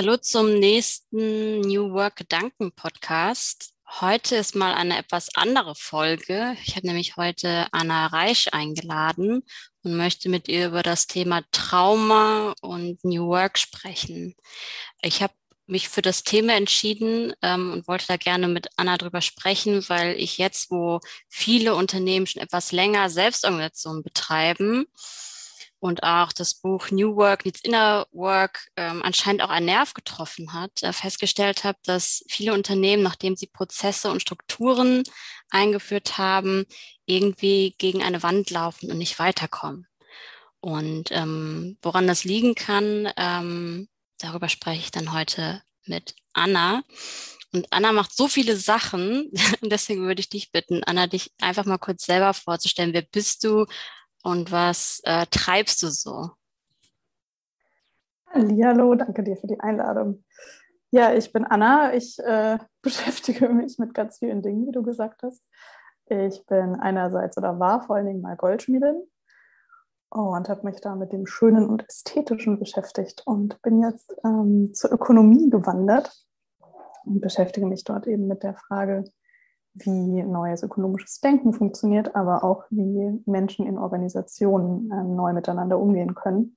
Hallo zum nächsten New Work Gedanken Podcast. Heute ist mal eine etwas andere Folge. Ich habe nämlich heute Anna Reich eingeladen und möchte mit ihr über das Thema Trauma und New Work sprechen. Ich habe mich für das Thema entschieden ähm, und wollte da gerne mit Anna drüber sprechen, weil ich jetzt, wo viele Unternehmen schon etwas länger Selbstorganisation betreiben, und auch das Buch New Work Needs Inner Work ähm, anscheinend auch einen Nerv getroffen hat, äh, festgestellt habe, dass viele Unternehmen, nachdem sie Prozesse und Strukturen eingeführt haben, irgendwie gegen eine Wand laufen und nicht weiterkommen. Und ähm, woran das liegen kann, ähm, darüber spreche ich dann heute mit Anna. Und Anna macht so viele Sachen, deswegen würde ich dich bitten, Anna, dich einfach mal kurz selber vorzustellen. Wer bist du? Und was äh, treibst du so? Hallo, danke dir für die Einladung. Ja, ich bin Anna. Ich äh, beschäftige mich mit ganz vielen Dingen, wie du gesagt hast. Ich bin einerseits oder war vor allen Dingen mal Goldschmiedin und habe mich da mit dem Schönen und Ästhetischen beschäftigt und bin jetzt ähm, zur Ökonomie gewandert und beschäftige mich dort eben mit der Frage, wie neues ökonomisches Denken funktioniert, aber auch wie Menschen in Organisationen äh, neu miteinander umgehen können.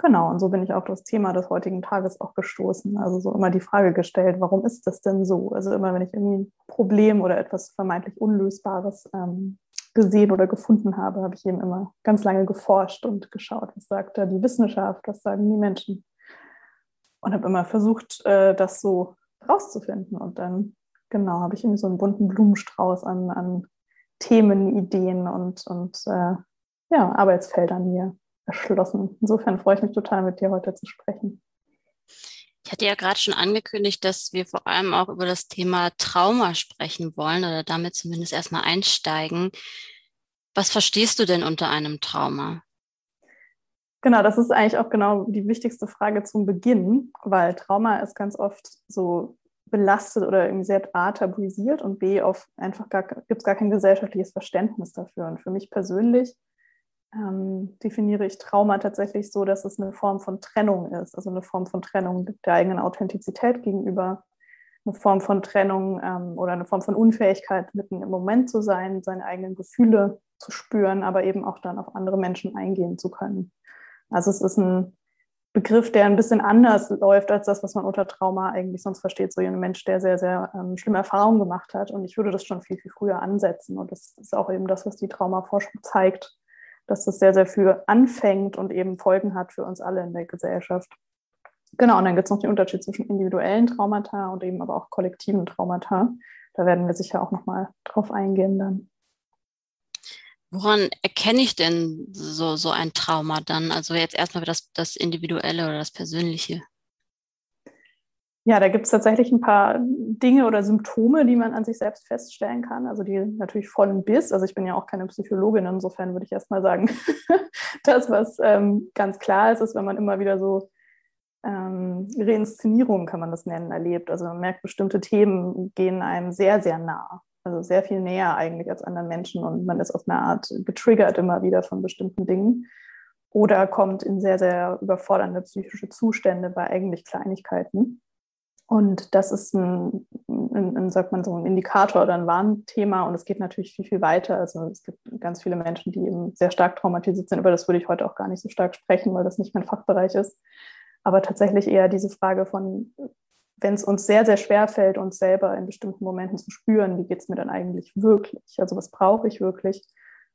Genau, und so bin ich auf das Thema des heutigen Tages auch gestoßen. Also so immer die Frage gestellt, warum ist das denn so? Also immer, wenn ich irgendwie ein Problem oder etwas vermeintlich Unlösbares ähm, gesehen oder gefunden habe, habe ich eben immer ganz lange geforscht und geschaut, was sagt da die Wissenschaft, was sagen die Menschen. Und habe immer versucht, äh, das so rauszufinden. Und dann genau, habe ich irgendwie so einen bunten Blumenstrauß an, an Themen, Ideen und, und äh, ja, Arbeitsfeldern hier erschlossen. Insofern freue ich mich total, mit dir heute zu sprechen. Ich hatte ja gerade schon angekündigt, dass wir vor allem auch über das Thema Trauma sprechen wollen oder damit zumindest erstmal einsteigen. Was verstehst du denn unter einem Trauma? Genau, das ist eigentlich auch genau die wichtigste Frage zum Beginn, weil Trauma ist ganz oft so belastet oder irgendwie sehr A tabuisiert und B auf einfach gar gibt es gar kein gesellschaftliches Verständnis dafür. Und für mich persönlich ähm, definiere ich Trauma tatsächlich so, dass es eine Form von Trennung ist, also eine Form von Trennung der eigenen Authentizität gegenüber, eine Form von Trennung ähm, oder eine Form von Unfähigkeit, mitten im Moment zu sein, seine eigenen Gefühle zu spüren, aber eben auch dann auf andere Menschen eingehen zu können. Also es ist ein Begriff, der ein bisschen anders läuft als das, was man unter Trauma eigentlich sonst versteht. So ein Mensch, der sehr, sehr ähm, schlimme Erfahrungen gemacht hat. Und ich würde das schon viel, viel früher ansetzen. Und das ist auch eben das, was die Traumaforschung zeigt, dass das sehr, sehr früh anfängt und eben Folgen hat für uns alle in der Gesellschaft. Genau, und dann gibt es noch den Unterschied zwischen individuellen Traumata und eben aber auch kollektiven Traumata. Da werden wir sicher auch nochmal drauf eingehen dann. Woran erkenne ich denn so, so ein Trauma dann? Also jetzt erstmal das, das Individuelle oder das Persönliche. Ja, da gibt es tatsächlich ein paar Dinge oder Symptome, die man an sich selbst feststellen kann. Also die natürlich von bis. Also ich bin ja auch keine Psychologin, insofern würde ich erstmal sagen, das, was ähm, ganz klar ist, ist, wenn man immer wieder so ähm, Reinszenierungen, kann man das nennen, erlebt. Also man merkt, bestimmte Themen gehen einem sehr, sehr nah. Also sehr viel näher eigentlich als anderen Menschen und man ist auf eine Art getriggert immer wieder von bestimmten Dingen oder kommt in sehr, sehr überfordernde psychische Zustände bei eigentlich Kleinigkeiten. Und das ist ein, ein, ein, sagt man so, ein Indikator oder ein Warnthema. Und es geht natürlich viel, viel weiter. Also es gibt ganz viele Menschen, die eben sehr stark traumatisiert sind. Über das würde ich heute auch gar nicht so stark sprechen, weil das nicht mein Fachbereich ist. Aber tatsächlich eher diese Frage von, wenn es uns sehr, sehr schwer fällt, uns selber in bestimmten Momenten zu spüren, wie geht es mir dann eigentlich wirklich? Also was brauche ich wirklich?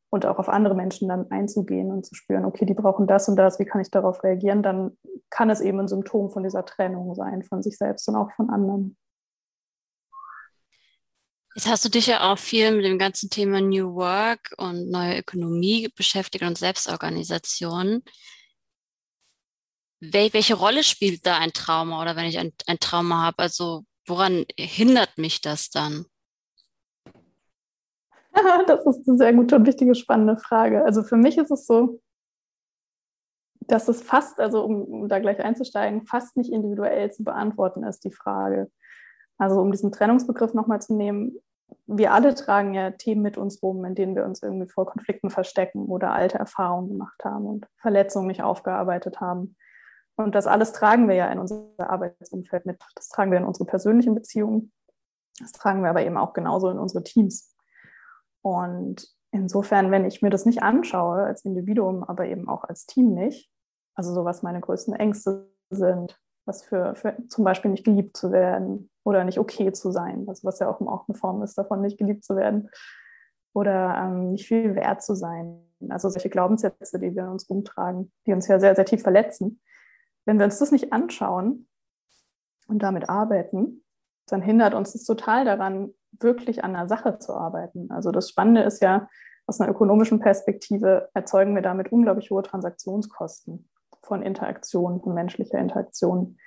Und auch auf andere Menschen dann einzugehen und zu spüren, okay, die brauchen das und das, wie kann ich darauf reagieren? Dann kann es eben ein Symptom von dieser Trennung sein, von sich selbst und auch von anderen. Jetzt hast du dich ja auch viel mit dem ganzen Thema New Work und neue Ökonomie beschäftigt und Selbstorganisation welche Rolle spielt da ein Trauma oder wenn ich ein, ein Trauma habe? Also woran hindert mich das dann? Das ist eine sehr gute und wichtige, spannende Frage. Also für mich ist es so, dass es fast, also um, um, da gleich einzusteigen, fast nicht individuell zu beantworten ist, die Frage. Also um diesen Trennungsbegriff nochmal zu nehmen, wir alle tragen ja Themen mit uns rum, in denen wir uns irgendwie vor Konflikten verstecken oder alte Erfahrungen gemacht haben und Verletzungen nicht aufgearbeitet haben. Und das alles tragen wir ja in unser Arbeitsumfeld mit. Das tragen wir in unsere persönlichen Beziehungen. Das tragen wir aber eben auch genauso in unsere Teams. Und insofern, wenn ich mir das nicht anschaue als Individuum, aber eben auch als Team nicht, also so was meine größten Ängste sind, was für, für zum Beispiel nicht geliebt zu werden oder nicht okay zu sein, was, was ja auch, auch eine Form ist davon, nicht geliebt zu werden oder ähm, nicht viel wert zu sein. Also solche Glaubenssätze, die wir in uns rumtragen, die uns ja sehr, sehr tief verletzen. Wenn wir uns das nicht anschauen und damit arbeiten, dann hindert uns das total daran, wirklich an der Sache zu arbeiten. Also das Spannende ist ja, aus einer ökonomischen Perspektive erzeugen wir damit unglaublich hohe Transaktionskosten von Interaktion, von menschlicher Interaktion,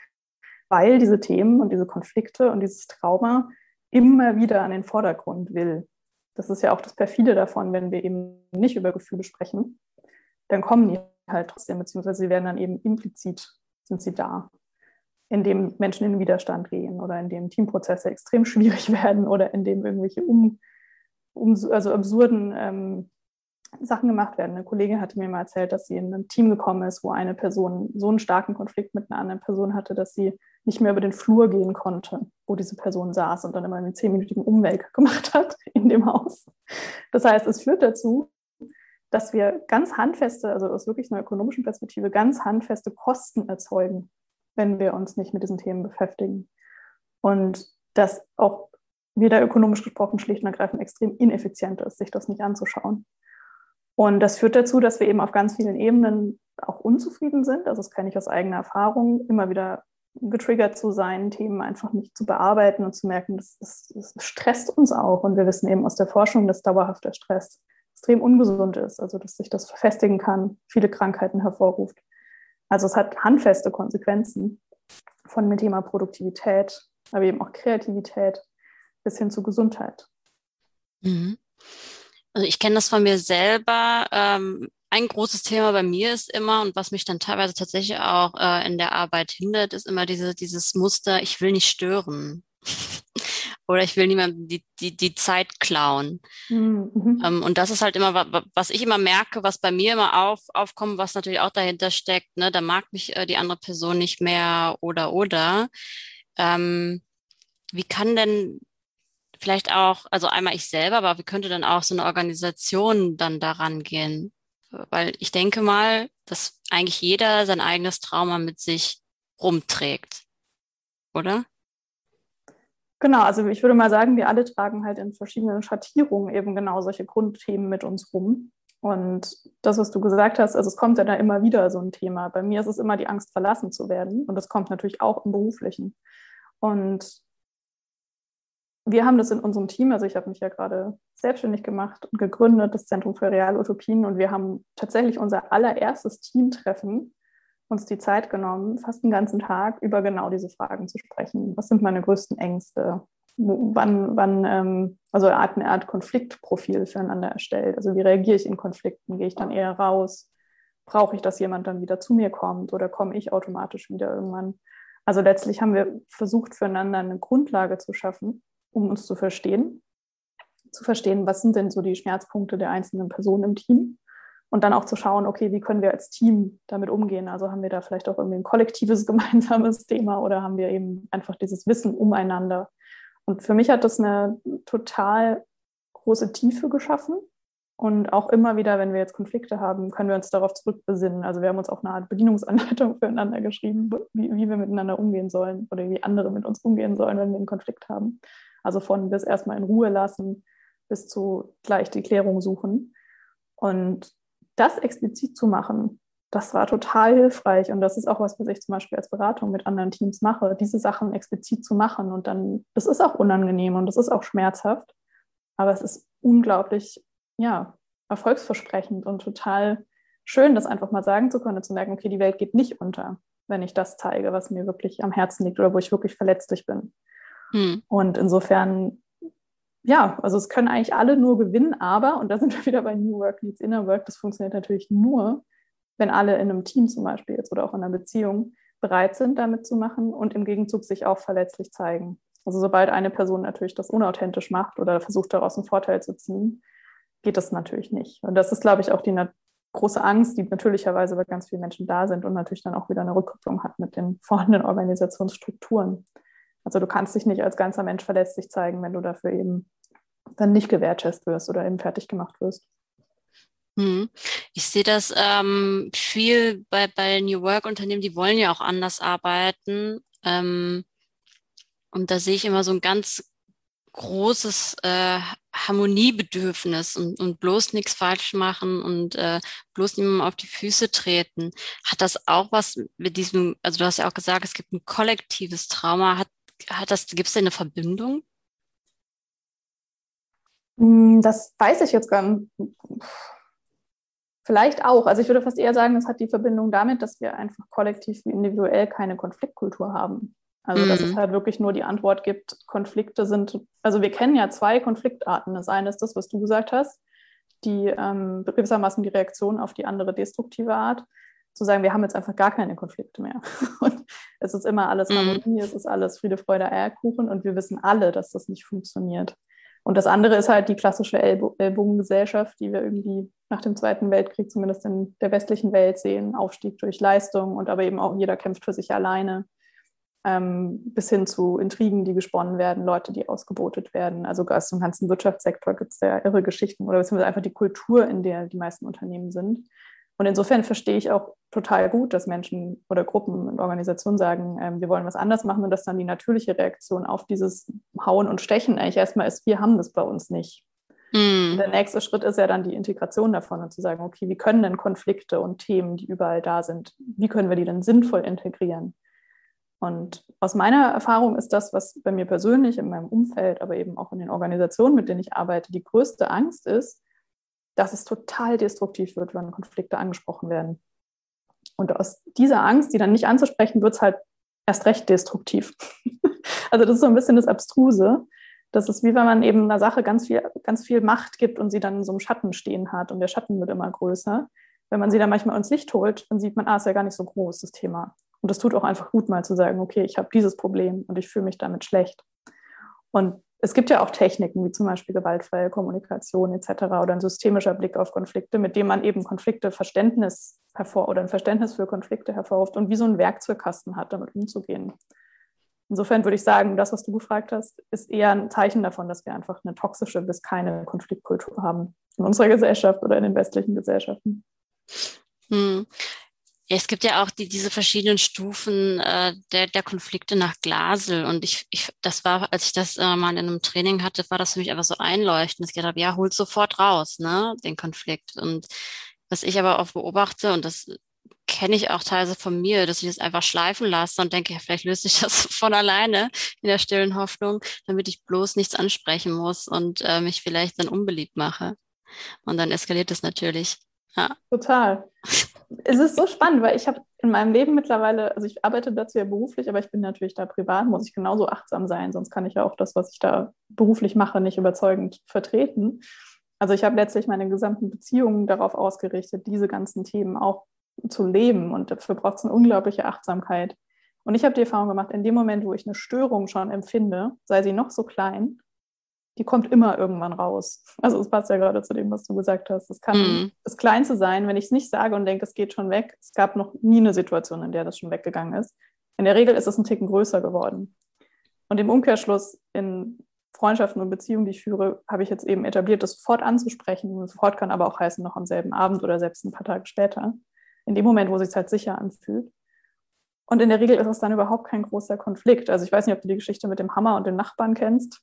weil diese Themen und diese Konflikte und dieses Trauma immer wieder an den Vordergrund will. Das ist ja auch das Perfide davon, wenn wir eben nicht über Gefühle sprechen, dann kommen die halt trotzdem, beziehungsweise sie werden dann eben implizit, sind sie da, indem Menschen in Widerstand gehen oder indem Teamprozesse extrem schwierig werden oder indem irgendwelche um, um also absurden ähm, Sachen gemacht werden. Eine Kollegin hatte mir mal erzählt, dass sie in ein Team gekommen ist, wo eine Person so einen starken Konflikt mit einer anderen Person hatte, dass sie nicht mehr über den Flur gehen konnte, wo diese Person saß und dann immer einen zehnminütigen Umweg gemacht hat in dem Haus. Das heißt, es führt dazu, dass wir ganz handfeste, also aus wirklich einer ökonomischen Perspektive, ganz handfeste Kosten erzeugen, wenn wir uns nicht mit diesen Themen beschäftigen. Und dass auch wieder ökonomisch gesprochen schlicht und ergreifend extrem ineffizient ist, sich das nicht anzuschauen. Und das führt dazu, dass wir eben auf ganz vielen Ebenen auch unzufrieden sind. Also das kann ich aus eigener Erfahrung immer wieder getriggert zu sein, Themen einfach nicht zu bearbeiten und zu merken, das, das, das stresst uns auch. Und wir wissen eben aus der Forschung, dass dauerhafter Stress extrem ungesund ist, also dass sich das verfestigen kann, viele Krankheiten hervorruft. Also es hat handfeste Konsequenzen von dem Thema Produktivität, aber eben auch Kreativität bis hin zu Gesundheit. Mhm. Also ich kenne das von mir selber. Ähm, ein großes Thema bei mir ist immer, und was mich dann teilweise tatsächlich auch äh, in der Arbeit hindert, ist immer diese, dieses Muster, ich will nicht stören. Oder ich will niemandem die, die, die Zeit klauen. Mhm. Ähm, und das ist halt immer, was ich immer merke, was bei mir immer auf, aufkommt, was natürlich auch dahinter steckt, ne, da mag mich äh, die andere Person nicht mehr oder oder. Ähm, wie kann denn vielleicht auch, also einmal ich selber, aber wie könnte dann auch so eine Organisation dann daran gehen? Weil ich denke mal, dass eigentlich jeder sein eigenes Trauma mit sich rumträgt, oder? Genau, also ich würde mal sagen, wir alle tragen halt in verschiedenen Schattierungen eben genau solche Grundthemen mit uns rum. Und das, was du gesagt hast, also es kommt ja da immer wieder so ein Thema. Bei mir ist es immer die Angst, verlassen zu werden. Und das kommt natürlich auch im Beruflichen. Und wir haben das in unserem Team, also ich habe mich ja gerade selbstständig gemacht und gegründet, das Zentrum für Realutopien. Und wir haben tatsächlich unser allererstes Teamtreffen uns die Zeit genommen, fast den ganzen Tag über genau diese Fragen zu sprechen. Was sind meine größten Ängste? Wann, wann ähm, also eine Art, eine Art Konfliktprofil füreinander erstellt. Also wie reagiere ich in Konflikten? Gehe ich dann eher raus? Brauche ich, dass jemand dann wieder zu mir kommt oder komme ich automatisch wieder irgendwann? Also letztlich haben wir versucht, füreinander eine Grundlage zu schaffen, um uns zu verstehen, zu verstehen, was sind denn so die Schmerzpunkte der einzelnen Personen im Team und dann auch zu schauen, okay, wie können wir als Team damit umgehen? Also haben wir da vielleicht auch irgendwie ein kollektives gemeinsames Thema oder haben wir eben einfach dieses Wissen umeinander? Und für mich hat das eine total große Tiefe geschaffen. Und auch immer wieder, wenn wir jetzt Konflikte haben, können wir uns darauf zurückbesinnen. Also wir haben uns auch eine Art Bedienungsanleitung füreinander geschrieben, wie, wie wir miteinander umgehen sollen oder wie andere mit uns umgehen sollen, wenn wir einen Konflikt haben. Also von bis erstmal in Ruhe lassen bis zu gleich die Klärung suchen. Und das explizit zu machen, das war total hilfreich. Und das ist auch was, was ich zum Beispiel als Beratung mit anderen Teams mache, diese Sachen explizit zu machen. Und dann, das ist auch unangenehm und das ist auch schmerzhaft. Aber es ist unglaublich, ja, erfolgsversprechend und total schön, das einfach mal sagen zu können und zu merken, okay, die Welt geht nicht unter, wenn ich das zeige, was mir wirklich am Herzen liegt oder wo ich wirklich verletzlich bin. Hm. Und insofern, ja, also es können eigentlich alle nur gewinnen, aber, und da sind wir wieder bei New Work Needs Inner Work, das funktioniert natürlich nur, wenn alle in einem Team zum Beispiel jetzt oder auch in einer Beziehung bereit sind, damit zu machen und im Gegenzug sich auch verletzlich zeigen. Also sobald eine Person natürlich das unauthentisch macht oder versucht daraus einen Vorteil zu ziehen, geht das natürlich nicht. Und das ist, glaube ich, auch die große Angst, die natürlicherweise bei ganz vielen Menschen da sind und natürlich dann auch wieder eine Rückkopplung hat mit den vorhandenen Organisationsstrukturen. Also du kannst dich nicht als ganzer Mensch verletzlich zeigen, wenn du dafür eben dann nicht gewertschätzt wirst oder eben fertig gemacht wirst. Hm. Ich sehe das ähm, viel bei, bei New Work-Unternehmen, die wollen ja auch anders arbeiten. Ähm, und da sehe ich immer so ein ganz großes äh, Harmoniebedürfnis und, und bloß nichts falsch machen und äh, bloß niemandem auf die Füße treten. Hat das auch was mit diesem, also du hast ja auch gesagt, es gibt ein kollektives Trauma. Hat, hat das, gibt es da eine Verbindung? Hm, das weiß ich jetzt gar nicht. Vielleicht auch. Also ich würde fast eher sagen, es hat die Verbindung damit, dass wir einfach kollektiv wie individuell keine Konfliktkultur haben. Also mhm. dass es mhm. halt wirklich nur die Antwort gibt, Konflikte sind, also wir kennen ja zwei Konfliktarten. Das eine ist das, was du gesagt hast, die ähm, gewissermaßen die Reaktion auf die andere destruktive Art, zu sagen, wir haben jetzt einfach gar keine Konflikte mehr. Und es ist immer alles mhm. Harmonie, mhm. es ist alles Friede, Freude, Eierkuchen und wir wissen alle, dass das nicht funktioniert. Und das andere ist halt die klassische Ellbogengesellschaft, die wir irgendwie nach dem Zweiten Weltkrieg zumindest in der westlichen Welt sehen. Aufstieg durch Leistung und aber eben auch jeder kämpft für sich alleine. Ähm, bis hin zu Intrigen, die gesponnen werden, Leute, die ausgebotet werden. Also aus dem ganzen Wirtschaftssektor gibt es ja irre Geschichten oder beziehungsweise einfach die Kultur, in der die meisten Unternehmen sind. Und insofern verstehe ich auch total gut, dass Menschen oder Gruppen und Organisationen sagen, ähm, wir wollen was anders machen und dass dann die natürliche Reaktion auf dieses Hauen und Stechen eigentlich erstmal ist, wir haben das bei uns nicht. Mm. Der nächste Schritt ist ja dann die Integration davon und zu sagen, okay, wie können denn Konflikte und Themen, die überall da sind, wie können wir die denn sinnvoll integrieren? Und aus meiner Erfahrung ist das, was bei mir persönlich in meinem Umfeld, aber eben auch in den Organisationen, mit denen ich arbeite, die größte Angst ist, dass es total destruktiv wird, wenn Konflikte angesprochen werden. Und aus dieser Angst, die dann nicht anzusprechen, wird es halt erst recht destruktiv. also das ist so ein bisschen das Abstruse. Das ist wie wenn man eben einer Sache ganz viel, ganz viel Macht gibt und sie dann in so einem Schatten stehen hat und der Schatten wird immer größer. Wenn man sie dann manchmal ins Licht holt, dann sieht man, ah, ist ja gar nicht so groß, das Thema. Und es tut auch einfach gut, mal zu sagen, okay, ich habe dieses Problem und ich fühle mich damit schlecht. Und es gibt ja auch Techniken wie zum Beispiel gewaltfreie Kommunikation etc. oder ein systemischer Blick auf Konflikte, mit dem man eben Konflikte Verständnis hervor oder ein Verständnis für Konflikte hervorruft und wie so ein Werkzeugkasten hat, damit umzugehen. Insofern würde ich sagen, das, was du gefragt hast, ist eher ein Zeichen davon, dass wir einfach eine toxische bis keine Konfliktkultur haben in unserer Gesellschaft oder in den westlichen Gesellschaften. Hm. Ja, es gibt ja auch die, diese verschiedenen Stufen äh, der, der Konflikte nach Glasel. Und ich, ich, das war, als ich das äh, mal in einem Training hatte, war das für mich einfach so einleuchtend. Ich gedacht habe, ja, holt sofort raus, ne, den Konflikt. Und was ich aber auch beobachte, und das kenne ich auch teilweise von mir, dass ich das einfach schleifen lasse und denke, ja, vielleicht löse ich das von alleine in der stillen Hoffnung, damit ich bloß nichts ansprechen muss und äh, mich vielleicht dann unbeliebt mache. Und dann eskaliert es natürlich. Ja. Total. Es ist so spannend, weil ich habe in meinem Leben mittlerweile, also ich arbeite dazu ja beruflich, aber ich bin natürlich da privat, muss ich genauso achtsam sein, sonst kann ich ja auch das, was ich da beruflich mache, nicht überzeugend vertreten. Also ich habe letztlich meine gesamten Beziehungen darauf ausgerichtet, diese ganzen Themen auch zu leben und dafür braucht es eine unglaubliche Achtsamkeit. Und ich habe die Erfahrung gemacht, in dem Moment, wo ich eine Störung schon empfinde, sei sie noch so klein, die kommt immer irgendwann raus. Also es passt ja gerade zu dem, was du gesagt hast. Es kann mm. das Kleinste sein, wenn ich es nicht sage und denke, es geht schon weg. Es gab noch nie eine Situation, in der das schon weggegangen ist. In der Regel ist es ein Ticken größer geworden. Und im Umkehrschluss in Freundschaften und Beziehungen, die ich führe, habe ich jetzt eben etabliert, das sofort anzusprechen. Sofort kann aber auch heißen, noch am selben Abend oder selbst ein paar Tage später. In dem Moment, wo es sich halt sicher anfühlt. Und in der Regel ist es dann überhaupt kein großer Konflikt. Also ich weiß nicht, ob du die Geschichte mit dem Hammer und den Nachbarn kennst.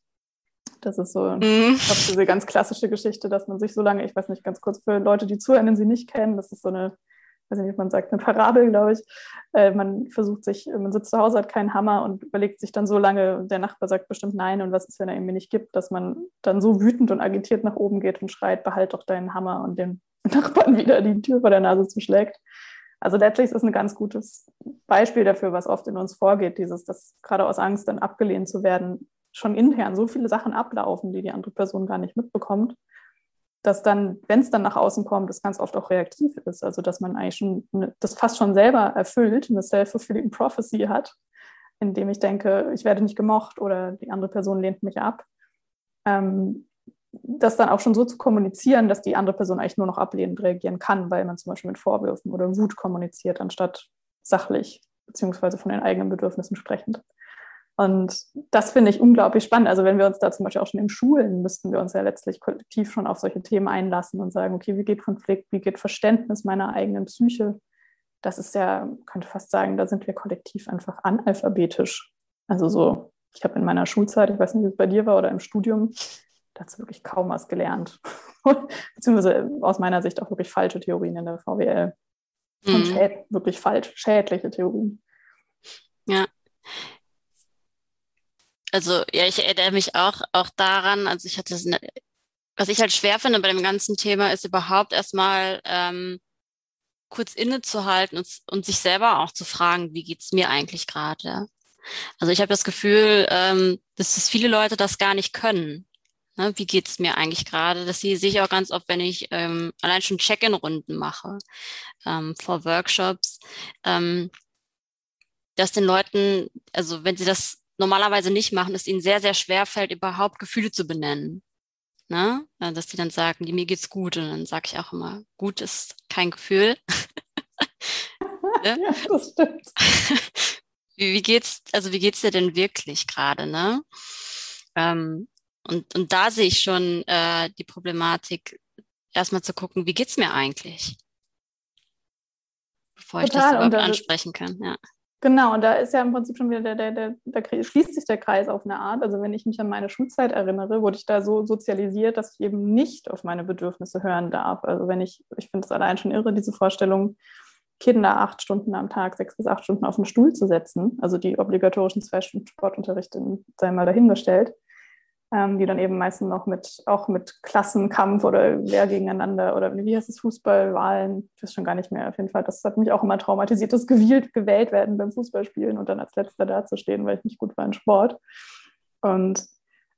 Das ist so ich glaube, diese ganz klassische Geschichte, dass man sich so lange, ich weiß nicht, ganz kurz für Leute, die zuhören, die sie nicht kennen, das ist so eine, weiß nicht, wie man sagt, eine Parabel, glaube ich. Äh, man versucht sich, man sitzt zu Hause, hat keinen Hammer und überlegt sich dann so lange, der Nachbar sagt bestimmt nein und was ist, wenn er mir nicht gibt, dass man dann so wütend und agitiert nach oben geht und schreit, behalt doch deinen Hammer und den Nachbarn wieder die Tür vor der Nase zuschlägt. Also letztlich ist es ein ganz gutes Beispiel dafür, was oft in uns vorgeht, dieses, das gerade aus Angst dann abgelehnt zu werden, schon intern so viele Sachen ablaufen, die die andere Person gar nicht mitbekommt, dass dann, wenn es dann nach außen kommt, es ganz oft auch reaktiv ist. Also dass man eigentlich schon das fast schon selber erfüllt, eine self-fulfilling prophecy hat, indem ich denke, ich werde nicht gemocht oder die andere Person lehnt mich ab. Ähm, das dann auch schon so zu kommunizieren, dass die andere Person eigentlich nur noch ablehnend reagieren kann, weil man zum Beispiel mit Vorwürfen oder Wut kommuniziert, anstatt sachlich beziehungsweise von den eigenen Bedürfnissen sprechend. Und das finde ich unglaublich spannend. Also wenn wir uns da zum Beispiel auch schon in Schulen, müssten wir uns ja letztlich kollektiv schon auf solche Themen einlassen und sagen, okay, wie geht Konflikt, wie geht Verständnis meiner eigenen Psyche? Das ist ja, könnte fast sagen, da sind wir kollektiv einfach analphabetisch. Also so, ich habe in meiner Schulzeit, ich weiß nicht, wie es bei dir war oder im Studium, dazu wirklich kaum was gelernt. Beziehungsweise aus meiner Sicht auch wirklich falsche Theorien in der VWL. Mhm. Und wirklich falsch, schädliche Theorien. Ja, also ja, ich erinnere mich auch, auch daran, also ich hatte, was ich halt schwer finde bei dem ganzen Thema, ist überhaupt erstmal ähm, kurz innezuhalten und, und sich selber auch zu fragen, wie geht's mir eigentlich gerade? Also ich habe das Gefühl, ähm, dass es viele Leute das gar nicht können. Ne? Wie geht's mir eigentlich gerade? Das sehe ich auch ganz oft, wenn ich ähm, allein schon Check-in-Runden mache ähm, vor Workshops, ähm, dass den Leuten, also wenn sie das normalerweise nicht machen, es ihnen sehr, sehr schwer fällt, überhaupt Gefühle zu benennen. Ne? Dass die dann sagen, mir geht's gut. Und dann sage ich auch immer, gut ist kein Gefühl. ja, das stimmt. wie, wie, geht's, also wie geht's dir denn wirklich gerade, ne? Ähm, und, und da sehe ich schon äh, die Problematik, erstmal zu gucken, wie geht's mir eigentlich? Bevor Total, ich das überhaupt ansprechen kann, ja. Genau, und da ist ja im Prinzip schon wieder der, der, der, da schließt sich der Kreis auf eine Art. Also wenn ich mich an meine Schulzeit erinnere, wurde ich da so sozialisiert, dass ich eben nicht auf meine Bedürfnisse hören darf. Also wenn ich, ich finde es allein schon irre, diese Vorstellung, Kinder acht Stunden am Tag, sechs bis acht Stunden auf den Stuhl zu setzen, also die obligatorischen zwei Stunden Sportunterricht sei mal dahingestellt die dann eben meistens noch mit, auch mit Klassenkampf oder wer gegeneinander oder wie heißt es, Fußballwahlen, ich weiß schon gar nicht mehr, auf jeden Fall. Das hat mich auch immer traumatisiert, das gewählt, gewählt werden beim Fußballspielen und dann als Letzter dazustehen, weil ich nicht gut war in Sport. Und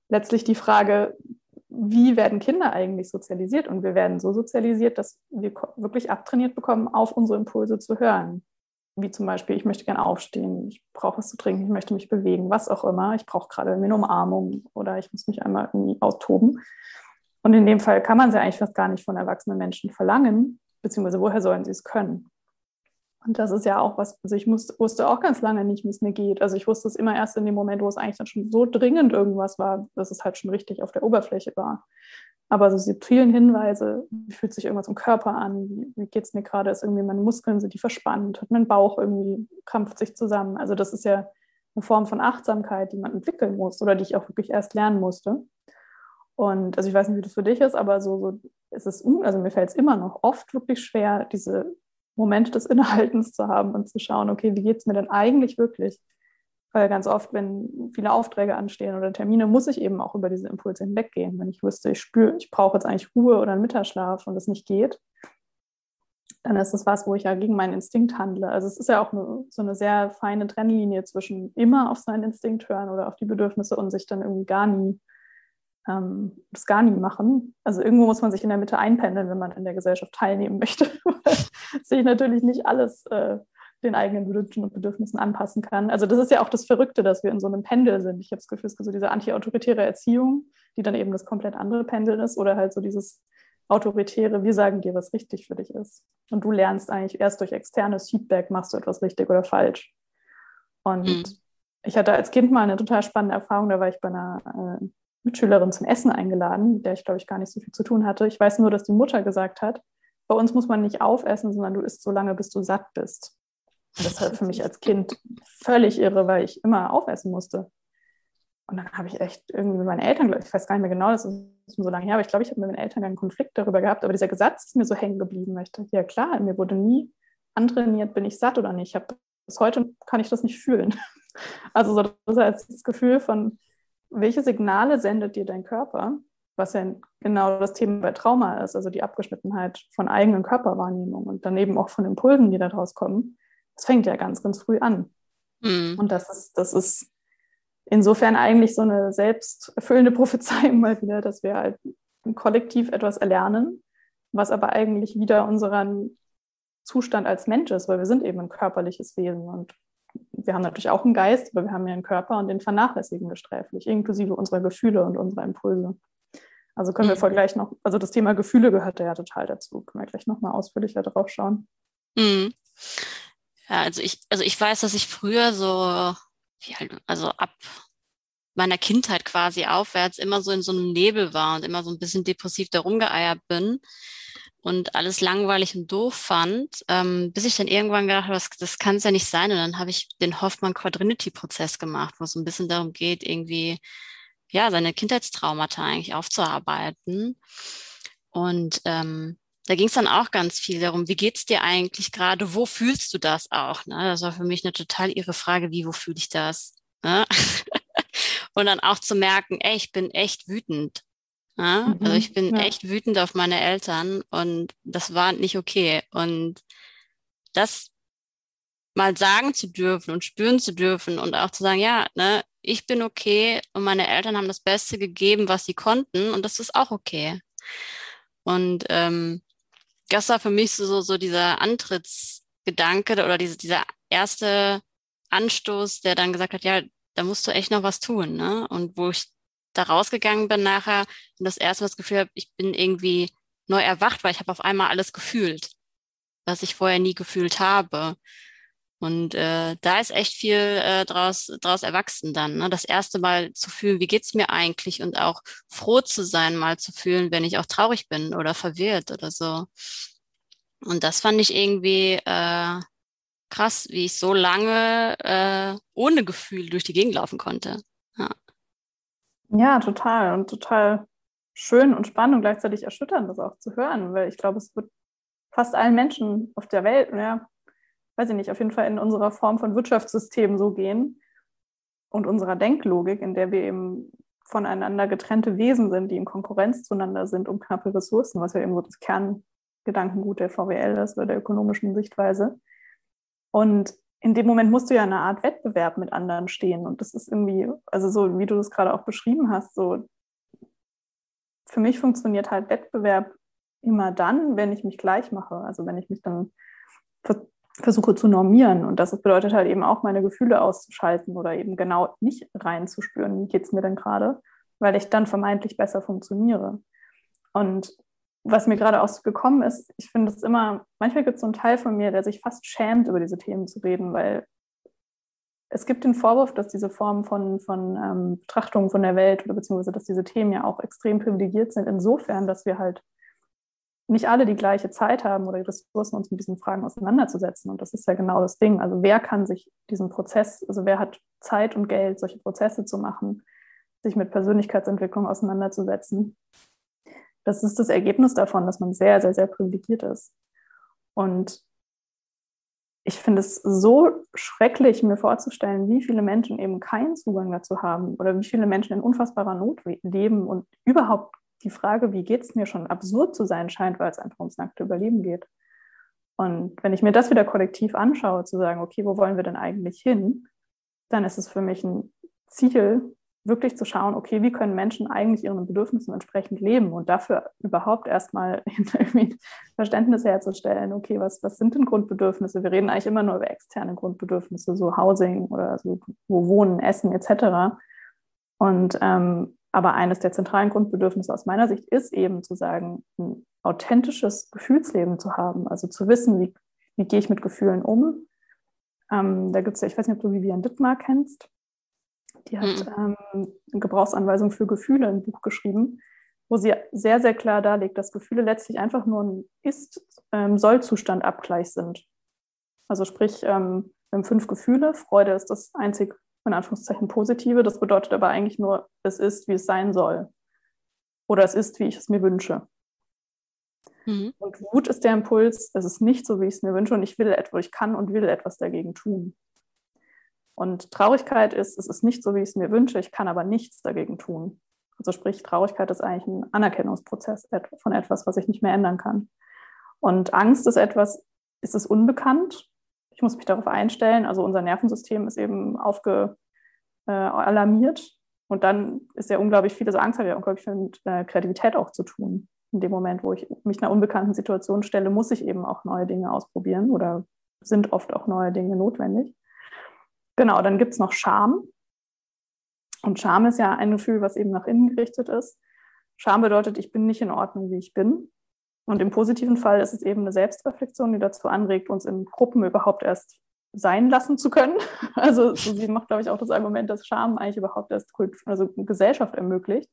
letztlich die Frage, wie werden Kinder eigentlich sozialisiert? Und wir werden so sozialisiert, dass wir wirklich abtrainiert bekommen, auf unsere Impulse zu hören wie zum Beispiel, ich möchte gerne aufstehen, ich brauche was zu trinken, ich möchte mich bewegen, was auch immer. Ich brauche gerade eine Umarmung oder ich muss mich einmal irgendwie austoben. Und in dem Fall kann man sie eigentlich fast gar nicht von erwachsenen Menschen verlangen, beziehungsweise woher sollen sie es können? Und das ist ja auch was, also ich muss, wusste auch ganz lange nicht, wie es mir geht. Also ich wusste es immer erst in dem Moment, wo es eigentlich dann schon so dringend irgendwas war, dass es halt schon richtig auf der Oberfläche war. Aber so subtilen Hinweise, wie fühlt sich irgendwas im Körper an, wie, wie geht es mir gerade, ist irgendwie meine Muskeln, sind die verspannt, hat mein Bauch irgendwie, krampft sich zusammen. Also das ist ja eine Form von Achtsamkeit, die man entwickeln muss oder die ich auch wirklich erst lernen musste. Und also ich weiß nicht, wie das für dich ist, aber so, so ist es, also mir fällt es immer noch oft wirklich schwer, diese Momente des Innehaltens zu haben und zu schauen, okay, wie geht es mir denn eigentlich wirklich? Weil ganz oft, wenn viele Aufträge anstehen oder Termine, muss ich eben auch über diese Impulse hinweggehen. Wenn ich wüsste, ich spüre, ich brauche jetzt eigentlich Ruhe oder einen Mittagsschlaf und es nicht geht, dann ist das was, wo ich ja gegen meinen Instinkt handle. Also es ist ja auch eine, so eine sehr feine Trennlinie zwischen immer auf seinen Instinkt hören oder auf die Bedürfnisse und sich dann irgendwie gar nie ähm, das gar nie machen. Also irgendwo muss man sich in der Mitte einpendeln, wenn man in der Gesellschaft teilnehmen möchte. sehe ich natürlich nicht alles äh, den eigenen Wünschen und Bedürfnissen anpassen kann. Also das ist ja auch das Verrückte, dass wir in so einem Pendel sind. Ich habe das Gefühl, es gibt so diese anti-autoritäre Erziehung, die dann eben das komplett andere Pendel ist, oder halt so dieses autoritäre, wir sagen dir, was richtig für dich ist. Und du lernst eigentlich erst durch externes Feedback, machst du etwas richtig oder falsch. Und mhm. ich hatte als Kind mal eine total spannende Erfahrung, da war ich bei einer äh, Mitschülerin zum Essen eingeladen, mit der ich, glaube ich, gar nicht so viel zu tun hatte. Ich weiß nur, dass die Mutter gesagt hat, bei uns muss man nicht aufessen, sondern du isst so lange, bis du satt bist. Das war für mich als Kind völlig irre, weil ich immer aufessen musste. Und dann habe ich echt irgendwie mit meinen Eltern, ich weiß gar nicht mehr genau, das ist so lange her, aber ich glaube, ich habe mit meinen Eltern einen Konflikt darüber gehabt. Aber dieser Satz ist mir so hängen geblieben. möchte. ja klar, mir wurde nie antrainiert, bin ich satt oder nicht. Ich habe, bis heute kann ich das nicht fühlen. Also so, das das Gefühl von, welche Signale sendet dir dein Körper, was ja genau das Thema bei Trauma ist, also die Abgeschnittenheit von eigenen Körperwahrnehmung und daneben auch von Impulsen, die daraus kommen das fängt ja ganz, ganz früh an. Mhm. Und das ist, das ist insofern eigentlich so eine selbsterfüllende Prophezeiung mal wieder, dass wir halt im Kollektiv etwas erlernen, was aber eigentlich wieder unseren Zustand als Mensch ist, weil wir sind eben ein körperliches Wesen und wir haben natürlich auch einen Geist, aber wir haben ja einen Körper und den vernachlässigen wir sträflich, inklusive unserer Gefühle und unserer Impulse. Also können wir mhm. gleich noch, also das Thema Gefühle gehört ja total dazu. Können wir gleich nochmal ausführlicher drauf schauen. Mhm. Ja, also ich, also ich weiß, dass ich früher so, also ab meiner Kindheit quasi aufwärts immer so in so einem Nebel war und immer so ein bisschen depressiv da rumgeeiert bin und alles langweilig und doof fand, ähm, bis ich dann irgendwann gedacht habe, das, das kann es ja nicht sein. Und dann habe ich den Hoffmann-Quadrinity-Prozess gemacht, wo es ein bisschen darum geht, irgendwie ja seine Kindheitstraumata eigentlich aufzuarbeiten. Und ähm, da ging es dann auch ganz viel darum, wie geht's dir eigentlich gerade, wo fühlst du das auch? Ne? Das war für mich eine total ihre Frage, wie, wo fühle ich das? Ne? und dann auch zu merken, ey, ich bin echt wütend. Ja? Mhm, also ich bin ja. echt wütend auf meine Eltern und das war nicht okay. Und das mal sagen zu dürfen und spüren zu dürfen und auch zu sagen, ja, ne, ich bin okay und meine Eltern haben das Beste gegeben, was sie konnten und das ist auch okay. Und ähm, das war für mich so, so dieser Antrittsgedanke oder diese, dieser erste Anstoß, der dann gesagt hat, ja, da musst du echt noch was tun. Ne? Und wo ich da rausgegangen bin nachher und das erste Mal das Gefühl habe, ich bin irgendwie neu erwacht, weil ich habe auf einmal alles gefühlt, was ich vorher nie gefühlt habe. Und äh, da ist echt viel äh, draus, draus erwachsen dann. Ne? Das erste Mal zu fühlen, wie geht's mir eigentlich und auch froh zu sein, mal zu fühlen, wenn ich auch traurig bin oder verwirrt oder so. Und das fand ich irgendwie äh, krass, wie ich so lange äh, ohne Gefühl durch die Gegend laufen konnte. Ja. ja, total. Und total schön und spannend und gleichzeitig erschütternd, das auch zu hören, weil ich glaube, es wird fast allen Menschen auf der Welt, ja, weiß ich nicht, auf jeden Fall in unserer Form von Wirtschaftssystem so gehen und unserer Denklogik, in der wir eben voneinander getrennte Wesen sind, die in Konkurrenz zueinander sind um knappe Ressourcen, was ja eben so das Kerngedankengut der VWL ist oder der ökonomischen Sichtweise. Und in dem Moment musst du ja eine Art Wettbewerb mit anderen stehen. Und das ist irgendwie, also so wie du das gerade auch beschrieben hast, so für mich funktioniert halt Wettbewerb immer dann, wenn ich mich gleich mache. Also wenn ich mich dann versuche zu normieren. Und das bedeutet halt eben auch, meine Gefühle auszuschalten oder eben genau nicht reinzuspüren, wie geht es mir denn gerade, weil ich dann vermeintlich besser funktioniere. Und was mir gerade auch so gekommen ist, ich finde es immer, manchmal gibt es so einen Teil von mir, der sich fast schämt, über diese Themen zu reden, weil es gibt den Vorwurf, dass diese Form von, von ähm, Betrachtung von der Welt oder beziehungsweise dass diese Themen ja auch extrem privilegiert sind, insofern, dass wir halt nicht alle die gleiche Zeit haben oder die Ressourcen, uns mit diesen Fragen auseinanderzusetzen. Und das ist ja genau das Ding. Also wer kann sich diesen Prozess, also wer hat Zeit und Geld, solche Prozesse zu machen, sich mit Persönlichkeitsentwicklung auseinanderzusetzen. Das ist das Ergebnis davon, dass man sehr, sehr, sehr privilegiert ist. Und ich finde es so schrecklich, mir vorzustellen, wie viele Menschen eben keinen Zugang dazu haben oder wie viele Menschen in unfassbarer Not leben und überhaupt die Frage, wie geht es mir schon absurd zu sein scheint, weil es einfach ums nackte Überleben geht. Und wenn ich mir das wieder kollektiv anschaue, zu sagen, okay, wo wollen wir denn eigentlich hin, dann ist es für mich ein Ziel, wirklich zu schauen, okay, wie können Menschen eigentlich ihren Bedürfnissen entsprechend leben und dafür überhaupt erstmal Verständnis herzustellen, okay, was, was sind denn Grundbedürfnisse? Wir reden eigentlich immer nur über externe Grundbedürfnisse, so Housing oder so, wo Wohnen, Essen etc. Und ähm, aber eines der zentralen Grundbedürfnisse aus meiner Sicht ist eben zu sagen, ein authentisches Gefühlsleben zu haben, also zu wissen, wie, wie gehe ich mit Gefühlen um. Ähm, da gibt es ja, ich weiß nicht, ob du Vivian Dittmar kennst. Die hat mhm. ähm, eine Gebrauchsanweisung für Gefühle ein Buch geschrieben, wo sie sehr, sehr klar darlegt, dass Gefühle letztlich einfach nur ein Ist-Soll-Zustand-Abgleich sind. Also sprich, ähm, wir haben fünf Gefühle. Freude ist das einzig in Anführungszeichen positive. Das bedeutet aber eigentlich nur, es ist, wie es sein soll. Oder es ist, wie ich es mir wünsche. Mhm. Und Wut ist der Impuls, es ist nicht so, wie ich es mir wünsche und ich will etwas, ich kann und will etwas dagegen tun. Und Traurigkeit ist, es ist nicht so, wie ich es mir wünsche, ich kann aber nichts dagegen tun. Also sprich, Traurigkeit ist eigentlich ein Anerkennungsprozess von etwas, was ich nicht mehr ändern kann. Und Angst ist etwas, ist es unbekannt ich muss mich darauf einstellen. Also unser Nervensystem ist eben aufge, äh, alarmiert. Und dann ist ja unglaublich viel, also Angst hat ja unglaublich viel mit äh, Kreativität auch zu tun. In dem Moment, wo ich mich einer unbekannten Situation stelle, muss ich eben auch neue Dinge ausprobieren oder sind oft auch neue Dinge notwendig. Genau, dann gibt es noch Scham. Und Scham ist ja ein Gefühl, was eben nach innen gerichtet ist. Scham bedeutet, ich bin nicht in Ordnung, wie ich bin. Und im positiven Fall ist es eben eine Selbstreflexion, die dazu anregt, uns in Gruppen überhaupt erst sein lassen zu können. Also sie macht, glaube ich, auch das Argument, dass Scham eigentlich überhaupt erst also Gesellschaft ermöglicht.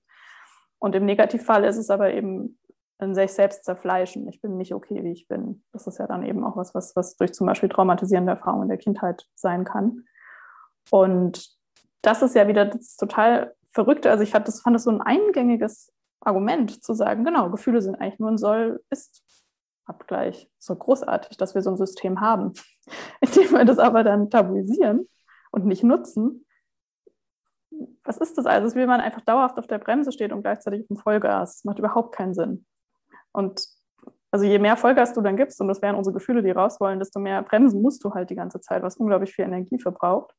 Und im Negativfall ist es aber eben ein sich selbst zerfleischen. Ich bin nicht okay, wie ich bin. Das ist ja dann eben auch was, was, was durch zum Beispiel traumatisierende Erfahrungen der Kindheit sein kann. Und das ist ja wieder das total Verrückte. Also ich fand das, fand das so ein eingängiges Argument zu sagen, genau, Gefühle sind eigentlich nur ein Soll-Ist-Abgleich. So großartig, dass wir so ein System haben. Indem wir das aber dann tabuisieren und nicht nutzen, was ist das also? wie man einfach dauerhaft auf der Bremse steht und gleichzeitig auf dem Vollgas. Das macht überhaupt keinen Sinn. Und also je mehr Vollgas du dann gibst, und das wären unsere Gefühle, die raus wollen, desto mehr bremsen musst du halt die ganze Zeit, was unglaublich viel Energie verbraucht.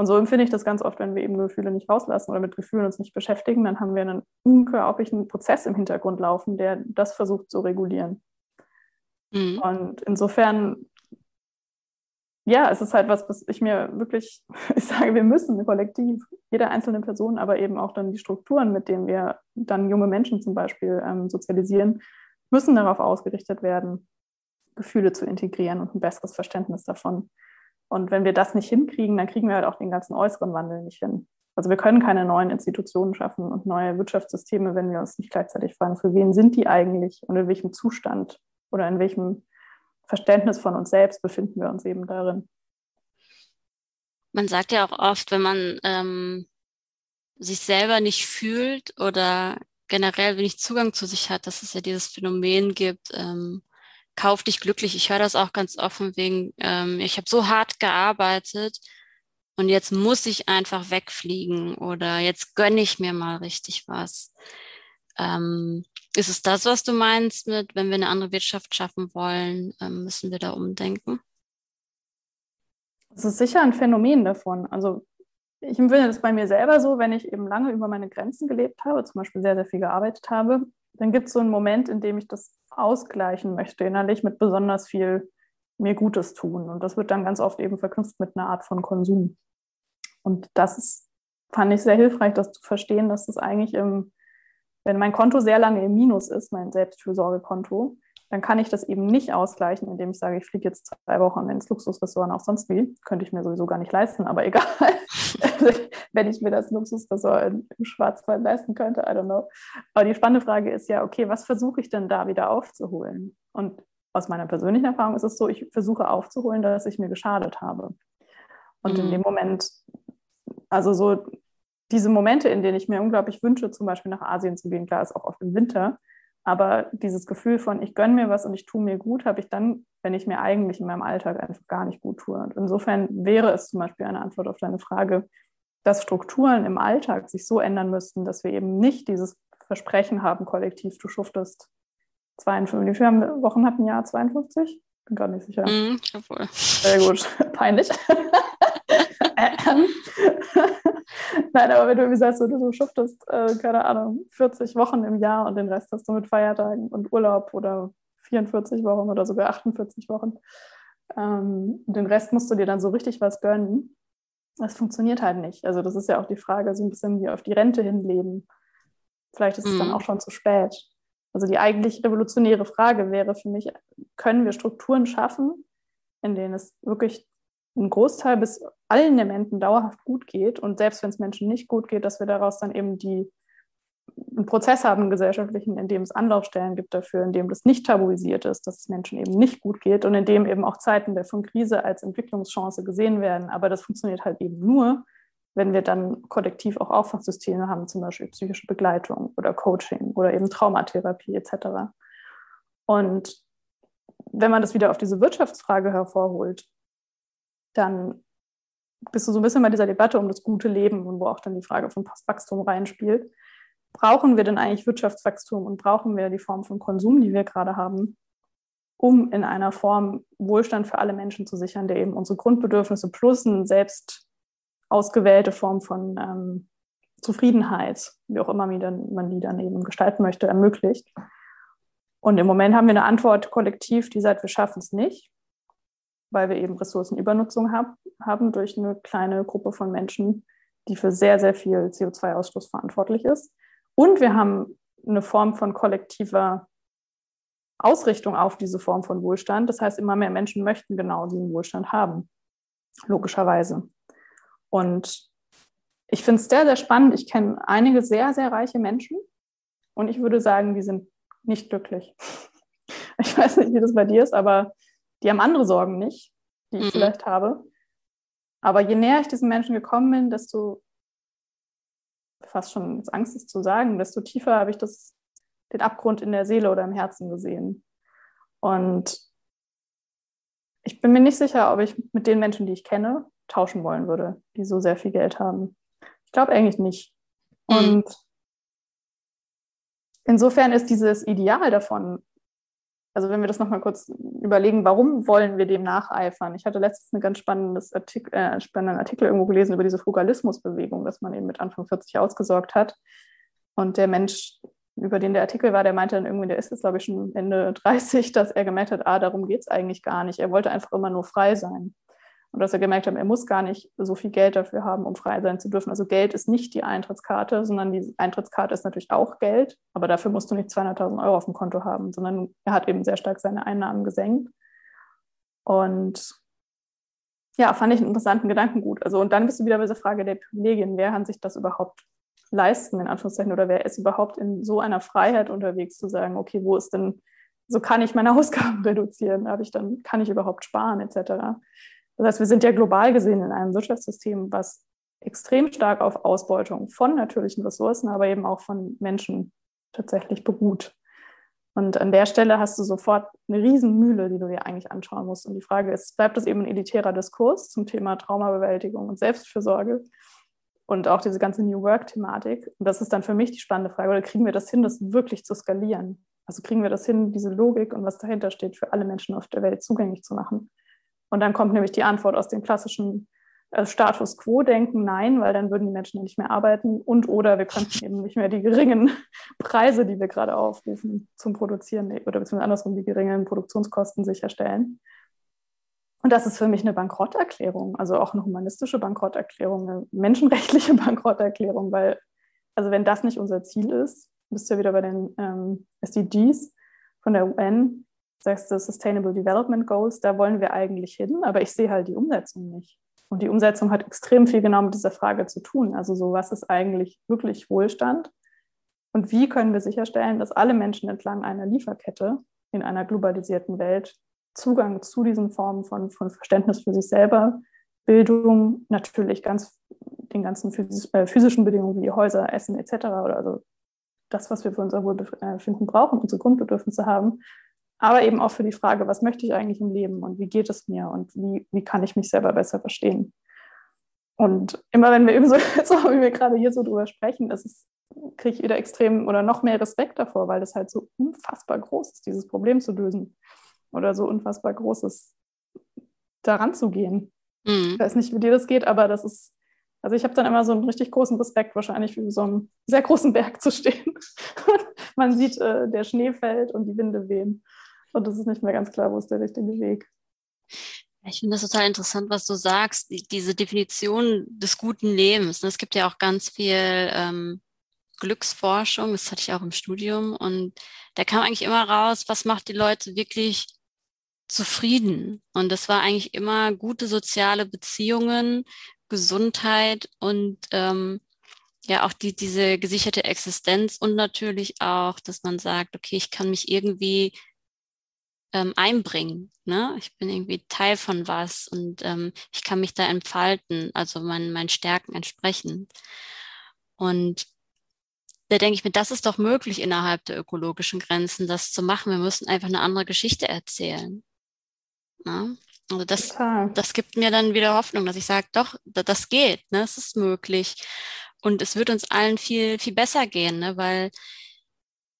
Und so empfinde ich das ganz oft, wenn wir eben Gefühle nicht rauslassen oder mit Gefühlen uns nicht beschäftigen, dann haben wir einen unglaublichen Prozess im Hintergrund laufen, der das versucht zu regulieren. Mhm. Und insofern, ja, es ist halt was, was ich mir wirklich, ich sage, wir müssen kollektiv, jede einzelne Person, aber eben auch dann die Strukturen, mit denen wir dann junge Menschen zum Beispiel ähm, sozialisieren, müssen darauf ausgerichtet werden, Gefühle zu integrieren und ein besseres Verständnis davon. Und wenn wir das nicht hinkriegen, dann kriegen wir halt auch den ganzen äußeren Wandel nicht hin. Also wir können keine neuen Institutionen schaffen und neue Wirtschaftssysteme, wenn wir uns nicht gleichzeitig fragen, für wen sind die eigentlich und in welchem Zustand oder in welchem Verständnis von uns selbst befinden wir uns eben darin. Man sagt ja auch oft, wenn man ähm, sich selber nicht fühlt oder generell wenig Zugang zu sich hat, dass es ja dieses Phänomen gibt, ähm, kauf dich glücklich. Ich höre das auch ganz offen wegen, ähm, ich habe so hart gearbeitet und jetzt muss ich einfach wegfliegen oder jetzt gönne ich mir mal richtig was. Ähm, ist es das, was du meinst mit, wenn wir eine andere Wirtschaft schaffen wollen, ähm, müssen wir da umdenken? Das ist sicher ein Phänomen davon. Also ich empfinde das bei mir selber so, wenn ich eben lange über meine Grenzen gelebt habe, zum Beispiel sehr, sehr viel gearbeitet habe, dann gibt es so einen Moment, in dem ich das ausgleichen möchte, innerlich mit besonders viel mir Gutes tun. Und das wird dann ganz oft eben verknüpft mit einer Art von Konsum. Und das ist, fand ich sehr hilfreich, das zu verstehen, dass das eigentlich im, wenn mein Konto sehr lange im Minus ist, mein Selbstfürsorgekonto, dann kann ich das eben nicht ausgleichen, indem ich sage, ich fliege jetzt zwei Wochen ins Luxusrestaurant auch sonst wie. Könnte ich mir sowieso gar nicht leisten, aber egal. Wenn ich mir das Luxusrestaurant im Schwarzwald leisten könnte, I don't know. Aber die spannende Frage ist ja, okay, was versuche ich denn da wieder aufzuholen? Und aus meiner persönlichen Erfahrung ist es so, ich versuche aufzuholen, dass ich mir geschadet habe. Und mhm. in dem Moment, also so diese Momente, in denen ich mir unglaublich wünsche, zum Beispiel nach Asien zu gehen, klar ist auch oft im Winter, aber dieses Gefühl von, ich gönne mir was und ich tue mir gut, habe ich dann, wenn ich mir eigentlich in meinem Alltag einfach gar nicht gut tue. Und insofern wäre es zum Beispiel eine Antwort auf deine Frage, dass Strukturen im Alltag sich so ändern müssten, dass wir eben nicht dieses Versprechen haben, kollektiv, du schuftest 52, wie viele Wochen hat ein Jahr? 52? Bin gar nicht sicher. Mm, jawohl. Sehr gut, peinlich. Nein, aber wenn du wie sagst, du, du schuftest, äh, keine Ahnung, 40 Wochen im Jahr und den Rest hast du mit Feiertagen und Urlaub oder 44 Wochen oder sogar 48 Wochen. Ähm, den Rest musst du dir dann so richtig was gönnen. Das funktioniert halt nicht. Also das ist ja auch die Frage, so ein bisschen wie auf die Rente hinleben. Vielleicht ist mhm. es dann mhm. auch schon zu spät. Also die eigentlich revolutionäre Frage wäre für mich, können wir Strukturen schaffen, in denen es wirklich ein Großteil bis allen Elementen dauerhaft gut geht und selbst wenn es Menschen nicht gut geht, dass wir daraus dann eben die einen Prozess haben, einen gesellschaftlichen, in dem es Anlaufstellen gibt dafür, in dem das nicht tabuisiert ist, dass es Menschen eben nicht gut geht und in dem eben auch Zeiten der von Krise als Entwicklungschance gesehen werden. Aber das funktioniert halt eben nur, wenn wir dann kollektiv auch Aufwachssysteme haben, zum Beispiel psychische Begleitung oder Coaching oder eben Traumatherapie etc. Und wenn man das wieder auf diese Wirtschaftsfrage hervorholt, dann bist du so ein bisschen bei dieser Debatte um das gute Leben und wo auch dann die Frage von Postwachstum reinspielt. Brauchen wir denn eigentlich Wirtschaftswachstum und brauchen wir die Form von Konsum, die wir gerade haben, um in einer Form Wohlstand für alle Menschen zu sichern, der eben unsere Grundbedürfnisse plus eine selbst ausgewählte Form von ähm, Zufriedenheit, wie auch immer man die dann eben gestalten möchte, ermöglicht. Und im Moment haben wir eine Antwort kollektiv, die sagt, wir schaffen es nicht weil wir eben Ressourcenübernutzung hab, haben durch eine kleine Gruppe von Menschen, die für sehr, sehr viel CO2-Ausstoß verantwortlich ist. Und wir haben eine Form von kollektiver Ausrichtung auf diese Form von Wohlstand. Das heißt, immer mehr Menschen möchten genau diesen Wohlstand haben, logischerweise. Und ich finde es sehr, sehr spannend. Ich kenne einige sehr, sehr reiche Menschen und ich würde sagen, die sind nicht glücklich. Ich weiß nicht, wie das bei dir ist, aber die haben andere Sorgen nicht, die ich mhm. vielleicht habe. Aber je näher ich diesen Menschen gekommen bin, desto fast schon Angst ist zu sagen, desto tiefer habe ich das, den Abgrund in der Seele oder im Herzen gesehen. Und ich bin mir nicht sicher, ob ich mit den Menschen, die ich kenne, tauschen wollen würde, die so sehr viel Geld haben. Ich glaube eigentlich nicht. Mhm. Und insofern ist dieses Ideal davon, also wenn wir das nochmal kurz überlegen, warum wollen wir dem nacheifern? Ich hatte letztens einen ganz spannendes Artikel, äh, spannenden Artikel irgendwo gelesen über diese Frugalismusbewegung, dass man eben mit Anfang 40 ausgesorgt hat. Und der Mensch, über den der Artikel war, der meinte dann irgendwie, der ist jetzt, glaube ich, schon Ende 30, dass er gemerkt hat, ah, darum geht es eigentlich gar nicht. Er wollte einfach immer nur frei sein. Und dass er gemerkt hat, er muss gar nicht so viel Geld dafür haben, um frei sein zu dürfen. Also Geld ist nicht die Eintrittskarte, sondern die Eintrittskarte ist natürlich auch Geld, aber dafür musst du nicht 200.000 Euro auf dem Konto haben, sondern er hat eben sehr stark seine Einnahmen gesenkt. Und ja, fand ich einen interessanten Gedankengut. Also, und dann bist du wieder bei dieser Frage der Privilegien. Wer kann sich das überhaupt leisten, in Anführungszeichen, oder wer ist überhaupt in so einer Freiheit unterwegs, zu sagen, okay, wo ist denn, so kann ich meine Ausgaben reduzieren, habe ich dann, kann ich überhaupt sparen, etc. Das heißt, wir sind ja global gesehen in einem Wirtschaftssystem, was extrem stark auf Ausbeutung von natürlichen Ressourcen, aber eben auch von Menschen tatsächlich beruht. Und an der Stelle hast du sofort eine Riesenmühle, die du dir eigentlich anschauen musst. Und die Frage ist, bleibt das eben ein elitärer Diskurs zum Thema Traumabewältigung und Selbstfürsorge und auch diese ganze New Work-Thematik? Und das ist dann für mich die spannende Frage, oder kriegen wir das hin, das wirklich zu skalieren? Also kriegen wir das hin, diese Logik und was dahinter steht, für alle Menschen auf der Welt zugänglich zu machen? Und dann kommt nämlich die Antwort aus dem klassischen äh, Status quo-Denken, nein, weil dann würden die Menschen ja nicht mehr arbeiten und oder wir könnten eben nicht mehr die geringen Preise, die wir gerade aufrufen, zum Produzieren oder beziehungsweise andersrum die geringen Produktionskosten sicherstellen. Und das ist für mich eine Bankrotterklärung, also auch eine humanistische Bankrotterklärung, eine menschenrechtliche Bankrotterklärung, weil, also wenn das nicht unser Ziel ist, bist du ja wieder bei den ähm, SDGs von der UN, sagst du Sustainable Development Goals, da wollen wir eigentlich hin, aber ich sehe halt die Umsetzung nicht. Und die Umsetzung hat extrem viel genau mit dieser Frage zu tun. Also so, was ist eigentlich wirklich Wohlstand? Und wie können wir sicherstellen, dass alle Menschen entlang einer Lieferkette in einer globalisierten Welt Zugang zu diesen Formen von, von Verständnis für sich selber, Bildung, natürlich ganz den ganzen äh, physischen Bedingungen wie Häuser, Essen etc. oder also das, was wir für unser Wohlbefinden brauchen, unsere Grundbedürfnisse haben, aber eben auch für die Frage, was möchte ich eigentlich im Leben und wie geht es mir und wie, wie kann ich mich selber besser verstehen. Und immer wenn wir eben so, so wie wir gerade hier so drüber sprechen, kriege ich wieder extrem oder noch mehr Respekt davor, weil das halt so unfassbar groß ist, dieses Problem zu lösen. Oder so unfassbar groß ist, daran zu gehen. Mhm. Ich weiß nicht, wie dir das geht, aber das ist, also ich habe dann immer so einen richtig großen Respekt, wahrscheinlich für so einen sehr großen Berg zu stehen. Man sieht, äh, der Schnee fällt und die Winde wehen. Und es ist nicht mehr ganz klar, wo ist der richtige Weg. Ich finde das total interessant, was du sagst, die, diese Definition des guten Lebens. Es gibt ja auch ganz viel ähm, Glücksforschung, das hatte ich auch im Studium. Und da kam eigentlich immer raus, was macht die Leute wirklich zufrieden. Und das war eigentlich immer gute soziale Beziehungen, Gesundheit und ähm, ja auch die, diese gesicherte Existenz und natürlich auch, dass man sagt, okay, ich kann mich irgendwie ähm, einbringen. Ne? Ich bin irgendwie Teil von was und ähm, ich kann mich da entfalten, also mein, meinen Stärken entsprechend. Und da denke ich mir, das ist doch möglich innerhalb der ökologischen Grenzen, das zu machen. Wir müssen einfach eine andere Geschichte erzählen. Ne? Also das, das gibt mir dann wieder Hoffnung, dass ich sage, doch, das geht, ne? es ist möglich. Und es wird uns allen viel, viel besser gehen, ne? weil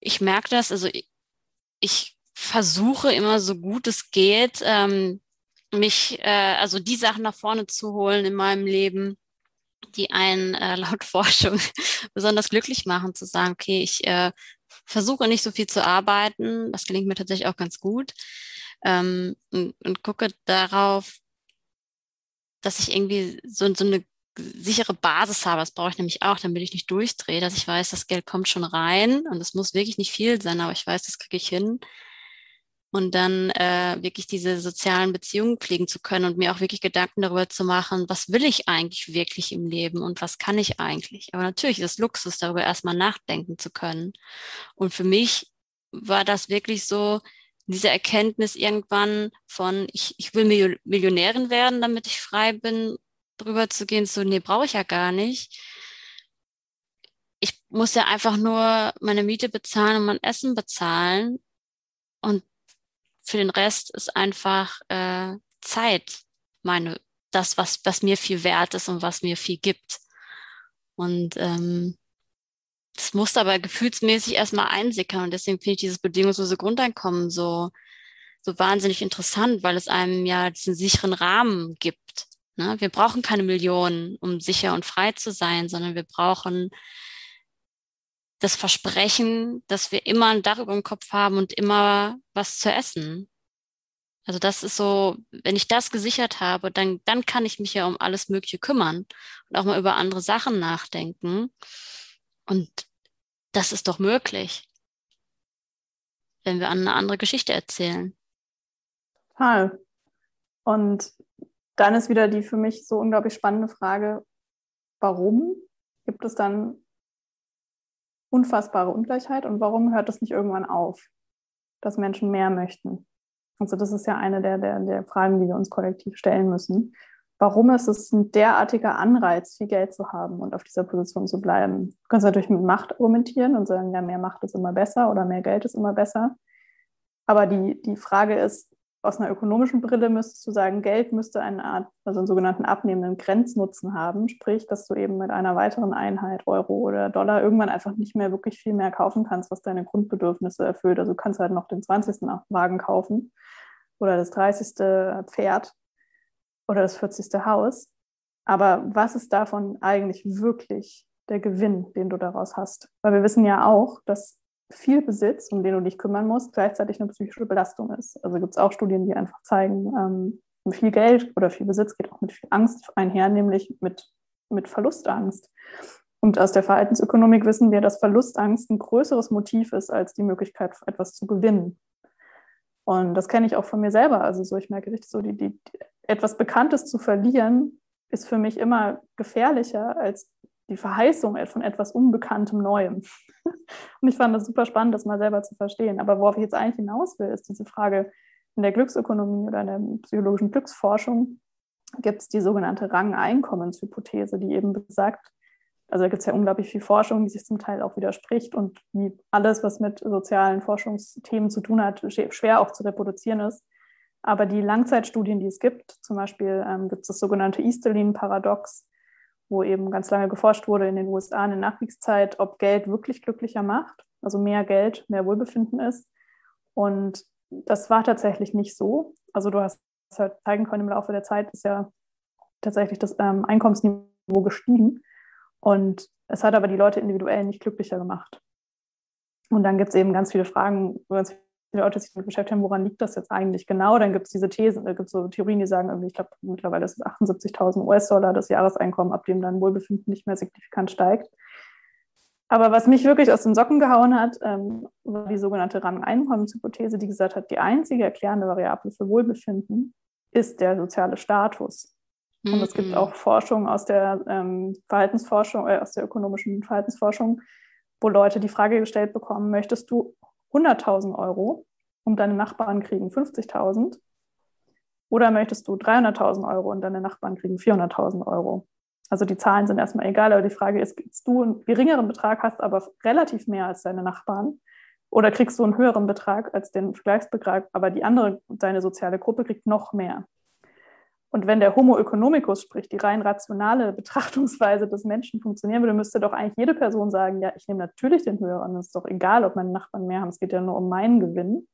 ich merke das, also ich, ich versuche immer so gut es geht, ähm, mich, äh, also die Sachen nach vorne zu holen in meinem Leben, die einen äh, laut Forschung besonders glücklich machen, zu sagen, okay, ich äh, versuche nicht so viel zu arbeiten, das gelingt mir tatsächlich auch ganz gut, ähm, und, und gucke darauf, dass ich irgendwie so, so eine sichere Basis habe, das brauche ich nämlich auch, damit ich nicht durchdrehe, dass ich weiß, das Geld kommt schon rein. Und es muss wirklich nicht viel sein, aber ich weiß, das kriege ich hin. Und dann äh, wirklich diese sozialen Beziehungen pflegen zu können und mir auch wirklich Gedanken darüber zu machen, was will ich eigentlich wirklich im Leben und was kann ich eigentlich. Aber natürlich ist es Luxus, darüber erstmal nachdenken zu können. Und für mich war das wirklich so, diese Erkenntnis irgendwann von, ich, ich will Millionärin werden, damit ich frei bin, drüber zu gehen, so, nee, brauche ich ja gar nicht. Ich muss ja einfach nur meine Miete bezahlen und mein Essen bezahlen. Und für den Rest ist einfach äh, Zeit meine, das, was, was mir viel wert ist und was mir viel gibt. Und ähm, das muss aber gefühlsmäßig erstmal einsickern. Und deswegen finde ich dieses bedingungslose Grundeinkommen so, so wahnsinnig interessant, weil es einem ja diesen sicheren Rahmen gibt. Ne? Wir brauchen keine Millionen, um sicher und frei zu sein, sondern wir brauchen das Versprechen, dass wir immer ein Dach über dem Kopf haben und immer was zu essen. Also das ist so, wenn ich das gesichert habe, dann, dann kann ich mich ja um alles Mögliche kümmern und auch mal über andere Sachen nachdenken. Und das ist doch möglich, wenn wir eine andere Geschichte erzählen. Total. Und dann ist wieder die für mich so unglaublich spannende Frage, warum gibt es dann unfassbare Ungleichheit und warum hört es nicht irgendwann auf, dass Menschen mehr möchten? Also das ist ja eine der, der, der Fragen, die wir uns kollektiv stellen müssen. Warum ist es ein derartiger Anreiz, viel Geld zu haben und auf dieser Position zu bleiben? Du kannst natürlich mit Macht argumentieren und sagen, ja, mehr Macht ist immer besser oder mehr Geld ist immer besser. Aber die, die Frage ist, aus einer ökonomischen Brille müsstest du sagen, Geld müsste eine Art, also einen sogenannten abnehmenden Grenznutzen haben, sprich, dass du eben mit einer weiteren Einheit, Euro oder Dollar, irgendwann einfach nicht mehr wirklich viel mehr kaufen kannst, was deine Grundbedürfnisse erfüllt. Also du kannst halt noch den 20. Wagen kaufen oder das 30. Pferd oder das 40. Haus. Aber was ist davon eigentlich wirklich der Gewinn, den du daraus hast? Weil wir wissen ja auch, dass viel Besitz, um den du dich kümmern musst, gleichzeitig eine psychische Belastung ist. Also gibt es auch Studien, die einfach zeigen, ähm, viel Geld oder viel Besitz geht auch mit viel Angst einher, nämlich mit, mit Verlustangst. Und aus der Verhaltensökonomik wissen wir, dass Verlustangst ein größeres Motiv ist als die Möglichkeit, etwas zu gewinnen. Und das kenne ich auch von mir selber. Also so, ich merke richtig so, die, die, etwas Bekanntes zu verlieren, ist für mich immer gefährlicher als die Verheißung von etwas Unbekanntem Neuem. Und ich fand das super spannend, das mal selber zu verstehen. Aber worauf ich jetzt eigentlich hinaus will, ist diese Frage in der Glücksökonomie oder in der psychologischen Glücksforschung gibt es die sogenannte Rang-Einkommenshypothese, die eben besagt, also da gibt es ja unglaublich viel Forschung, die sich zum Teil auch widerspricht und wie alles, was mit sozialen Forschungsthemen zu tun hat, schwer auch zu reproduzieren ist. Aber die Langzeitstudien, die es gibt, zum Beispiel ähm, gibt es das sogenannte Easterlin-Paradox, wo eben ganz lange geforscht wurde in den USA in der Nachkriegszeit, ob Geld wirklich glücklicher macht, also mehr Geld, mehr Wohlbefinden ist. Und das war tatsächlich nicht so. Also du hast halt zeigen können, im Laufe der Zeit ist ja tatsächlich das ähm, Einkommensniveau gestiegen. Und es hat aber die Leute individuell nicht glücklicher gemacht. Und dann gibt es eben ganz viele Fragen, ganz viele Leute sich damit beschäftigt haben, woran liegt das jetzt eigentlich genau? Dann gibt es diese Thesen, da gibt es so Theorien, die sagen, irgendwie, ich glaube, mittlerweile ist es 78.000 US-Dollar das Jahreseinkommen, ab dem dann Wohlbefinden nicht mehr signifikant steigt. Aber was mich wirklich aus den Socken gehauen hat, ähm, war die sogenannte Rang-Einkommenshypothese, die gesagt hat, die einzige erklärende Variable für Wohlbefinden ist der soziale Status. Und es gibt mhm. auch Forschung aus der ähm, Verhaltensforschung, äh, aus der ökonomischen Verhaltensforschung, wo Leute die Frage gestellt bekommen, möchtest du 100.000 Euro und deine Nachbarn kriegen 50.000? Oder möchtest du 300.000 Euro und deine Nachbarn kriegen 400.000 Euro? Also die Zahlen sind erstmal egal, aber die Frage ist, kriegst du einen geringeren Betrag, hast aber relativ mehr als deine Nachbarn? Oder kriegst du einen höheren Betrag als den Vergleichsbetrag, aber die andere, deine soziale Gruppe kriegt noch mehr? Und wenn der Homo economicus, sprich die rein rationale Betrachtungsweise des Menschen funktionieren würde, müsste doch eigentlich jede Person sagen, ja, ich nehme natürlich den höheren. Es ist doch egal, ob meine Nachbarn mehr haben. Es geht ja nur um meinen Gewinn.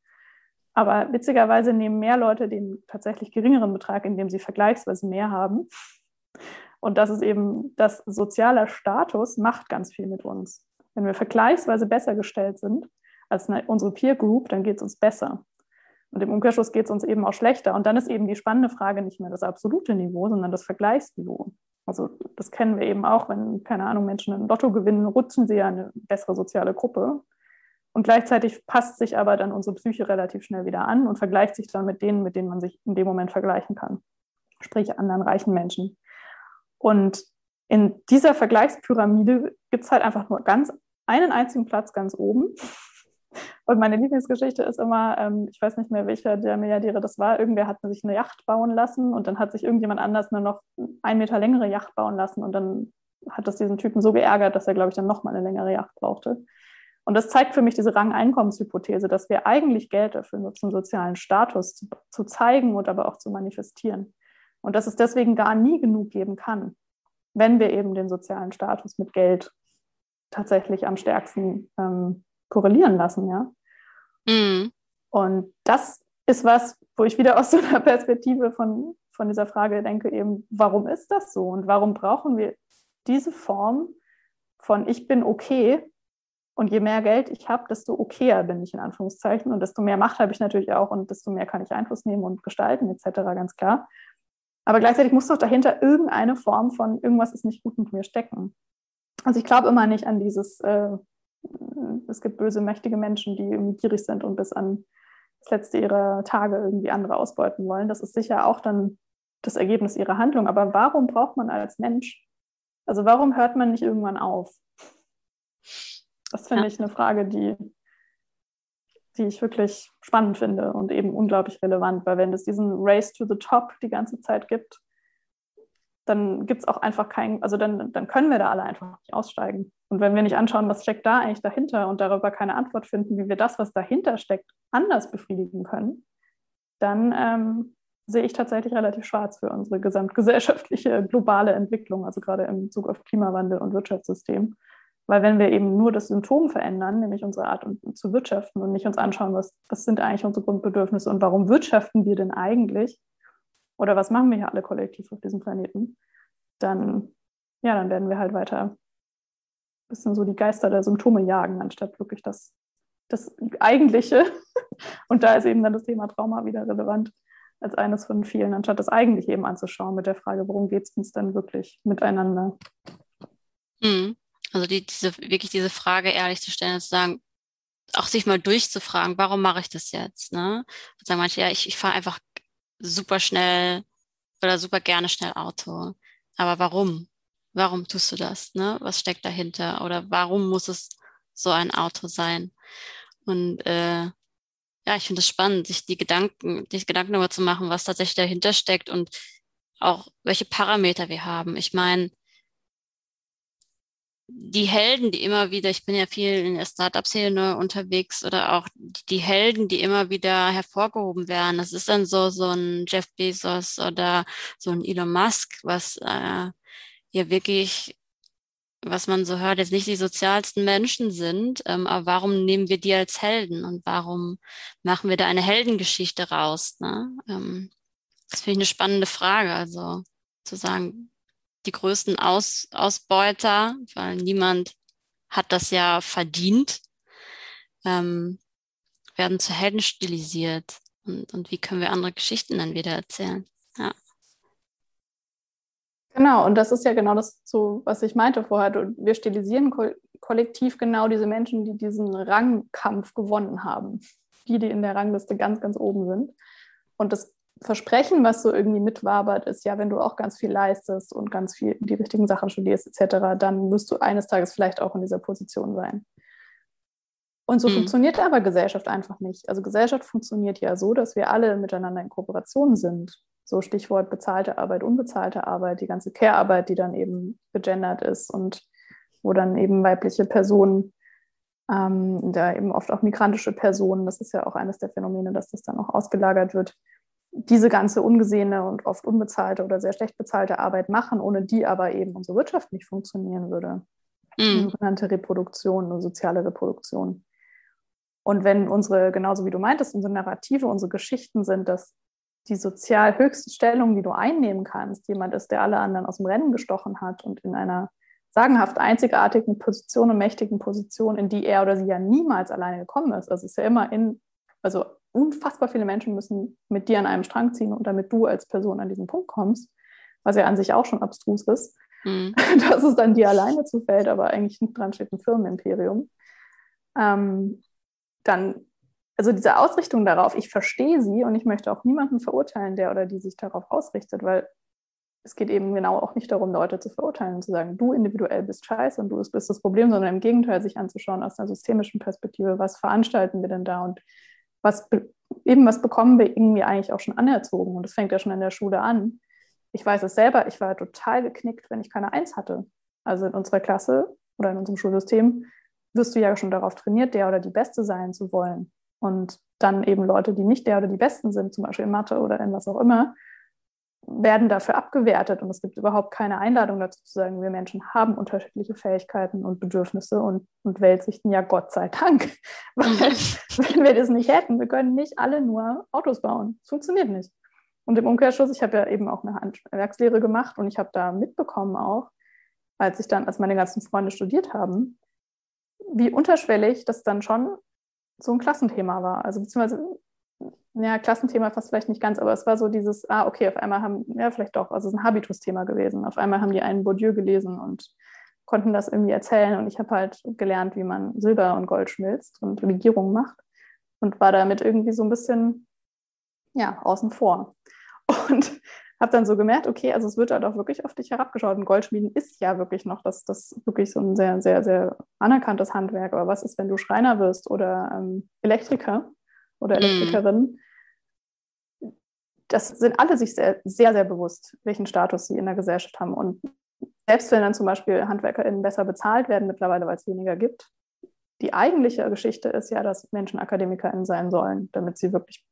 Aber witzigerweise nehmen mehr Leute den tatsächlich geringeren Betrag, indem sie vergleichsweise mehr haben. Und das ist eben, das sozialer Status macht ganz viel mit uns. Wenn wir vergleichsweise besser gestellt sind als unsere Peer Group, dann geht es uns besser. Und im Umkehrschluss geht es uns eben auch schlechter. Und dann ist eben die spannende Frage nicht mehr das absolute Niveau, sondern das Vergleichsniveau. Also das kennen wir eben auch, wenn, keine Ahnung, Menschen ein Lotto gewinnen, rutschen sie ja eine bessere soziale Gruppe. Und gleichzeitig passt sich aber dann unsere Psyche relativ schnell wieder an und vergleicht sich dann mit denen, mit denen man sich in dem Moment vergleichen kann. Sprich anderen reichen Menschen. Und in dieser Vergleichspyramide gibt es halt einfach nur ganz einen einzigen Platz ganz oben. Und meine Lieblingsgeschichte ist immer, ähm, ich weiß nicht mehr, welcher der Milliardäre das war, irgendwer hat sich eine Yacht bauen lassen und dann hat sich irgendjemand anders eine noch ein Meter längere Yacht bauen lassen und dann hat das diesen Typen so geärgert, dass er, glaube ich, dann nochmal eine längere Yacht brauchte. Und das zeigt für mich diese Rang-Einkommenshypothese, dass wir eigentlich Geld dafür nutzen, sozialen Status zu, zu zeigen und aber auch zu manifestieren. Und dass es deswegen gar nie genug geben kann, wenn wir eben den sozialen Status mit Geld tatsächlich am stärksten ähm, korrelieren lassen, ja. Mhm. Und das ist was, wo ich wieder aus so einer Perspektive von, von dieser Frage denke, eben, warum ist das so und warum brauchen wir diese Form von ich bin okay und je mehr Geld ich habe, desto okayer bin ich in Anführungszeichen und desto mehr Macht habe ich natürlich auch und desto mehr kann ich Einfluss nehmen und gestalten etc. ganz klar. Aber gleichzeitig muss doch dahinter irgendeine Form von irgendwas ist nicht gut mit mir stecken. Also ich glaube immer nicht an dieses, äh, es gibt böse, mächtige Menschen, die irgendwie gierig sind und bis an das letzte ihrer Tage irgendwie andere ausbeuten wollen. Das ist sicher auch dann das Ergebnis ihrer Handlung. Aber warum braucht man als Mensch, also warum hört man nicht irgendwann auf? Das finde ja. ich eine Frage, die, die ich wirklich spannend finde und eben unglaublich relevant, weil wenn es diesen Race to the Top die ganze Zeit gibt, dann gibt es auch einfach keinen, also dann, dann können wir da alle einfach nicht aussteigen. Und wenn wir nicht anschauen, was steckt da eigentlich dahinter und darüber keine Antwort finden, wie wir das, was dahinter steckt, anders befriedigen können, dann ähm, sehe ich tatsächlich relativ schwarz für unsere gesamtgesellschaftliche globale Entwicklung, also gerade im Bezug auf Klimawandel und Wirtschaftssystem. Weil wenn wir eben nur das Symptom verändern, nämlich unsere Art zu wirtschaften und nicht uns anschauen, was, was sind eigentlich unsere Grundbedürfnisse und warum wirtschaften wir denn eigentlich, oder was machen wir hier alle kollektiv auf diesem Planeten, dann, ja, dann werden wir halt weiter bisschen so die Geister der Symptome jagen, anstatt wirklich das, das Eigentliche. Und da ist eben dann das Thema Trauma wieder relevant als eines von vielen, anstatt das Eigentliche eben anzuschauen mit der Frage, worum geht es uns denn wirklich miteinander? Mhm. Also die, diese, wirklich diese Frage ehrlich zu stellen zu sagen, auch sich mal durchzufragen, warum mache ich das jetzt? Ne? Und sagen manche, ja, ich, ich fahre einfach super schnell oder super gerne schnell Auto. Aber warum? Warum tust du das? Ne? Was steckt dahinter? Oder warum muss es so ein Auto sein? Und äh, ja, ich finde es spannend, sich die Gedanken, sich Gedanken darüber zu machen, was tatsächlich dahinter steckt und auch welche Parameter wir haben. Ich meine, die Helden, die immer wieder, ich bin ja viel in der Startup-Szene unterwegs oder auch die Helden, die immer wieder hervorgehoben werden. Das ist dann so, so ein Jeff Bezos oder so ein Elon Musk, was äh, ja wirklich, was man so hört, jetzt nicht die sozialsten Menschen sind. Ähm, aber warum nehmen wir die als Helden und warum machen wir da eine Heldengeschichte raus? Ne? Ähm, das finde ich eine spannende Frage. Also zu sagen, die größten Aus, Ausbeuter, weil niemand hat das ja verdient, ähm, werden zu Helden stilisiert. Und, und wie können wir andere Geschichten dann wieder erzählen? Genau, und das ist ja genau das, so, was ich meinte vorher. Wir stilisieren ko kollektiv genau diese Menschen, die diesen Rangkampf gewonnen haben. Die, die in der Rangliste ganz, ganz oben sind. Und das Versprechen, was so irgendwie mitwabert, ist ja, wenn du auch ganz viel leistest und ganz viel die richtigen Sachen studierst etc., dann wirst du eines Tages vielleicht auch in dieser Position sein. Und so mhm. funktioniert aber Gesellschaft einfach nicht. Also Gesellschaft funktioniert ja so, dass wir alle miteinander in Kooperation sind. So Stichwort bezahlte Arbeit, unbezahlte Arbeit, die ganze Care-Arbeit, die dann eben gegendert ist und wo dann eben weibliche Personen, ähm, da eben oft auch migrantische Personen, das ist ja auch eines der Phänomene, dass das dann auch ausgelagert wird, diese ganze ungesehene und oft unbezahlte oder sehr schlecht bezahlte Arbeit machen, ohne die aber eben unsere Wirtschaft nicht funktionieren würde. Mhm. Sogenannte Reproduktion, eine soziale Reproduktion. Und wenn unsere, genauso wie du meintest, unsere Narrative, unsere Geschichten sind, dass die sozial höchste Stellung, die du einnehmen kannst, jemand ist, der alle anderen aus dem Rennen gestochen hat und in einer sagenhaft einzigartigen Position und mächtigen Position, in die er oder sie ja niemals alleine gekommen ist. Also es ist ja immer in, also unfassbar viele Menschen müssen mit dir an einem Strang ziehen und damit du als Person an diesen Punkt kommst. was ja an sich auch schon abstrus ist, mhm. dass es dann dir alleine zufällt, aber eigentlich nicht dran steht ein Firmenimperium. Ähm, dann, also diese Ausrichtung darauf, ich verstehe sie und ich möchte auch niemanden verurteilen, der oder die sich darauf ausrichtet, weil es geht eben genau auch nicht darum, Leute zu verurteilen und zu sagen, du individuell bist scheiße und du bist das Problem, sondern im Gegenteil, sich anzuschauen aus einer systemischen Perspektive, was veranstalten wir denn da und was eben was bekommen wir irgendwie eigentlich auch schon anerzogen. Und das fängt ja schon in der Schule an. Ich weiß es selber, ich war total geknickt, wenn ich keine Eins hatte. Also in unserer Klasse oder in unserem Schulsystem wirst du ja schon darauf trainiert, der oder die Beste sein zu wollen. Und dann eben Leute, die nicht der oder die Besten sind, zum Beispiel in Mathe oder in was auch immer, werden dafür abgewertet und es gibt überhaupt keine Einladung dazu zu sagen, wir Menschen haben unterschiedliche Fähigkeiten und Bedürfnisse und, und Weltsichten, ja Gott sei Dank. Weil wenn wir das nicht hätten, wir können nicht alle nur Autos bauen. Es funktioniert nicht. Und im Umkehrschluss, ich habe ja eben auch eine Handwerkslehre gemacht und ich habe da mitbekommen auch, als ich dann, als meine ganzen Freunde studiert haben, wie unterschwellig das dann schon so ein Klassenthema war. Also beziehungsweise ja, Klassenthema fast vielleicht nicht ganz, aber es war so dieses, ah, okay, auf einmal haben, ja, vielleicht doch, also es ist ein Habitus-Thema gewesen. Auf einmal haben die einen Bourdieu gelesen und konnten das irgendwie erzählen und ich habe halt gelernt, wie man Silber und Gold schmilzt und Legierung macht und war damit irgendwie so ein bisschen, ja, außen vor. Und habe dann so gemerkt, okay, also es wird halt auch wirklich auf dich herabgeschaut. Und Goldschmieden ist ja wirklich noch das, das wirklich so ein sehr, sehr, sehr anerkanntes Handwerk. Aber was ist, wenn du Schreiner wirst oder ähm, Elektriker oder mhm. Elektrikerin? Mm das sind alle sich sehr, sehr, sehr bewusst, welchen Status sie in der Gesellschaft haben. Und selbst wenn dann zum Beispiel HandwerkerInnen besser bezahlt werden mittlerweile, weil es weniger gibt, die eigentliche Geschichte ist ja, dass Menschen AkademikerInnen sein sollen, damit sie wirklich,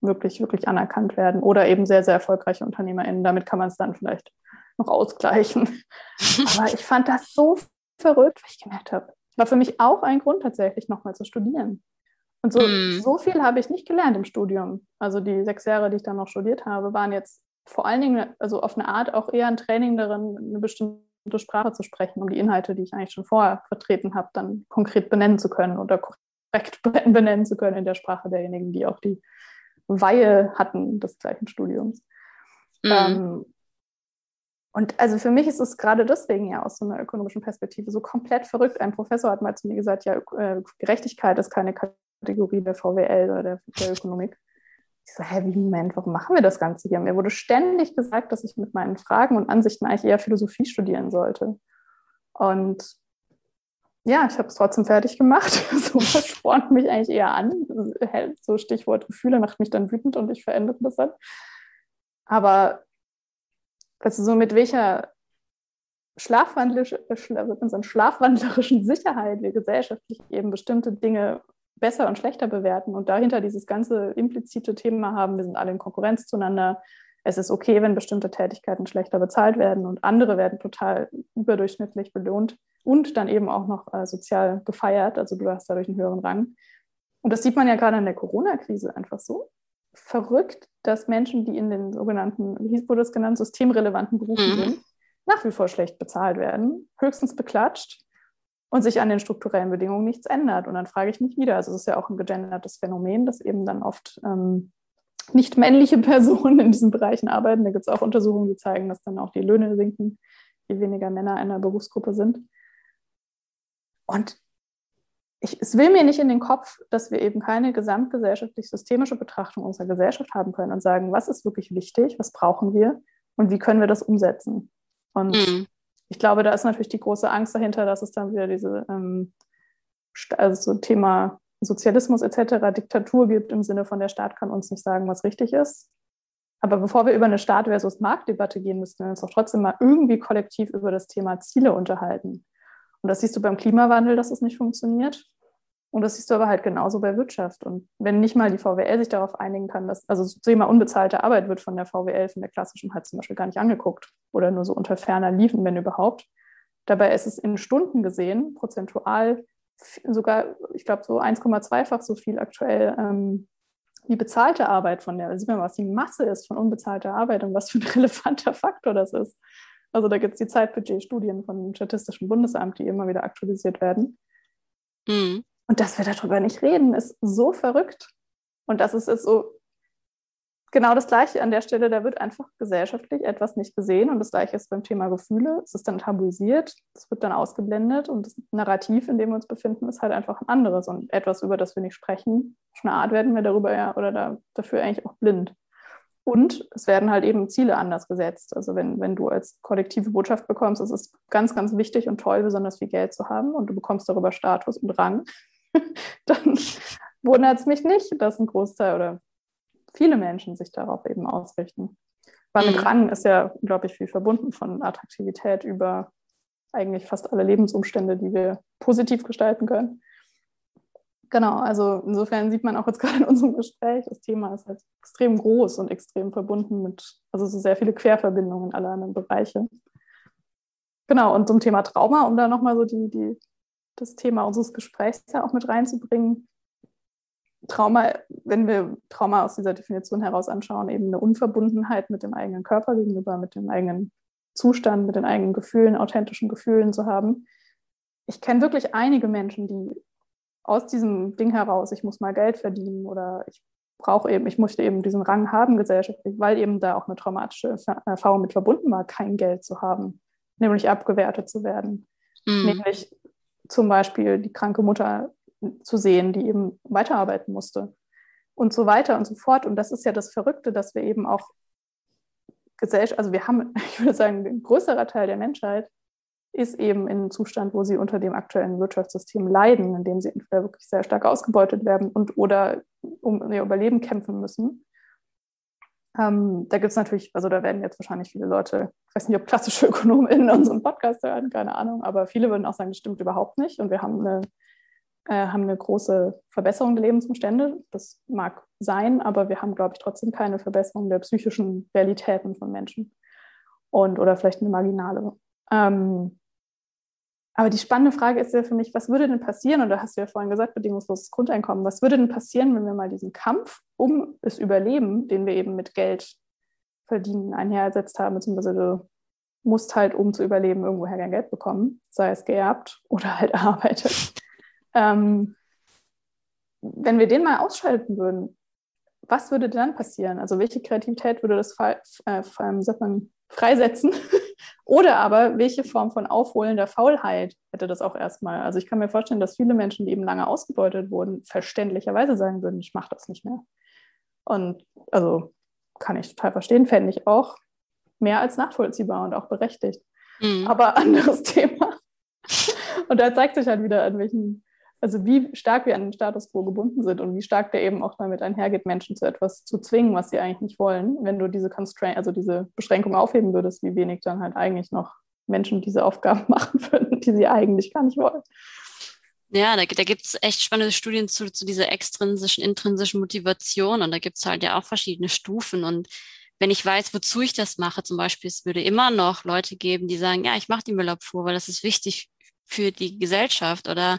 wirklich, wirklich anerkannt werden oder eben sehr, sehr erfolgreiche UnternehmerInnen. Damit kann man es dann vielleicht noch ausgleichen. Aber ich fand das so verrückt, weil ich gemerkt habe, war für mich auch ein Grund tatsächlich nochmal zu studieren. Und so, mm. so viel habe ich nicht gelernt im Studium. Also die sechs Jahre, die ich dann noch studiert habe, waren jetzt vor allen Dingen, also auf eine Art auch eher ein Training darin, eine bestimmte Sprache zu sprechen, um die Inhalte, die ich eigentlich schon vorher vertreten habe, dann konkret benennen zu können oder korrekt benennen zu können in der Sprache derjenigen, die auch die Weihe hatten des gleichen Studiums. Mm. Ähm, und also für mich ist es gerade deswegen ja aus so einer ökonomischen Perspektive so komplett verrückt. Ein Professor hat mal zu mir gesagt, ja, äh, Gerechtigkeit ist keine Kategorie der VWL oder der, der Ökonomik. Ich so, hä, wie Moment, warum machen wir das Ganze hier? Mir wurde ständig gesagt, dass ich mit meinen Fragen und Ansichten eigentlich eher Philosophie studieren sollte. Und ja, ich habe es trotzdem fertig gemacht. so was spornt mich eigentlich eher an. So Stichwort Gefühle macht mich dann wütend und ich verändere das dann. Aber also so mit welcher schlafwandlerischen, äh, schlafwandlerischen Sicherheit wir gesellschaftlich eben bestimmte Dinge besser und schlechter bewerten und dahinter dieses ganze implizite Thema haben, wir sind alle in Konkurrenz zueinander. Es ist okay, wenn bestimmte Tätigkeiten schlechter bezahlt werden und andere werden total überdurchschnittlich belohnt und dann eben auch noch äh, sozial gefeiert. Also du hast dadurch einen höheren Rang. Und das sieht man ja gerade in der Corona-Krise einfach so verrückt, dass Menschen, die in den sogenannten, wie wurde das genannt, systemrelevanten Berufen mhm. sind, nach wie vor schlecht bezahlt werden, höchstens beklatscht und sich an den strukturellen Bedingungen nichts ändert. Und dann frage ich mich wieder, also es ist ja auch ein gegendertes Phänomen, dass eben dann oft ähm, nicht männliche Personen in diesen Bereichen arbeiten. Da gibt es auch Untersuchungen, die zeigen, dass dann auch die Löhne sinken, je weniger Männer in einer Berufsgruppe sind. Und ich, es will mir nicht in den Kopf, dass wir eben keine gesamtgesellschaftlich systemische Betrachtung unserer Gesellschaft haben können und sagen, was ist wirklich wichtig, was brauchen wir und wie können wir das umsetzen. Und mhm ich glaube, da ist natürlich die große Angst dahinter, dass es dann wieder diese ähm, also so Thema Sozialismus etc., Diktatur gibt im Sinne von der Staat kann uns nicht sagen, was richtig ist. Aber bevor wir über eine Staat versus Marktdebatte gehen, müssten wir uns doch trotzdem mal irgendwie kollektiv über das Thema Ziele unterhalten. Und das siehst du beim Klimawandel, dass es nicht funktioniert. Und das siehst du aber halt genauso bei Wirtschaft. Und wenn nicht mal die VWL sich darauf einigen kann, dass, also das Thema unbezahlte Arbeit wird von der VWL, von der klassischen halt zum Beispiel gar nicht angeguckt oder nur so unter ferner liefen, wenn überhaupt. Dabei ist es in Stunden gesehen, prozentual sogar, ich glaube, so 1,2-fach so viel aktuell ähm, wie bezahlte Arbeit von der, da sieht man, was die Masse ist von unbezahlter Arbeit und was für ein relevanter Faktor das ist. Also da gibt es die Zeitbudget-Studien vom Statistischen Bundesamt, die immer wieder aktualisiert werden. Mhm. Und dass wir darüber nicht reden, ist so verrückt. Und das ist, ist so, genau das Gleiche an der Stelle, da wird einfach gesellschaftlich etwas nicht gesehen und das Gleiche ist beim Thema Gefühle. Es ist dann tabuisiert, es wird dann ausgeblendet und das Narrativ, in dem wir uns befinden, ist halt einfach ein anderes und etwas, über das wir nicht sprechen. Auf eine Art werden wir darüber ja oder da, dafür eigentlich auch blind. Und es werden halt eben Ziele anders gesetzt. Also wenn, wenn du als kollektive Botschaft bekommst, es ist ganz, ganz wichtig und toll, besonders viel Geld zu haben und du bekommst darüber Status und Rang, dann wundert es mich nicht, dass ein Großteil oder viele Menschen sich darauf eben ausrichten. Weil mit mhm. Rang ist ja unglaublich viel verbunden von Attraktivität über eigentlich fast alle Lebensumstände, die wir positiv gestalten können. Genau, also insofern sieht man auch jetzt gerade in unserem Gespräch, das Thema ist halt extrem groß und extrem verbunden mit, also so sehr viele Querverbindungen in alle anderen Bereiche. Genau, und zum Thema Trauma, um da nochmal so die, die, das Thema unseres Gesprächs ja auch mit reinzubringen, Trauma, wenn wir Trauma aus dieser Definition heraus anschauen, eben eine Unverbundenheit mit dem eigenen Körper gegenüber, mit dem eigenen Zustand, mit den eigenen Gefühlen, authentischen Gefühlen zu haben. Ich kenne wirklich einige Menschen, die aus diesem Ding heraus, ich muss mal Geld verdienen oder ich brauche eben, ich möchte eben diesen Rang haben gesellschaftlich, weil eben da auch eine traumatische Erfahrung mit verbunden war, kein Geld zu haben, nämlich abgewertet zu werden. Mhm. Nämlich zum Beispiel die kranke Mutter zu sehen, die eben weiterarbeiten musste und so weiter und so fort. Und das ist ja das Verrückte, dass wir eben auch Gesellschaft, also wir haben, ich würde sagen, ein größerer Teil der Menschheit ist eben in einem Zustand, wo sie unter dem aktuellen Wirtschaftssystem leiden, in dem sie entweder wirklich sehr stark ausgebeutet werden und oder um ihr Überleben kämpfen müssen. Ähm, da gibt es natürlich, also da werden jetzt wahrscheinlich viele Leute, ich weiß nicht, ob klassische Ökonomen in unserem Podcast hören, keine Ahnung, aber viele würden auch sagen, das stimmt überhaupt nicht. Und wir haben eine äh, haben eine große Verbesserung der Lebensumstände. Das mag sein, aber wir haben, glaube ich, trotzdem keine Verbesserung der psychischen Realitäten von Menschen. Und, oder vielleicht eine marginale. Ähm, aber die spannende Frage ist ja für mich, was würde denn passieren, und da hast du ja vorhin gesagt, bedingungsloses Grundeinkommen, was würde denn passieren, wenn wir mal diesen Kampf um das Überleben, den wir eben mit Geld verdienen, einhergesetzt haben, beziehungsweise du musst halt, um zu überleben, irgendwoher dein Geld bekommen, sei es geerbt oder halt erarbeitet. Ähm, wenn wir den mal ausschalten würden, was würde dann passieren? Also welche Kreativität würde das äh, freisetzen? Oder aber welche Form von aufholender Faulheit hätte das auch erstmal? Also ich kann mir vorstellen, dass viele Menschen, die eben lange ausgebeutet wurden, verständlicherweise sagen würden, ich mache das nicht mehr. Und also kann ich total verstehen, fände ich auch mehr als nachvollziehbar und auch berechtigt. Mhm. Aber anderes Thema. Und da zeigt sich halt wieder, an welchen also wie stark wir an den Status quo gebunden sind und wie stark der eben auch damit einhergeht, Menschen zu etwas zu zwingen, was sie eigentlich nicht wollen. Wenn du diese Constraint, also diese Beschränkung aufheben würdest, wie wenig dann halt eigentlich noch Menschen diese Aufgaben machen würden, die sie eigentlich gar nicht wollen. Ja, da, da gibt es echt spannende Studien zu, zu dieser extrinsischen, intrinsischen Motivation und da gibt es halt ja auch verschiedene Stufen und wenn ich weiß, wozu ich das mache, zum Beispiel, es würde immer noch Leute geben, die sagen, ja, ich mache die Müllabfuhr, weil das ist wichtig für die Gesellschaft oder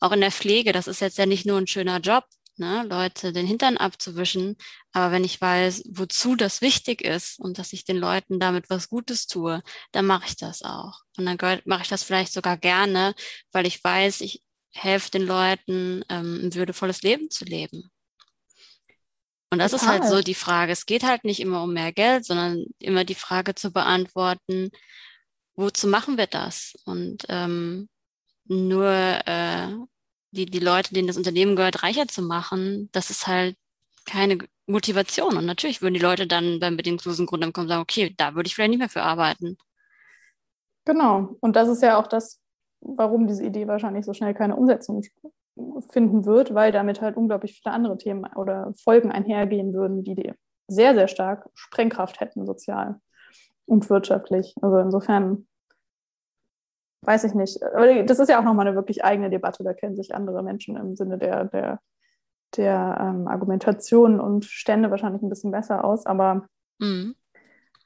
auch in der Pflege. Das ist jetzt ja nicht nur ein schöner Job, ne, Leute den Hintern abzuwischen. Aber wenn ich weiß, wozu das wichtig ist und dass ich den Leuten damit was Gutes tue, dann mache ich das auch. Und dann mache ich das vielleicht sogar gerne, weil ich weiß, ich helfe den Leuten, ähm, ein würdevolles Leben zu leben. Und das Total. ist halt so die Frage. Es geht halt nicht immer um mehr Geld, sondern immer die Frage zu beantworten, wozu machen wir das? Und ähm, nur äh, die, die Leute, denen das Unternehmen gehört, reicher zu machen, das ist halt keine Motivation. Und natürlich würden die Leute dann beim bedingungslosen Grundeinkommen sagen, okay, da würde ich vielleicht nicht mehr für arbeiten. Genau. Und das ist ja auch das, warum diese Idee wahrscheinlich so schnell keine Umsetzung finden wird, weil damit halt unglaublich viele andere Themen oder Folgen einhergehen würden, die sehr, sehr stark Sprengkraft hätten, sozial und wirtschaftlich. Also insofern weiß ich nicht. Aber das ist ja auch nochmal eine wirklich eigene Debatte. Da kennen sich andere Menschen im Sinne der, der, der ähm, Argumentation und Stände wahrscheinlich ein bisschen besser aus. Aber mhm.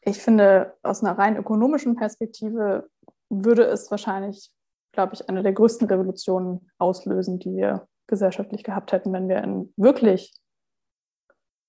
ich finde, aus einer rein ökonomischen Perspektive würde es wahrscheinlich, glaube ich, eine der größten Revolutionen auslösen, die wir gesellschaftlich gehabt hätten, wenn wir ein wirklich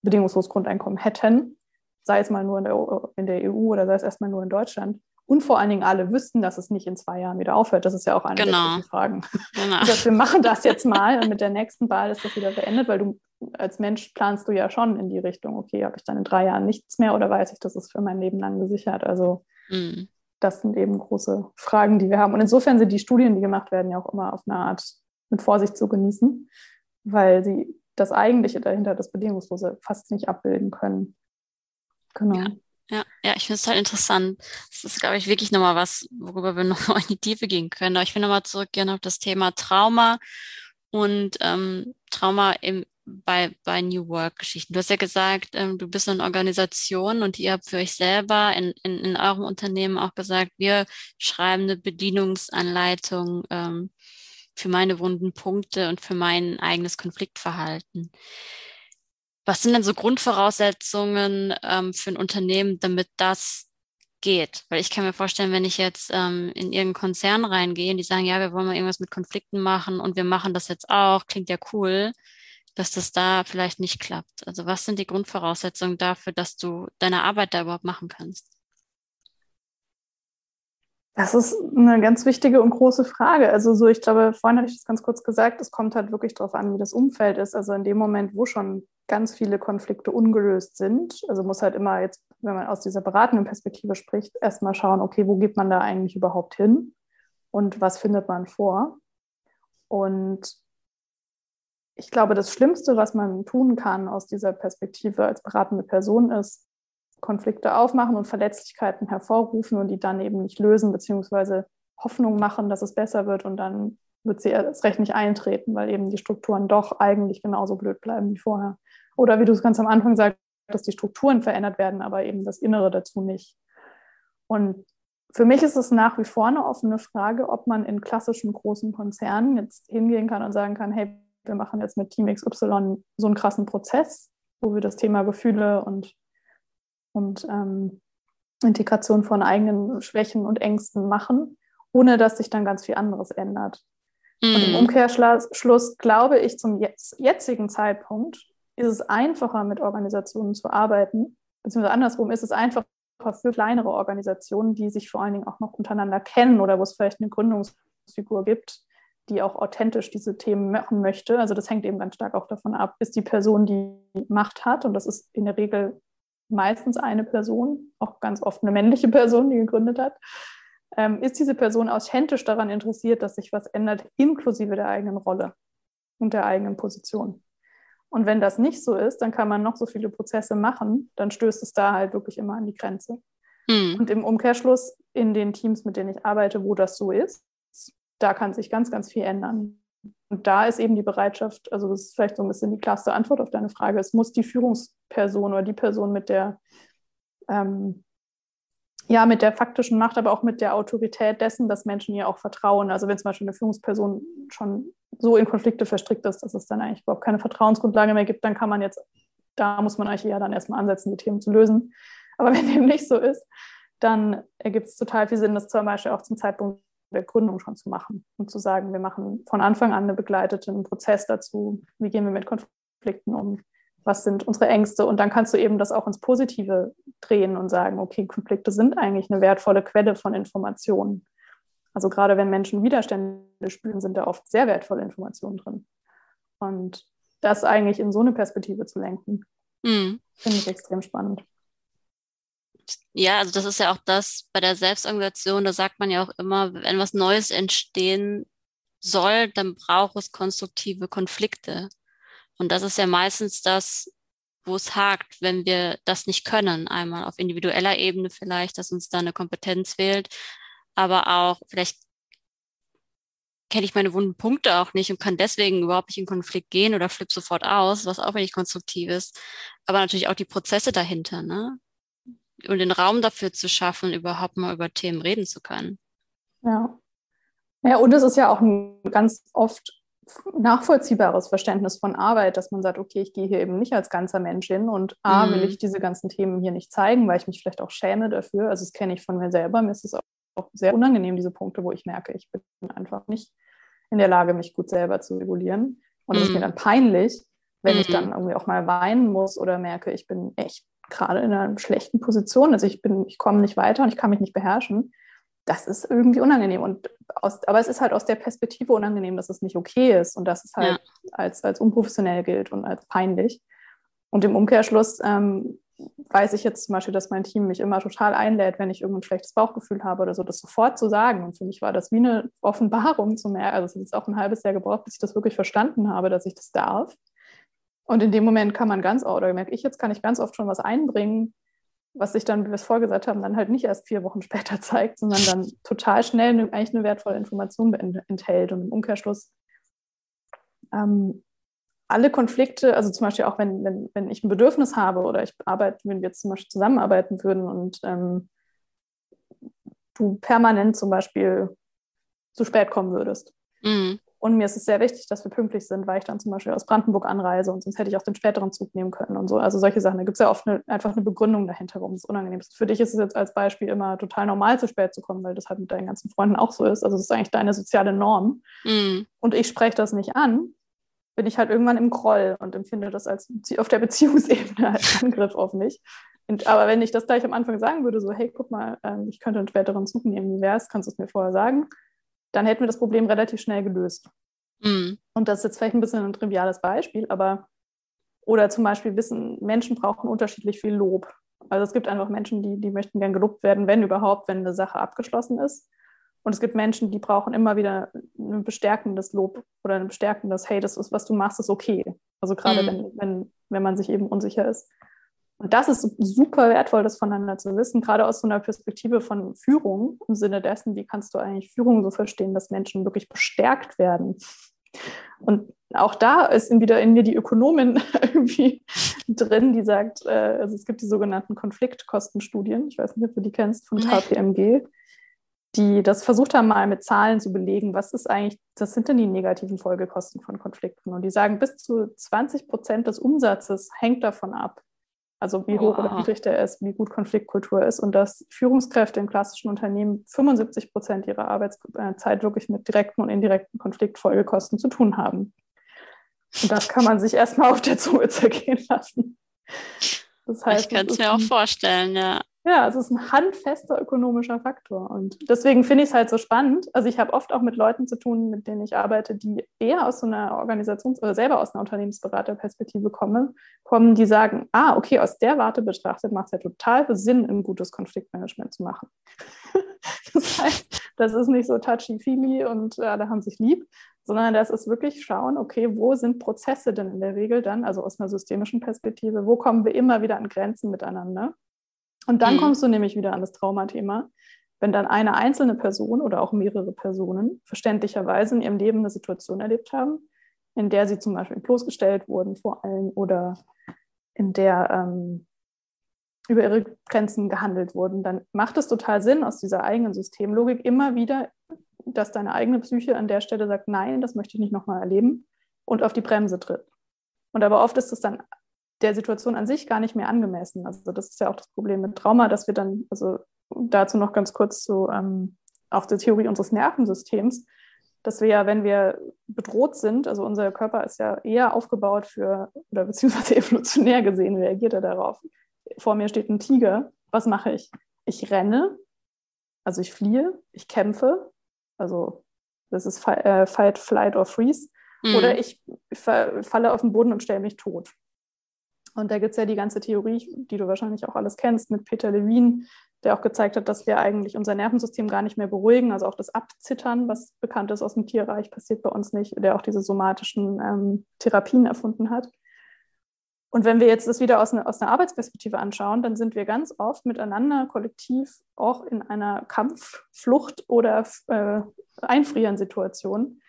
bedingungsloses Grundeinkommen hätten sei es mal nur in der, in der EU oder sei es erstmal nur in Deutschland. Und vor allen Dingen alle wüssten, dass es nicht in zwei Jahren wieder aufhört. Das ist ja auch eine genau. der Fragen. Genau. Das wir machen das jetzt mal und mit der nächsten Wahl ist das wieder beendet, weil du als Mensch planst du ja schon in die Richtung, okay, habe ich dann in drei Jahren nichts mehr oder weiß ich, das ist für mein Leben lang gesichert. Also mhm. das sind eben große Fragen, die wir haben. Und insofern sind die Studien, die gemacht werden, ja auch immer auf eine Art mit Vorsicht zu genießen, weil sie das Eigentliche dahinter, das Bedingungslose, fast nicht abbilden können. Genau. Ja. Ja, ja, ich finde es halt interessant. Das ist, glaube ich, wirklich nochmal was, worüber wir noch in die Tiefe gehen können. Aber ich will nochmal zurückgehen auf das Thema Trauma und ähm, Trauma im, bei, bei New Work-Geschichten. Du hast ja gesagt, ähm, du bist eine Organisation und ihr habt für euch selber in, in, in eurem Unternehmen auch gesagt, wir schreiben eine Bedienungsanleitung ähm, für meine wunden Punkte und für mein eigenes Konfliktverhalten. Was sind denn so Grundvoraussetzungen ähm, für ein Unternehmen, damit das geht? Weil ich kann mir vorstellen, wenn ich jetzt ähm, in irgendeinen Konzern reingehe und die sagen, ja, wir wollen mal irgendwas mit Konflikten machen und wir machen das jetzt auch, klingt ja cool, dass das da vielleicht nicht klappt. Also was sind die Grundvoraussetzungen dafür, dass du deine Arbeit da überhaupt machen kannst? Das ist eine ganz wichtige und große Frage. Also so, ich glaube, vorhin hatte ich das ganz kurz gesagt, es kommt halt wirklich darauf an, wie das Umfeld ist. Also in dem Moment, wo schon ganz viele Konflikte ungelöst sind. Also muss halt immer jetzt, wenn man aus dieser beratenden Perspektive spricht, erstmal schauen, okay, wo geht man da eigentlich überhaupt hin und was findet man vor? Und ich glaube, das Schlimmste, was man tun kann aus dieser Perspektive als beratende Person, ist, Konflikte aufmachen und Verletzlichkeiten hervorrufen und die dann eben nicht lösen, beziehungsweise Hoffnung machen, dass es besser wird und dann wird sie erst recht nicht eintreten, weil eben die Strukturen doch eigentlich genauso blöd bleiben wie vorher. Oder wie du es ganz am Anfang sagst, dass die Strukturen verändert werden, aber eben das Innere dazu nicht. Und für mich ist es nach wie vor eine offene Frage, ob man in klassischen großen Konzernen jetzt hingehen kann und sagen kann, hey, wir machen jetzt mit Team XY so einen krassen Prozess, wo wir das Thema Gefühle und, und ähm, Integration von eigenen Schwächen und Ängsten machen, ohne dass sich dann ganz viel anderes ändert. Mhm. Und im mhm. Umkehrschluss glaube ich zum jetzigen Zeitpunkt, ist es einfacher, mit Organisationen zu arbeiten, beziehungsweise andersrum ist es einfacher für kleinere Organisationen, die sich vor allen Dingen auch noch untereinander kennen oder wo es vielleicht eine Gründungsfigur gibt, die auch authentisch diese Themen machen möchte. Also das hängt eben ganz stark auch davon ab, ist die Person, die Macht hat, und das ist in der Regel meistens eine Person, auch ganz oft eine männliche Person, die gegründet hat, ähm, ist diese Person authentisch daran interessiert, dass sich was ändert, inklusive der eigenen Rolle und der eigenen Position. Und wenn das nicht so ist, dann kann man noch so viele Prozesse machen, dann stößt es da halt wirklich immer an die Grenze. Mhm. Und im Umkehrschluss in den Teams, mit denen ich arbeite, wo das so ist, da kann sich ganz, ganz viel ändern. Und da ist eben die Bereitschaft, also das ist vielleicht so ein bisschen die klarste Antwort auf deine Frage, es muss die Führungsperson oder die Person mit der ähm, ja, mit der faktischen Macht, aber auch mit der Autorität dessen, dass Menschen ihr auch vertrauen. Also wenn zum Beispiel eine Führungsperson schon so in Konflikte verstrickt ist, dass es dann eigentlich überhaupt keine Vertrauensgrundlage mehr gibt, dann kann man jetzt, da muss man eigentlich eher dann erstmal ansetzen, die Themen zu lösen. Aber wenn dem nicht so ist, dann ergibt es total viel Sinn, das zum Beispiel auch zum Zeitpunkt der Gründung schon zu machen und zu sagen, wir machen von Anfang an einen begleiteten Prozess dazu, wie gehen wir mit Konflikten um, was sind unsere Ängste und dann kannst du eben das auch ins Positive drehen und sagen, okay, Konflikte sind eigentlich eine wertvolle Quelle von Informationen. Also gerade wenn Menschen Widerstände spüren, sind da oft sehr wertvolle Informationen drin. Und das eigentlich in so eine Perspektive zu lenken, mhm. finde ich extrem spannend. Ja, also das ist ja auch das bei der Selbstorganisation, da sagt man ja auch immer, wenn was Neues entstehen soll, dann braucht es konstruktive Konflikte. Und das ist ja meistens das, wo es hakt, wenn wir das nicht können. Einmal auf individueller Ebene vielleicht, dass uns da eine Kompetenz fehlt, aber auch vielleicht kenne ich meine wunden Punkte auch nicht und kann deswegen überhaupt nicht in Konflikt gehen oder flipp sofort aus, was auch nicht konstruktiv ist. Aber natürlich auch die Prozesse dahinter, ne? Und den Raum dafür zu schaffen, überhaupt mal über Themen reden zu können. Ja. Ja, und es ist ja auch ein ganz oft nachvollziehbares Verständnis von Arbeit, dass man sagt, okay, ich gehe hier eben nicht als ganzer Mensch hin und A, mhm. will ich diese ganzen Themen hier nicht zeigen, weil ich mich vielleicht auch schäme dafür. Also das kenne ich von mir selber. Mir ist es auch sehr unangenehm, diese Punkte, wo ich merke, ich bin einfach nicht in der Lage, mich gut selber zu regulieren. Und es mhm. ist mir mhm. dann peinlich, wenn mhm. ich dann irgendwie auch mal weinen muss oder merke, ich bin echt gerade in einer schlechten Position. Also ich bin, ich komme nicht weiter und ich kann mich nicht beherrschen. Das ist irgendwie unangenehm. Und aus, aber es ist halt aus der Perspektive unangenehm, dass es nicht okay ist und dass es halt ja. als, als unprofessionell gilt und als peinlich. Und im Umkehrschluss ähm, weiß ich jetzt zum Beispiel, dass mein Team mich immer total einlädt, wenn ich irgendein schlechtes Bauchgefühl habe oder so, das sofort zu sagen. Und für mich war das wie eine Offenbarung zu merken. Also es hat jetzt auch ein halbes Jahr gebraucht, bis ich das wirklich verstanden habe, dass ich das darf. Und in dem Moment kann man ganz, oder merke ich jetzt, kann ich ganz oft schon was einbringen, was sich dann, wie wir es vorgesagt haben, dann halt nicht erst vier Wochen später zeigt, sondern dann total schnell eine, eigentlich eine wertvolle Information enthält. Und im Umkehrschluss ähm, alle Konflikte, also zum Beispiel auch wenn, wenn, wenn ich ein Bedürfnis habe oder ich arbeite, wenn wir jetzt zum Beispiel zusammenarbeiten würden und ähm, du permanent zum Beispiel zu spät kommen würdest. Mhm. Und mir ist es sehr wichtig, dass wir pünktlich sind, weil ich dann zum Beispiel aus Brandenburg anreise und sonst hätte ich auch den späteren Zug nehmen können und so. Also solche Sachen. Da gibt es ja oft eine, einfach eine Begründung dahinter, warum es unangenehm ist. Für dich ist es jetzt als Beispiel immer total normal, zu spät zu kommen, weil das halt mit deinen ganzen Freunden auch so ist. Also das ist eigentlich deine soziale Norm. Mhm. Und ich spreche das nicht an, bin ich halt irgendwann im Groll und empfinde das als auf der Beziehungsebene als Angriff auf mich. Und, aber wenn ich das gleich am Anfang sagen würde, so, hey, guck mal, ähm, ich könnte einen späteren Zug nehmen, wie wäre es, kannst du es mir vorher sagen, dann hätten wir das Problem relativ schnell gelöst. Mhm. Und das ist jetzt vielleicht ein bisschen ein triviales Beispiel, aber oder zum Beispiel wissen, Menschen brauchen unterschiedlich viel Lob. Also es gibt einfach Menschen, die, die möchten gern gelobt werden, wenn überhaupt, wenn eine Sache abgeschlossen ist. Und es gibt Menschen, die brauchen immer wieder ein bestärkendes Lob oder ein bestärkendes, hey, das ist, was du machst, ist okay. Also gerade mhm. wenn, wenn, wenn man sich eben unsicher ist. Und das ist super wertvoll, das voneinander zu wissen, gerade aus so einer Perspektive von Führung, im Sinne dessen, wie kannst du eigentlich Führung so verstehen, dass Menschen wirklich bestärkt werden. Und auch da ist wieder in mir die Ökonomin irgendwie drin, die sagt, äh, also es gibt die sogenannten Konfliktkostenstudien, ich weiß nicht, ob du die kennst, von KPMG die das versucht haben, mal mit Zahlen zu belegen, was ist eigentlich, das sind denn die negativen Folgekosten von Konflikten. Und die sagen, bis zu 20 Prozent des Umsatzes hängt davon ab. Also wie hoch wow. oder niedrig der ist, wie gut Konfliktkultur ist und dass Führungskräfte in klassischen Unternehmen 75 Prozent ihrer Arbeitszeit wirklich mit direkten und indirekten Konfliktfolgekosten zu tun haben. Und das kann man sich erstmal auf der Zunge zergehen lassen. Das heißt, ich kann es mir auch vorstellen, ja. Ja, es ist ein handfester ökonomischer Faktor. Und deswegen finde ich es halt so spannend. Also ich habe oft auch mit Leuten zu tun, mit denen ich arbeite, die eher aus so einer Organisations- oder selber aus einer Unternehmensberaterperspektive kommen, kommen, die sagen, ah, okay, aus der Warte betrachtet macht es ja total Sinn, ein gutes Konfliktmanagement zu machen. das heißt, das ist nicht so touchy-feely und ja, da haben sich lieb, sondern das ist wirklich schauen, okay, wo sind Prozesse denn in der Regel dann, also aus einer systemischen Perspektive, wo kommen wir immer wieder an Grenzen miteinander? Und dann mhm. kommst du nämlich wieder an das Traumathema. Wenn dann eine einzelne Person oder auch mehrere Personen verständlicherweise in ihrem Leben eine Situation erlebt haben, in der sie zum Beispiel bloßgestellt wurden vor allem oder in der ähm, über ihre Grenzen gehandelt wurden, dann macht es total Sinn aus dieser eigenen Systemlogik immer wieder, dass deine eigene Psyche an der Stelle sagt, nein, das möchte ich nicht nochmal erleben und auf die Bremse tritt. Und aber oft ist es dann der Situation an sich gar nicht mehr angemessen. Also das ist ja auch das Problem mit Trauma, dass wir dann, also dazu noch ganz kurz zu ähm, auch der Theorie unseres Nervensystems, dass wir ja, wenn wir bedroht sind, also unser Körper ist ja eher aufgebaut für, oder beziehungsweise evolutionär gesehen reagiert er darauf. Vor mir steht ein Tiger, was mache ich? Ich renne, also ich fliehe, ich kämpfe, also das ist äh, Fight, Flight or Freeze, mhm. oder ich falle auf den Boden und stelle mich tot. Und da gibt es ja die ganze Theorie, die du wahrscheinlich auch alles kennst, mit Peter Levine, der auch gezeigt hat, dass wir eigentlich unser Nervensystem gar nicht mehr beruhigen. Also auch das Abzittern, was bekannt ist aus dem Tierreich, passiert bei uns nicht, der auch diese somatischen ähm, Therapien erfunden hat. Und wenn wir jetzt das wieder aus, ne, aus einer Arbeitsperspektive anschauen, dann sind wir ganz oft miteinander kollektiv auch in einer Kampf-, Flucht- oder äh, Einfrieren-Situation.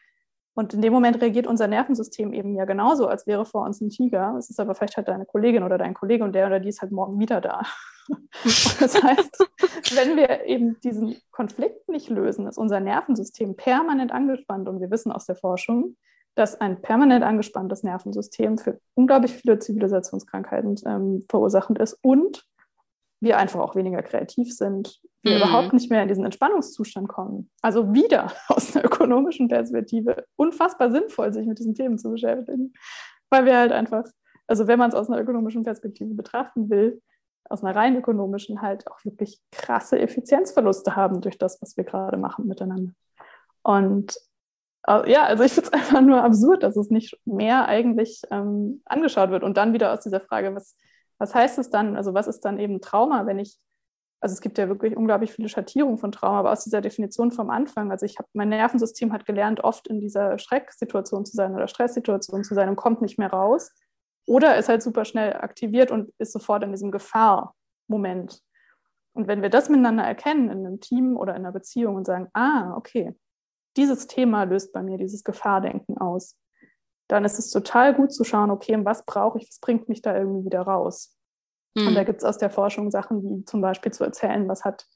Und in dem Moment reagiert unser Nervensystem eben ja genauso, als wäre vor uns ein Tiger. Es ist aber vielleicht halt deine Kollegin oder dein Kollege und der oder die ist halt morgen wieder da. das heißt, wenn wir eben diesen Konflikt nicht lösen, ist unser Nervensystem permanent angespannt. Und wir wissen aus der Forschung, dass ein permanent angespanntes Nervensystem für unglaublich viele Zivilisationskrankheiten ähm, verursachend ist und wir einfach auch weniger kreativ sind, wir mhm. überhaupt nicht mehr in diesen Entspannungszustand kommen. Also wieder aus einer ökonomischen Perspektive unfassbar sinnvoll, sich mit diesen Themen zu beschäftigen, weil wir halt einfach, also wenn man es aus einer ökonomischen Perspektive betrachten will, aus einer rein ökonomischen halt auch wirklich krasse Effizienzverluste haben durch das, was wir gerade machen miteinander. Und äh, ja, also ich finde es einfach nur absurd, dass es nicht mehr eigentlich ähm, angeschaut wird. Und dann wieder aus dieser Frage, was, was heißt es dann, also was ist dann eben Trauma, wenn ich, also es gibt ja wirklich unglaublich viele Schattierungen von Trauma, aber aus dieser Definition vom Anfang, also ich habe, mein Nervensystem hat gelernt, oft in dieser Schrecksituation zu sein oder Stresssituation zu sein und kommt nicht mehr raus. Oder ist halt super schnell aktiviert und ist sofort in diesem Gefahrmoment. Und wenn wir das miteinander erkennen in einem Team oder in einer Beziehung und sagen, ah, okay, dieses Thema löst bei mir dieses Gefahrdenken aus, dann ist es total gut zu schauen, okay, was brauche ich, was bringt mich da irgendwie wieder raus. Mhm. Und da gibt es aus der Forschung Sachen wie zum Beispiel zu erzählen, was hat,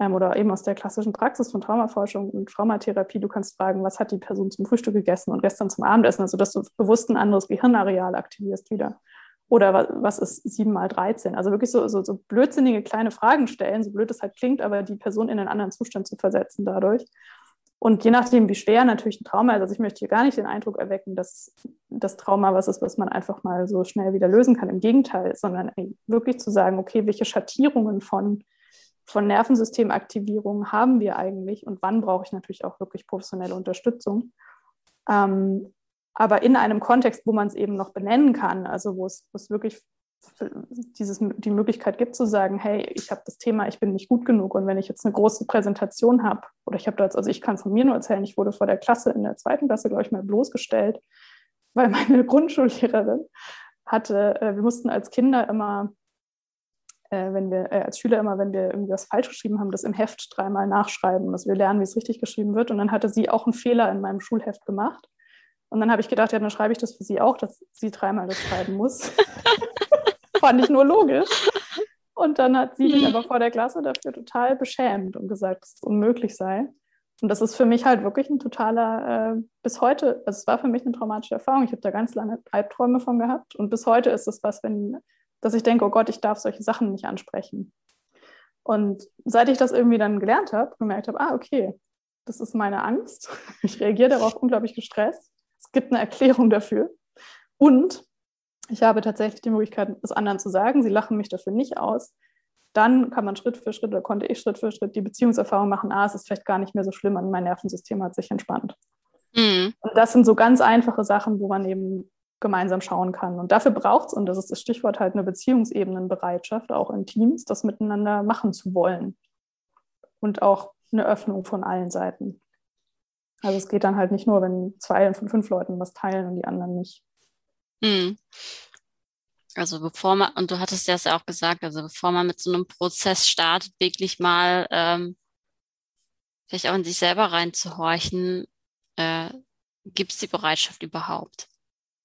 ähm, oder eben aus der klassischen Praxis von Traumaforschung und Traumatherapie, du kannst fragen, was hat die Person zum Frühstück gegessen und gestern zum Abendessen, also dass du bewusst ein anderes Gehirnareal aktivierst wieder. Oder was, was ist 7 mal 13? Also wirklich so, so, so blödsinnige kleine Fragen stellen, so blöd es halt klingt, aber die Person in einen anderen Zustand zu versetzen dadurch. Und je nachdem, wie schwer natürlich ein Trauma ist, also ich möchte hier gar nicht den Eindruck erwecken, dass das Trauma was ist, was man einfach mal so schnell wieder lösen kann. Im Gegenteil, sondern wirklich zu sagen, okay, welche Schattierungen von, von Nervensystemaktivierung haben wir eigentlich und wann brauche ich natürlich auch wirklich professionelle Unterstützung. Ähm, aber in einem Kontext, wo man es eben noch benennen kann, also wo es, wo es wirklich dieses, die Möglichkeit gibt zu sagen, hey, ich habe das Thema, ich bin nicht gut genug. Und wenn ich jetzt eine große Präsentation habe, oder ich habe da jetzt, also ich kann von mir nur erzählen, ich wurde vor der Klasse in der zweiten Klasse, glaube ich, mal bloßgestellt, weil meine Grundschullehrerin hatte, äh, wir mussten als Kinder immer, äh, wenn wir, äh, als Schüler immer, wenn wir irgendwas falsch geschrieben haben, das im Heft dreimal nachschreiben, dass wir lernen, wie es richtig geschrieben wird. Und dann hatte sie auch einen Fehler in meinem Schulheft gemacht. Und dann habe ich gedacht, ja, dann schreibe ich das für sie auch, dass sie dreimal das schreiben muss. fand ich nur logisch. Und dann hat sie mich aber vor der Klasse dafür total beschämt und gesagt, dass es unmöglich sei. Und das ist für mich halt wirklich ein totaler, äh, bis heute, also es war für mich eine traumatische Erfahrung. Ich habe da ganz lange Albträume von gehabt. Und bis heute ist es was, wenn, dass ich denke, oh Gott, ich darf solche Sachen nicht ansprechen. Und seit ich das irgendwie dann gelernt habe, gemerkt habe, ah, okay, das ist meine Angst. Ich reagiere darauf unglaublich gestresst. Es gibt eine Erklärung dafür. Und ich habe tatsächlich die Möglichkeit, es anderen zu sagen. Sie lachen mich dafür nicht aus. Dann kann man Schritt für Schritt oder konnte ich Schritt für Schritt die Beziehungserfahrung machen, ah, es ist vielleicht gar nicht mehr so schlimm und mein Nervensystem hat sich entspannt. Mhm. Und das sind so ganz einfache Sachen, wo man eben gemeinsam schauen kann. Und dafür braucht es, und das ist das Stichwort halt eine Beziehungsebenenbereitschaft, auch in Teams, das miteinander machen zu wollen. Und auch eine Öffnung von allen Seiten. Also es geht dann halt nicht nur, wenn zwei von fünf Leuten was teilen und die anderen nicht. Mhm. Also bevor man, und du hattest das ja auch gesagt, also bevor man mit so einem Prozess startet, wirklich mal ähm, vielleicht auch in sich selber reinzuhorchen, äh, gibt es die Bereitschaft überhaupt?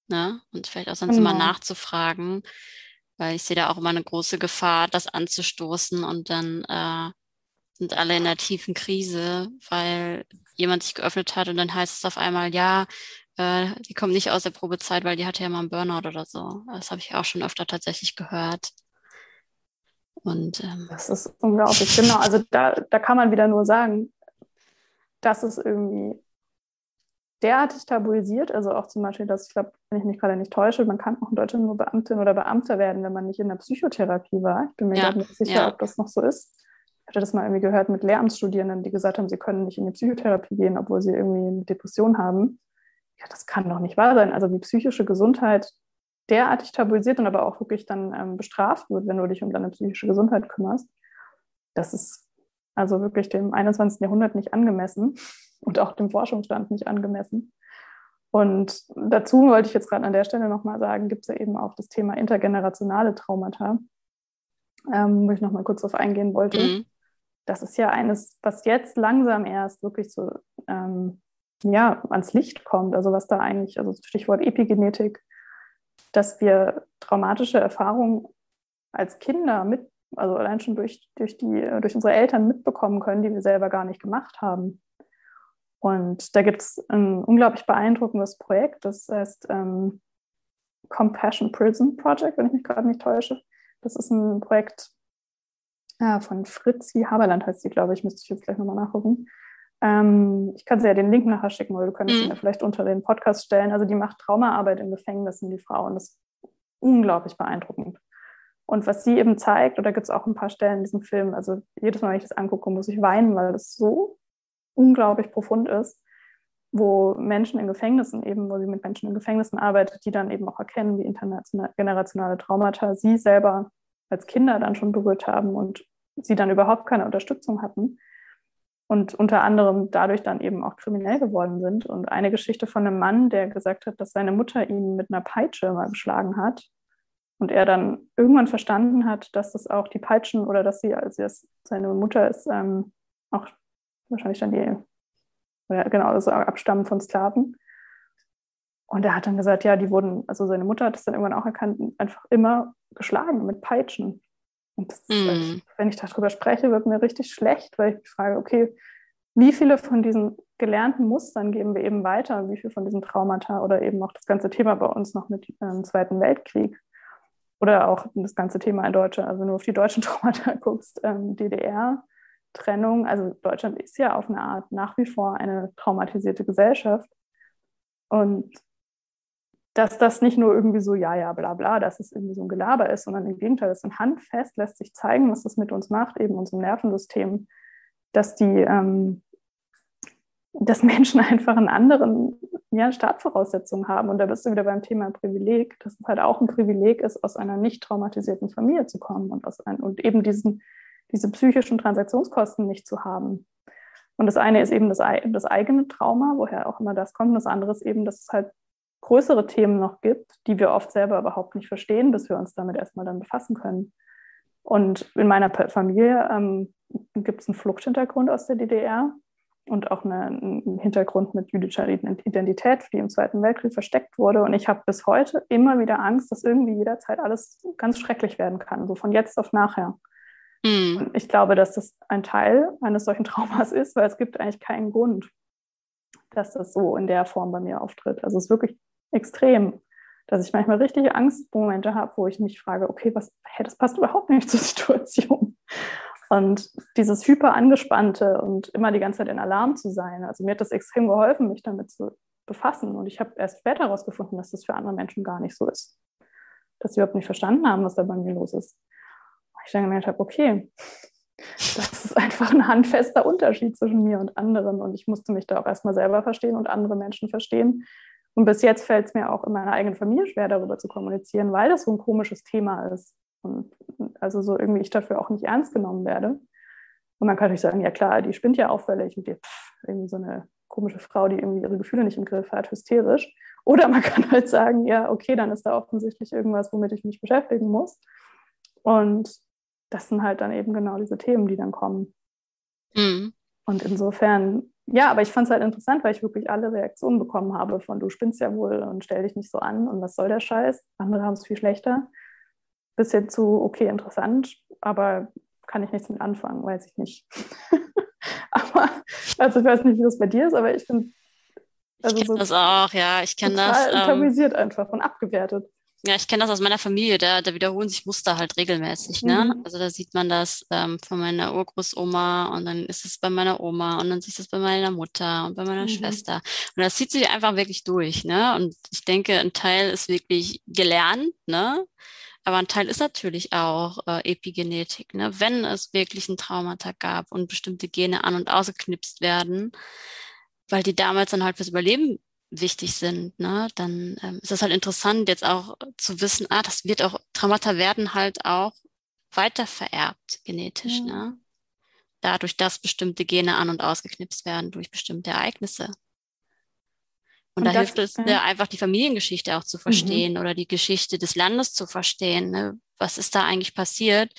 Ne? Und vielleicht auch sonst genau. immer nachzufragen, weil ich sehe da auch immer eine große Gefahr, das anzustoßen und dann äh, sind alle in einer tiefen Krise, weil jemand sich geöffnet hat und dann heißt es auf einmal, ja, äh, die kommt nicht aus der Probezeit, weil die hatte ja mal einen Burnout oder so. Das habe ich auch schon öfter tatsächlich gehört. Und ähm, das ist unglaublich, genau. Also da, da kann man wieder nur sagen, dass es irgendwie derartig tabuisiert, also auch zum Beispiel, dass ich glaube, wenn ich mich gerade nicht täusche, man kann auch in Deutschland nur Beamtin oder Beamter werden, wenn man nicht in der Psychotherapie war. Ich bin mir ja, nicht sicher, ja. ob das noch so ist. Ich hatte das mal irgendwie gehört mit Lehramtsstudierenden, die gesagt haben, sie können nicht in die Psychotherapie gehen, obwohl sie irgendwie eine Depression haben ja, das kann doch nicht wahr sein. Also wie psychische Gesundheit derartig tabuisiert und aber auch wirklich dann ähm, bestraft wird, wenn du dich um deine psychische Gesundheit kümmerst. Das ist also wirklich dem 21. Jahrhundert nicht angemessen und auch dem Forschungsstand nicht angemessen. Und dazu wollte ich jetzt gerade an der Stelle nochmal sagen, gibt es ja eben auch das Thema intergenerationale Traumata, ähm, wo ich nochmal kurz darauf eingehen wollte. Mhm. Das ist ja eines, was jetzt langsam erst wirklich so ähm, ja, ans Licht kommt. Also was da eigentlich, also Stichwort Epigenetik, dass wir traumatische Erfahrungen als Kinder mit, also allein schon durch, durch, die, durch unsere Eltern mitbekommen können, die wir selber gar nicht gemacht haben. Und da gibt es ein unglaublich beeindruckendes Projekt, das heißt ähm, Compassion Prison Project, wenn ich mich gerade nicht täusche. Das ist ein Projekt äh, von Fritzi Haberland, heißt sie, glaube ich, müsste ich jetzt gleich nochmal nachgucken. Ähm, ich kann sie ja den Link nachher schicken, oder du könntest mhm. ihn ja vielleicht unter den Podcast stellen. Also die macht Traumaarbeit in Gefängnissen, die Frau. Und das ist unglaublich beeindruckend. Und was sie eben zeigt, oder gibt es auch ein paar Stellen in diesem Film, also jedes Mal, wenn ich das angucke, muss ich weinen, weil das so unglaublich profund ist, wo Menschen in Gefängnissen eben, wo sie mit Menschen in Gefängnissen arbeitet, die dann eben auch erkennen, wie internationale Traumata sie selber als Kinder dann schon berührt haben und sie dann überhaupt keine Unterstützung hatten und unter anderem dadurch dann eben auch kriminell geworden sind. Und eine Geschichte von einem Mann, der gesagt hat, dass seine Mutter ihn mit einer Peitsche mal geschlagen hat und er dann irgendwann verstanden hat, dass das auch die Peitschen oder dass sie, als es seine Mutter ist, ähm, auch wahrscheinlich dann die, oder genau, also abstammen von Sklaven. Und er hat dann gesagt, ja, die wurden, also seine Mutter hat es dann irgendwann auch erkannt, einfach immer geschlagen mit Peitschen. Und das, mm. wenn ich darüber spreche, wird mir richtig schlecht, weil ich mich frage, okay, wie viele von diesen gelernten Mustern geben wir eben weiter? Wie viele von diesen Traumata oder eben auch das ganze Thema bei uns noch mit dem Zweiten Weltkrieg? Oder auch das ganze Thema in Deutschland, also wenn du auf die deutschen Traumata guckst, ähm, DDR-Trennung, also Deutschland ist ja auf eine Art nach wie vor eine traumatisierte Gesellschaft. Und dass das nicht nur irgendwie so, ja, ja, bla, bla, dass es irgendwie so ein Gelaber ist, sondern im Gegenteil, es ist handfest, lässt sich zeigen, was das mit uns macht, eben unserem Nervensystem, dass die, ähm, dass Menschen einfach einen anderen ja, Startvoraussetzungen haben. Und da bist du wieder beim Thema Privileg, dass es halt auch ein Privileg ist, aus einer nicht traumatisierten Familie zu kommen und, aus ein, und eben diesen, diese psychischen Transaktionskosten nicht zu haben. Und das eine ist eben das, das eigene Trauma, woher auch immer das kommt. Und das andere ist eben, dass es halt größere Themen noch gibt, die wir oft selber überhaupt nicht verstehen, bis wir uns damit erstmal dann befassen können. Und in meiner Familie ähm, gibt es einen Fluchthintergrund aus der DDR und auch eine, einen Hintergrund mit jüdischer Identität, die im Zweiten Weltkrieg versteckt wurde. Und ich habe bis heute immer wieder Angst, dass irgendwie jederzeit alles ganz schrecklich werden kann, so von jetzt auf nachher. Mhm. Und ich glaube, dass das ein Teil eines solchen Traumas ist, weil es gibt eigentlich keinen Grund, dass das so in der Form bei mir auftritt. Also es ist wirklich extrem, dass ich manchmal richtige Angstmomente habe, wo ich mich frage, okay, was, hey, das passt überhaupt nicht zur Situation. Und dieses hyper angespannte und immer die ganze Zeit in Alarm zu sein, also mir hat das extrem geholfen, mich damit zu befassen. Und ich habe erst später herausgefunden, dass das für andere Menschen gar nicht so ist. Dass sie überhaupt nicht verstanden haben, was da bei mir los ist. Und ich dann gemerkt habe, okay, das ist einfach ein handfester Unterschied zwischen mir und anderen. Und ich musste mich da auch erstmal selber verstehen und andere Menschen verstehen, und bis jetzt fällt es mir auch in meiner eigenen Familie schwer, darüber zu kommunizieren, weil das so ein komisches Thema ist. Und also so irgendwie ich dafür auch nicht ernst genommen werde. Und man kann natürlich sagen, ja klar, die spinnt ja auffällig und die pff, irgendwie so eine komische Frau, die irgendwie ihre Gefühle nicht im Griff hat, hysterisch. Oder man kann halt sagen, ja, okay, dann ist da offensichtlich irgendwas, womit ich mich beschäftigen muss. Und das sind halt dann eben genau diese Themen, die dann kommen. Mhm. Und insofern ja, aber ich fand es halt interessant, weil ich wirklich alle Reaktionen bekommen habe von du spinnst ja wohl und stell dich nicht so an und was soll der Scheiß. Andere haben es viel schlechter. Bis hin zu, okay, interessant, aber kann ich nichts mit anfangen, weiß ich nicht. aber, also ich weiß nicht, wie das bei dir ist, aber ich finde. Also ich kenne so das auch, ja, ich kenne das. Ähm, einfach und abgewertet. Ja, ich kenne das aus meiner Familie, da, da wiederholen sich Muster halt regelmäßig. Ne? Mhm. Also da sieht man das ähm, von meiner Urgroßoma und dann ist es bei meiner Oma und dann du es bei meiner Mutter und bei meiner mhm. Schwester. Und das zieht sich einfach wirklich durch. Ne? Und ich denke, ein Teil ist wirklich gelernt, ne? aber ein Teil ist natürlich auch äh, Epigenetik. Ne? Wenn es wirklich ein Traumata gab und bestimmte Gene an- und ausgeknipst werden, weil die damals dann halt fürs Überleben wichtig sind, ne, dann ähm, ist es halt interessant, jetzt auch zu wissen, ah, das wird auch, Traumata werden halt auch weiter vererbt, genetisch, ja. ne? Dadurch, dass bestimmte Gene an- und ausgeknipst werden durch bestimmte Ereignisse. Und, und da das, hilft es ja. einfach, die Familiengeschichte auch zu mhm. verstehen mhm. oder die Geschichte des Landes zu verstehen. Ne? Was ist da eigentlich passiert,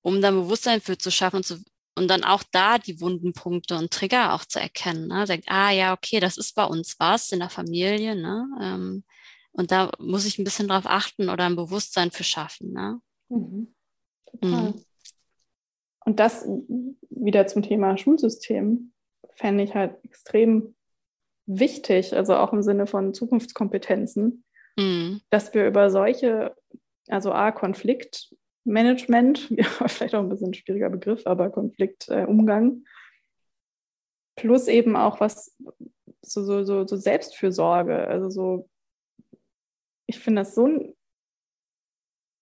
um da Bewusstsein für zu schaffen und zu und dann auch da die wunden Punkte und Trigger auch zu erkennen. Ne? Denkt, ah ja, okay, das ist bei uns was in der Familie. Ne? Ähm, und da muss ich ein bisschen drauf achten oder ein Bewusstsein für schaffen. Ne? Mhm. Mhm. Und das wieder zum Thema Schulsystem fände ich halt extrem wichtig, also auch im Sinne von Zukunftskompetenzen, mhm. dass wir über solche, also A, Konflikt, Management, ja, vielleicht auch ein bisschen ein schwieriger Begriff, aber Konfliktumgang. Äh, Plus eben auch was, so, so, so, so Selbstfürsorge. Also so, ich finde das so ein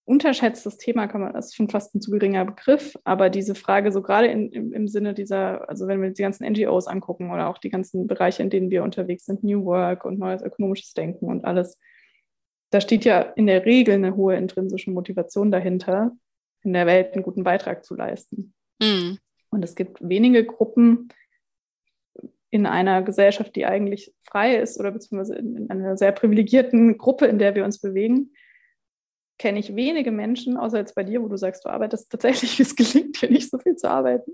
unterschätztes Thema, kann man, das ist schon fast ein zu geringer Begriff, aber diese Frage, so gerade in, im, im Sinne dieser, also wenn wir die ganzen NGOs angucken oder auch die ganzen Bereiche, in denen wir unterwegs sind, New Work und neues ökonomisches Denken und alles, da steht ja in der Regel eine hohe intrinsische Motivation dahinter, in der Welt einen guten Beitrag zu leisten. Mhm. Und es gibt wenige Gruppen in einer Gesellschaft, die eigentlich frei ist oder beziehungsweise in, in einer sehr privilegierten Gruppe, in der wir uns bewegen, kenne ich wenige Menschen, außer jetzt bei dir, wo du sagst, du arbeitest tatsächlich, es gelingt dir nicht so viel zu arbeiten.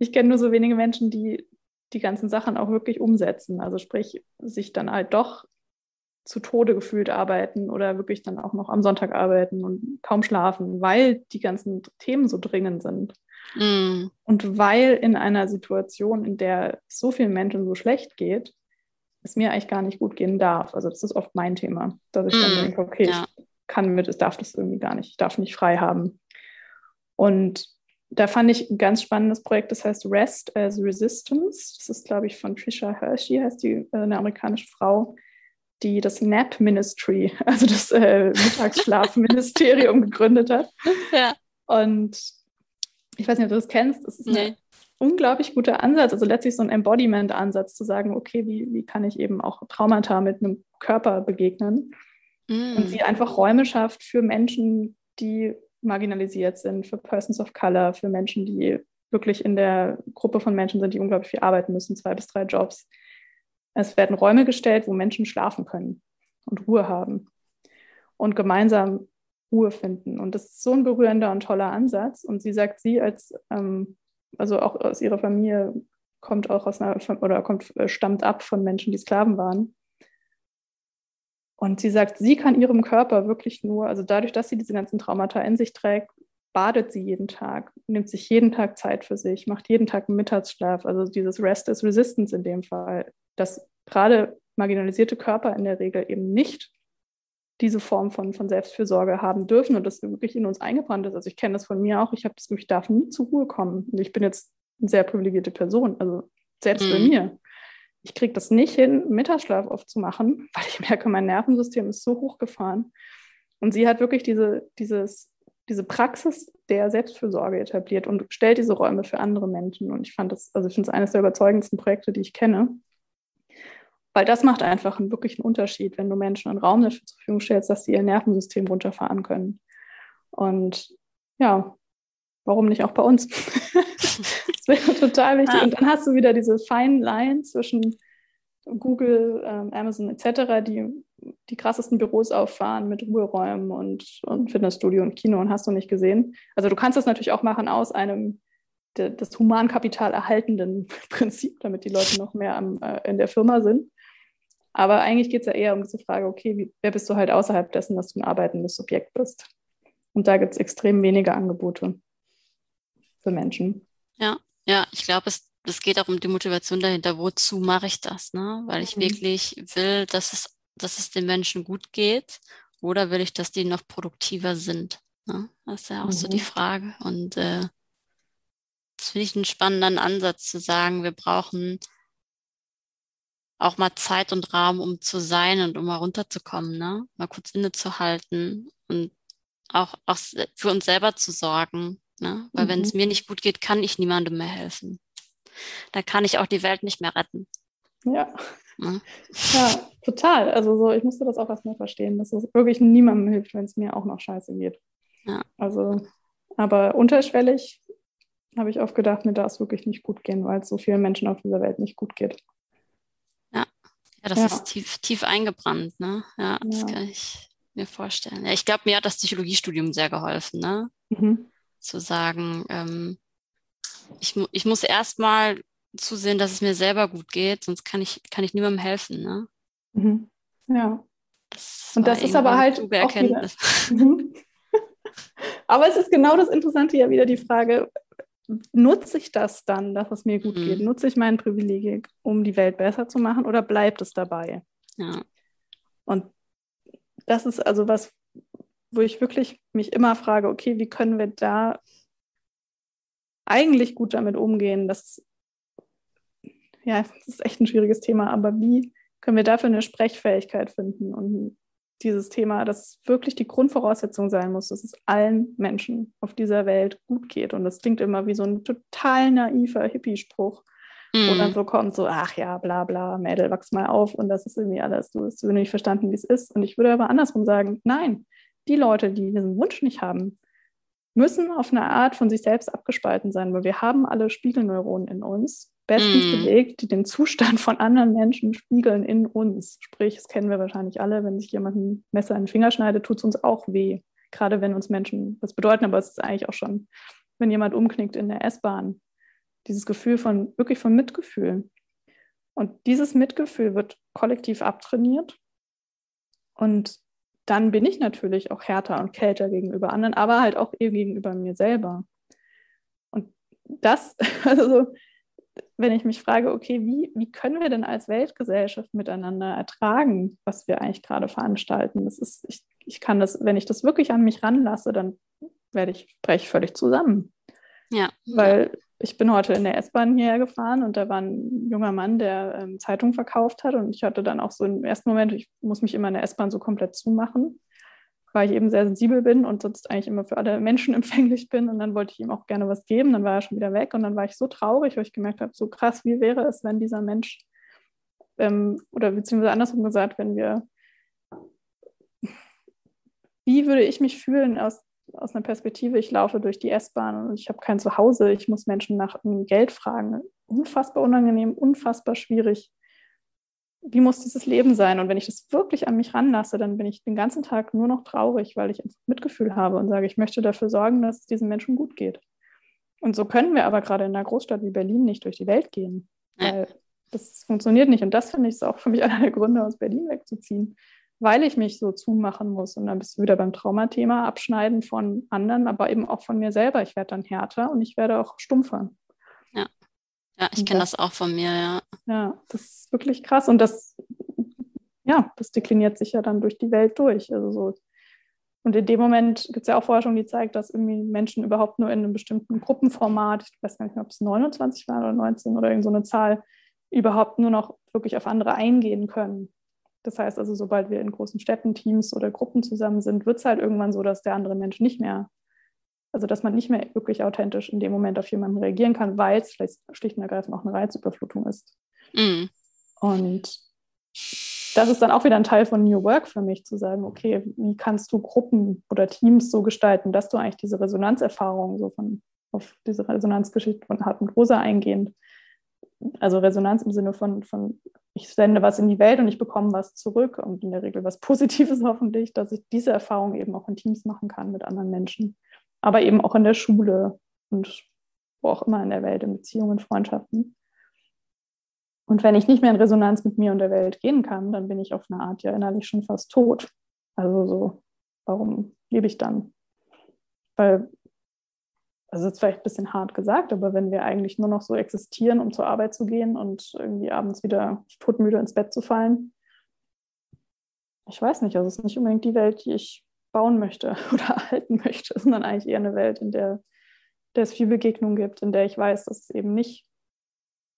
Ich kenne nur so wenige Menschen, die die ganzen Sachen auch wirklich umsetzen. Also sprich, sich dann halt doch zu Tode gefühlt arbeiten oder wirklich dann auch noch am Sonntag arbeiten und kaum schlafen, weil die ganzen Themen so dringend sind. Mm. Und weil in einer Situation, in der so vielen Menschen so schlecht geht, es mir eigentlich gar nicht gut gehen darf. Also das ist oft mein Thema, dass ich mm. dann denke, okay, ja. ich kann mit, es darf das irgendwie gar nicht, ich darf nicht frei haben. Und da fand ich ein ganz spannendes Projekt, das heißt Rest as Resistance. Das ist, glaube ich, von Trisha Hershey, heißt die, äh, eine amerikanische Frau, die das Nap Ministry, also das äh, Mittagsschlafministerium gegründet hat. Ja. Und ich weiß nicht, ob du das kennst, das ist nee. ein unglaublich guter Ansatz, also letztlich so ein Embodiment-Ansatz zu sagen, okay, wie, wie kann ich eben auch Traumata mit einem Körper begegnen? Mm. Und sie einfach Räume schafft für Menschen, die marginalisiert sind, für Persons of Color, für Menschen, die wirklich in der Gruppe von Menschen sind, die unglaublich viel arbeiten müssen, zwei bis drei Jobs. Es werden Räume gestellt, wo Menschen schlafen können und Ruhe haben und gemeinsam Ruhe finden. Und das ist so ein berührender und toller Ansatz. Und sie sagt, sie als, ähm, also auch aus ihrer Familie kommt auch aus einer, oder kommt, äh, stammt ab von Menschen, die Sklaven waren. Und sie sagt, sie kann ihrem Körper wirklich nur, also dadurch, dass sie diese ganzen Traumata in sich trägt, badet sie jeden Tag, nimmt sich jeden Tag Zeit für sich, macht jeden Tag einen Mittagsschlaf. Also dieses Rest is Resistance in dem Fall, dass gerade marginalisierte Körper in der Regel eben nicht diese Form von, von Selbstfürsorge haben dürfen und das wirklich in uns eingebrannt ist. Also ich kenne das von mir auch, ich habe das, ich darf nie zur Ruhe kommen. Und ich bin jetzt eine sehr privilegierte Person, also selbst mhm. bei mir ich kriege das nicht hin, Mittagsschlaf aufzumachen, weil ich merke, mein Nervensystem ist so hochgefahren. Und sie hat wirklich diese, dieses, diese Praxis der Selbstfürsorge etabliert und stellt diese Räume für andere Menschen. Und ich fand das, also ich finde es eines der überzeugendsten Projekte, die ich kenne. Weil das macht einfach einen wirklichen Unterschied, wenn du Menschen einen Raum dafür zur Verfügung stellst, dass sie ihr Nervensystem runterfahren können. Und ja, warum nicht auch bei uns? das wäre total wichtig. Und dann hast du wieder diese feinen Line zwischen Google, ähm, Amazon etc., die die krassesten Büros auffahren mit Ruheräumen und, und Fitnessstudio und Kino und hast du nicht gesehen. Also du kannst das natürlich auch machen aus einem de, das Humankapital erhaltenden Prinzip, damit die Leute noch mehr am, äh, in der Firma sind. Aber eigentlich geht es ja eher um diese Frage, okay, wie, wer bist du halt außerhalb dessen, dass du ein arbeitendes Subjekt bist? Und da gibt es extrem wenige Angebote für Menschen. Ja, ja, ich glaube, es, es geht auch um die Motivation dahinter, wozu mache ich das, ne? Weil ich mhm. wirklich will, dass es, dass es den Menschen gut geht oder will ich, dass die noch produktiver sind? Ne? Das ist ja auch mhm. so die mhm. Frage. Und äh, das finde ich einen spannenden Ansatz zu sagen, wir brauchen auch mal Zeit und Raum, um zu sein und um mal runterzukommen, ne? Mal kurz innezuhalten und auch, auch für uns selber zu sorgen. Ne? Weil mhm. wenn es mir nicht gut geht, kann ich niemandem mehr helfen. Da kann ich auch die Welt nicht mehr retten. Ja. Ne? Ja, total. Also so, ich musste das auch erstmal verstehen, dass es wirklich niemandem hilft, wenn es mir auch noch scheiße geht. Ja. Also, aber unterschwellig habe ich oft gedacht, mir darf es wirklich nicht gut gehen, weil es so vielen Menschen auf dieser Welt nicht gut geht. Ja, das ja. ist tief, tief eingebrannt, ne? Ja, das ja. kann ich mir vorstellen. Ja, ich glaube, mir hat das Psychologiestudium sehr geholfen, ne? Mhm zu sagen, ähm, ich, ich muss erstmal zusehen, dass es mir selber gut geht, sonst kann ich, kann ich niemandem helfen. Ne? Mhm. Ja. Das und das ist aber halt. Auch wieder, mhm. aber es ist genau das Interessante ja wieder die Frage, nutze ich das dann, dass es mir gut mhm. geht? Nutze ich mein Privileg, um die Welt besser zu machen oder bleibt es dabei? Ja. Und das ist also was, wo ich wirklich mich immer frage, okay, wie können wir da eigentlich gut damit umgehen? Das, ja, das ist echt ein schwieriges Thema, aber wie können wir dafür eine Sprechfähigkeit finden und dieses Thema, dass wirklich die Grundvoraussetzung sein muss, dass es allen Menschen auf dieser Welt gut geht. Und das klingt immer wie so ein total naiver Hippie-Spruch, mm. wo dann so kommt, so, ach ja, bla bla, Mädel, wachs mal auf und das ist irgendwie alles, du hast nicht verstanden, wie es ist. Und ich würde aber andersrum sagen, nein, die Leute, die diesen Wunsch nicht haben, müssen auf eine Art von sich selbst abgespalten sein, weil wir haben alle Spiegelneuronen in uns, bestens mm. belegt, die den Zustand von anderen Menschen spiegeln in uns. Sprich, das kennen wir wahrscheinlich alle, wenn sich jemand ein Messer in den Finger schneidet, tut es uns auch weh. Gerade wenn uns Menschen das bedeuten, aber es ist eigentlich auch schon, wenn jemand umknickt in der S-Bahn, dieses Gefühl von, wirklich von Mitgefühl. Und dieses Mitgefühl wird kollektiv abtrainiert. Und dann bin ich natürlich auch härter und kälter gegenüber anderen, aber halt auch eben gegenüber mir selber. Und das, also wenn ich mich frage, okay, wie, wie können wir denn als Weltgesellschaft miteinander ertragen, was wir eigentlich gerade veranstalten? Das ist, ich, ich kann das, wenn ich das wirklich an mich ranlasse, dann werde ich, breche ich völlig zusammen. Ja. Weil ich bin heute in der S-Bahn hierher gefahren und da war ein junger Mann, der ähm, Zeitung verkauft hat. Und ich hatte dann auch so im ersten Moment, ich muss mich immer in der S-Bahn so komplett zumachen, weil ich eben sehr sensibel bin und sonst eigentlich immer für alle Menschen empfänglich bin. Und dann wollte ich ihm auch gerne was geben. Dann war er schon wieder weg und dann war ich so traurig, weil ich gemerkt habe, so krass, wie wäre es, wenn dieser Mensch, ähm, oder beziehungsweise andersrum gesagt, wenn wir, wie würde ich mich fühlen aus aus einer Perspektive, ich laufe durch die S-Bahn und ich habe kein Zuhause, ich muss Menschen nach Geld fragen. Unfassbar unangenehm, unfassbar schwierig. Wie muss dieses Leben sein? Und wenn ich das wirklich an mich ranlasse, dann bin ich den ganzen Tag nur noch traurig, weil ich einfach Mitgefühl habe und sage, ich möchte dafür sorgen, dass es diesen Menschen gut geht. Und so können wir aber gerade in einer Großstadt wie Berlin nicht durch die Welt gehen, weil das funktioniert nicht. Und das finde ich ist auch für mich einer der Gründe, aus Berlin wegzuziehen weil ich mich so zumachen muss. Und dann bist du wieder beim Traumathema, abschneiden von anderen, aber eben auch von mir selber. Ich werde dann härter und ich werde auch stumpfer. Ja, ich kenne das, das, auch von mir, ja. Ja, das ist wirklich krass. Und das, ja, das dekliniert sich ja dann durch die Welt durch. Also so. Und in dem Moment gibt es ja auch Forschung, die zeigt, dass irgendwie Menschen überhaupt nur in einem bestimmten Gruppenformat, ich weiß gar nicht mehr, ob es 29 war oder 19 oder irgend so eine Zahl, überhaupt nur noch wirklich auf andere eingehen können. Das heißt also, sobald wir in großen Städten, Teams oder Gruppen zusammen sind, wird es halt irgendwann so, dass der andere Mensch nicht mehr, also dass man nicht mehr wirklich authentisch in dem Moment auf jemanden reagieren kann, weil es vielleicht schlicht und ergreifend auch eine Reizüberflutung ist. Mhm. Und das ist dann auch wieder ein Teil von New Work für mich, zu sagen, okay, wie kannst du Gruppen oder Teams so gestalten, dass du eigentlich diese Resonanzerfahrung so von auf diese Resonanzgeschichte von Hart und Rosa eingehend, also Resonanz im Sinne von, von ich sende was in die Welt und ich bekomme was zurück und in der Regel was Positives hoffentlich, dass ich diese Erfahrung eben auch in Teams machen kann mit anderen Menschen, aber eben auch in der Schule und wo auch immer in der Welt, in Beziehungen, Freundschaften. Und wenn ich nicht mehr in Resonanz mit mir und der Welt gehen kann, dann bin ich auf eine Art ja innerlich schon fast tot. Also so, warum lebe ich dann? Weil also das ist vielleicht ein bisschen hart gesagt, aber wenn wir eigentlich nur noch so existieren, um zur Arbeit zu gehen und irgendwie abends wieder todmüde ins Bett zu fallen, ich weiß nicht, also es ist nicht unbedingt die Welt, die ich bauen möchte oder erhalten möchte, sondern eigentlich eher eine Welt, in der, der es viel Begegnung gibt, in der ich weiß, dass es eben nicht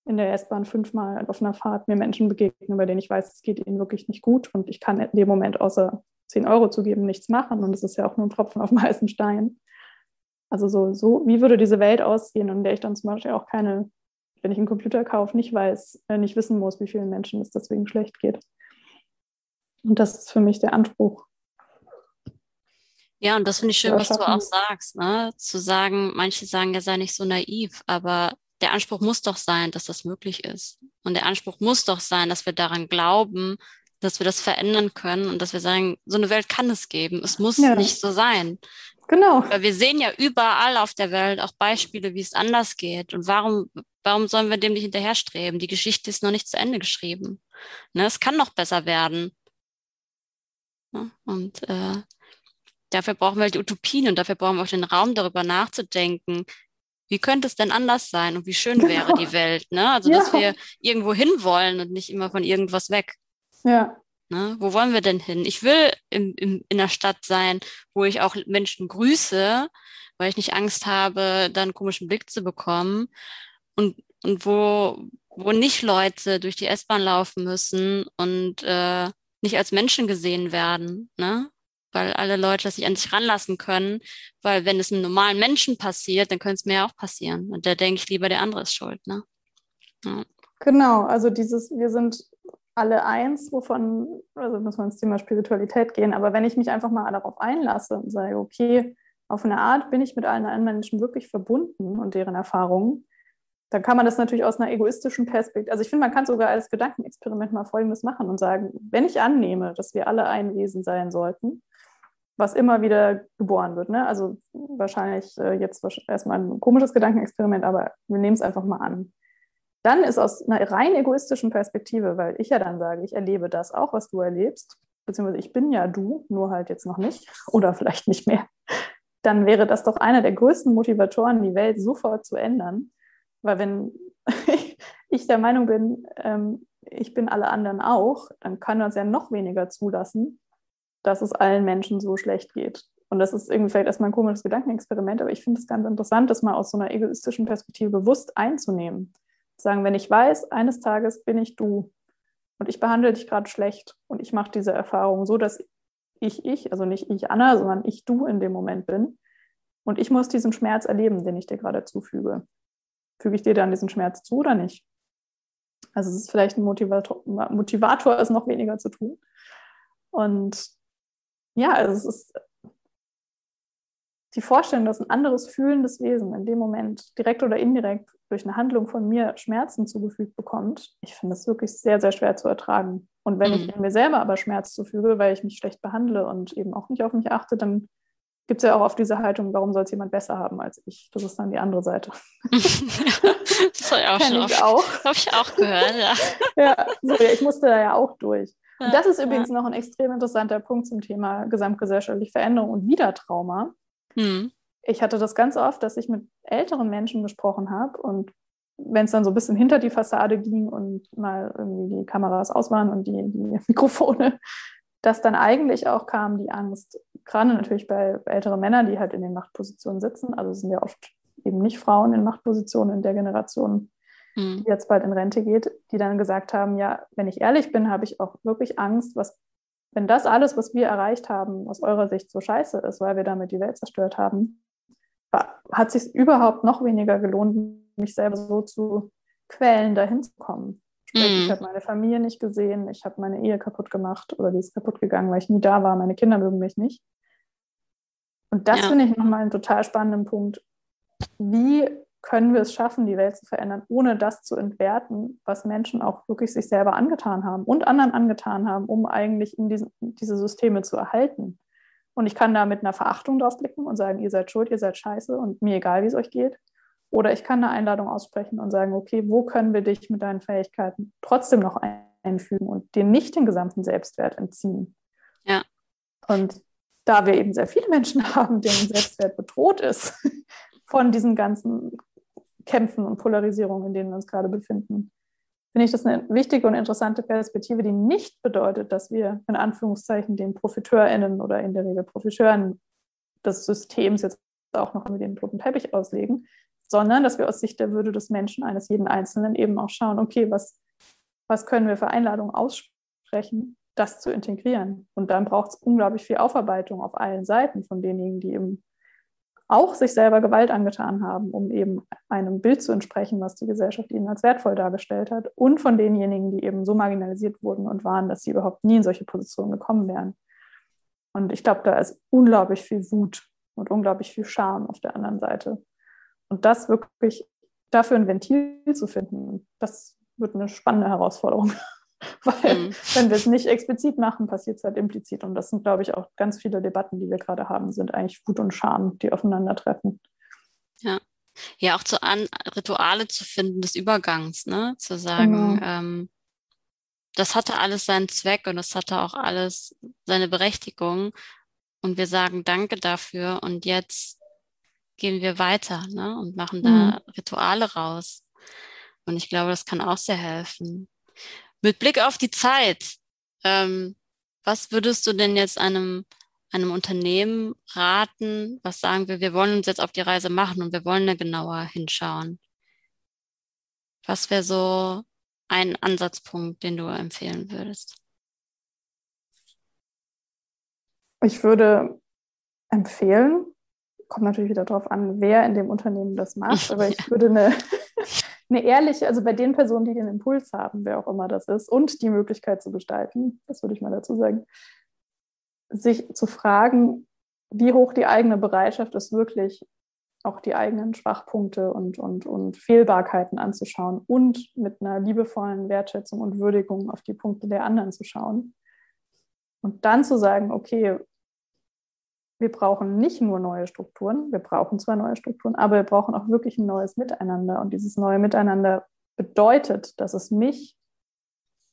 in der S-Bahn fünfmal auf einer Fahrt mir Menschen begegnen, bei denen ich weiß, es geht ihnen wirklich nicht gut und ich kann in dem Moment außer 10 Euro zu geben nichts machen und es ist ja auch nur ein Tropfen auf dem heißen Stein. Also so, so, wie würde diese Welt aussehen, in der ich dann zum Beispiel auch keine, wenn ich einen Computer kaufe, nicht weiß, äh, nicht wissen muss, wie vielen Menschen es deswegen schlecht geht. Und das ist für mich der Anspruch. Ja, und das finde ich schön, was du auch sagst, ne? Zu sagen, manche sagen, ja, sei nicht so naiv, aber der Anspruch muss doch sein, dass das möglich ist. Und der Anspruch muss doch sein, dass wir daran glauben, dass wir das verändern können und dass wir sagen, so eine Welt kann es geben. Es muss ja. nicht so sein. Genau. Weil wir sehen ja überall auf der Welt auch Beispiele, wie es anders geht. Und warum, warum sollen wir dem nicht hinterherstreben? Die Geschichte ist noch nicht zu Ende geschrieben. Ne, es kann noch besser werden. Ja, und äh, dafür brauchen wir halt die Utopien und dafür brauchen wir auch den Raum, darüber nachzudenken, wie könnte es denn anders sein und wie schön genau. wäre die Welt. Ne? Also, ja. dass wir irgendwo hinwollen und nicht immer von irgendwas weg. Ja. Ne? Wo wollen wir denn hin? Ich will im, im, in der Stadt sein, wo ich auch Menschen grüße, weil ich nicht Angst habe, da einen komischen Blick zu bekommen. Und, und wo, wo nicht Leute durch die S-Bahn laufen müssen und äh, nicht als Menschen gesehen werden, ne? Weil alle Leute sich an sich ranlassen können, weil wenn es einem normalen Menschen passiert, dann könnte es mir ja auch passieren. Und da denke ich lieber, der andere ist schuld, ne? Ja. Genau, also dieses, wir sind alle eins, wovon, also muss man ins Thema Spiritualität gehen, aber wenn ich mich einfach mal darauf einlasse und sage, okay, auf eine Art bin ich mit allen anderen Menschen wirklich verbunden und deren Erfahrungen, dann kann man das natürlich aus einer egoistischen Perspektive, also ich finde, man kann sogar als Gedankenexperiment mal Folgendes machen und sagen, wenn ich annehme, dass wir alle ein Wesen sein sollten, was immer wieder geboren wird, ne? also wahrscheinlich äh, jetzt erstmal ein komisches Gedankenexperiment, aber wir nehmen es einfach mal an. Dann ist aus einer rein egoistischen Perspektive, weil ich ja dann sage, ich erlebe das auch, was du erlebst, beziehungsweise ich bin ja du, nur halt jetzt noch nicht oder vielleicht nicht mehr, dann wäre das doch einer der größten Motivatoren, die Welt sofort zu ändern, weil wenn ich der Meinung bin, ähm, ich bin alle anderen auch, dann kann uns ja noch weniger zulassen, dass es allen Menschen so schlecht geht. Und das ist irgendwie vielleicht erstmal ein komisches Gedankenexperiment, aber ich finde es ganz interessant, das mal aus so einer egoistischen Perspektive bewusst einzunehmen. Sagen, wenn ich weiß, eines Tages bin ich du und ich behandle dich gerade schlecht und ich mache diese Erfahrung so, dass ich ich, also nicht ich Anna, sondern ich du in dem Moment bin und ich muss diesen Schmerz erleben, den ich dir gerade zufüge füge ich dir dann diesen Schmerz zu oder nicht? Also es ist vielleicht ein Motivator, Motivator es noch weniger zu tun. Und ja, also es ist die Vorstellung, dass ein anderes fühlendes Wesen in dem Moment direkt oder indirekt durch eine Handlung von mir Schmerzen zugefügt bekommt, ich finde das wirklich sehr, sehr schwer zu ertragen. Und wenn mhm. ich in mir selber aber Schmerz zufüge, weil ich mich schlecht behandle und eben auch nicht auf mich achte, dann gibt es ja auch oft diese Haltung, warum soll es jemand besser haben als ich? Das ist dann die andere Seite. das habe ich auch schon auch. Habe ich auch gehört, ja. ja, so, ja, ich musste da ja auch durch. Und das ist übrigens noch ein extrem interessanter Punkt zum Thema gesamtgesellschaftliche Veränderung und Wiedertrauma. Hm. Ich hatte das ganz oft, dass ich mit älteren Menschen gesprochen habe und wenn es dann so ein bisschen hinter die Fassade ging und mal irgendwie die Kameras aus waren und die, die Mikrofone, dass dann eigentlich auch kam die Angst, gerade natürlich bei älteren Männern, die halt in den Machtpositionen sitzen, also sind ja oft eben nicht Frauen in Machtpositionen in der Generation. Die jetzt bald in Rente geht, die dann gesagt haben, ja, wenn ich ehrlich bin, habe ich auch wirklich Angst, was, wenn das alles, was wir erreicht haben, aus eurer Sicht so scheiße ist, weil wir damit die Welt zerstört haben, hat sich überhaupt noch weniger gelohnt, mich selber so zu quälen, dahin zu kommen. Sprich, mhm. ich habe meine Familie nicht gesehen, ich habe meine Ehe kaputt gemacht oder die ist kaputt gegangen, weil ich nie da war, meine Kinder mögen mich nicht. Und das ja. finde ich nochmal einen total spannenden Punkt. Wie können wir es schaffen, die Welt zu verändern, ohne das zu entwerten, was Menschen auch wirklich sich selber angetan haben und anderen angetan haben, um eigentlich in diesen, diese Systeme zu erhalten. Und ich kann da mit einer Verachtung drauf blicken und sagen, ihr seid schuld, ihr seid scheiße und mir egal, wie es euch geht. Oder ich kann eine Einladung aussprechen und sagen, okay, wo können wir dich mit deinen Fähigkeiten trotzdem noch einfügen und dir nicht den gesamten Selbstwert entziehen? Ja. Und da wir eben sehr viele Menschen haben, deren Selbstwert bedroht ist von diesen ganzen Kämpfen und Polarisierungen, in denen wir uns gerade befinden, finde ich das eine wichtige und interessante Perspektive, die nicht bedeutet, dass wir in Anführungszeichen den ProfiteurInnen oder in der Regel Profiteuren des Systems jetzt auch noch mit dem roten Teppich auslegen, sondern dass wir aus Sicht der Würde des Menschen, eines jeden Einzelnen, eben auch schauen, okay, was, was können wir für Einladungen aussprechen, das zu integrieren. Und dann braucht es unglaublich viel Aufarbeitung auf allen Seiten von denjenigen, die eben auch sich selber Gewalt angetan haben, um eben einem Bild zu entsprechen, was die Gesellschaft ihnen als wertvoll dargestellt hat, und von denjenigen, die eben so marginalisiert wurden und waren, dass sie überhaupt nie in solche Positionen gekommen wären. Und ich glaube, da ist unglaublich viel Wut und unglaublich viel Scham auf der anderen Seite. Und das wirklich dafür ein Ventil zu finden, das wird eine spannende Herausforderung. Weil mhm. wenn wir es nicht explizit machen, passiert es halt implizit. Und das sind, glaube ich, auch ganz viele Debatten, die wir gerade haben, sind eigentlich Wut und Scham, die aufeinandertreffen. Ja. Ja, auch zu an Rituale zu finden des Übergangs, ne? Zu sagen, mhm. ähm, das hatte alles seinen Zweck und es hatte auch alles seine Berechtigung. Und wir sagen Danke dafür und jetzt gehen wir weiter ne, und machen da mhm. Rituale raus. Und ich glaube, das kann auch sehr helfen. Mit Blick auf die Zeit, ähm, was würdest du denn jetzt einem, einem Unternehmen raten, was sagen wir, wir wollen uns jetzt auf die Reise machen und wir wollen da genauer hinschauen? Was wäre so ein Ansatzpunkt, den du empfehlen würdest? Ich würde empfehlen, kommt natürlich wieder darauf an, wer in dem Unternehmen das macht, aber ich würde eine, eine ehrliche, also bei den Personen, die den Impuls haben, wer auch immer das ist, und die Möglichkeit zu gestalten, das würde ich mal dazu sagen, sich zu fragen, wie hoch die eigene Bereitschaft ist, wirklich auch die eigenen Schwachpunkte und, und, und Fehlbarkeiten anzuschauen und mit einer liebevollen Wertschätzung und Würdigung auf die Punkte der anderen zu schauen. Und dann zu sagen, okay, wir brauchen nicht nur neue Strukturen, wir brauchen zwar neue Strukturen, aber wir brauchen auch wirklich ein neues Miteinander. Und dieses neue Miteinander bedeutet, dass es mich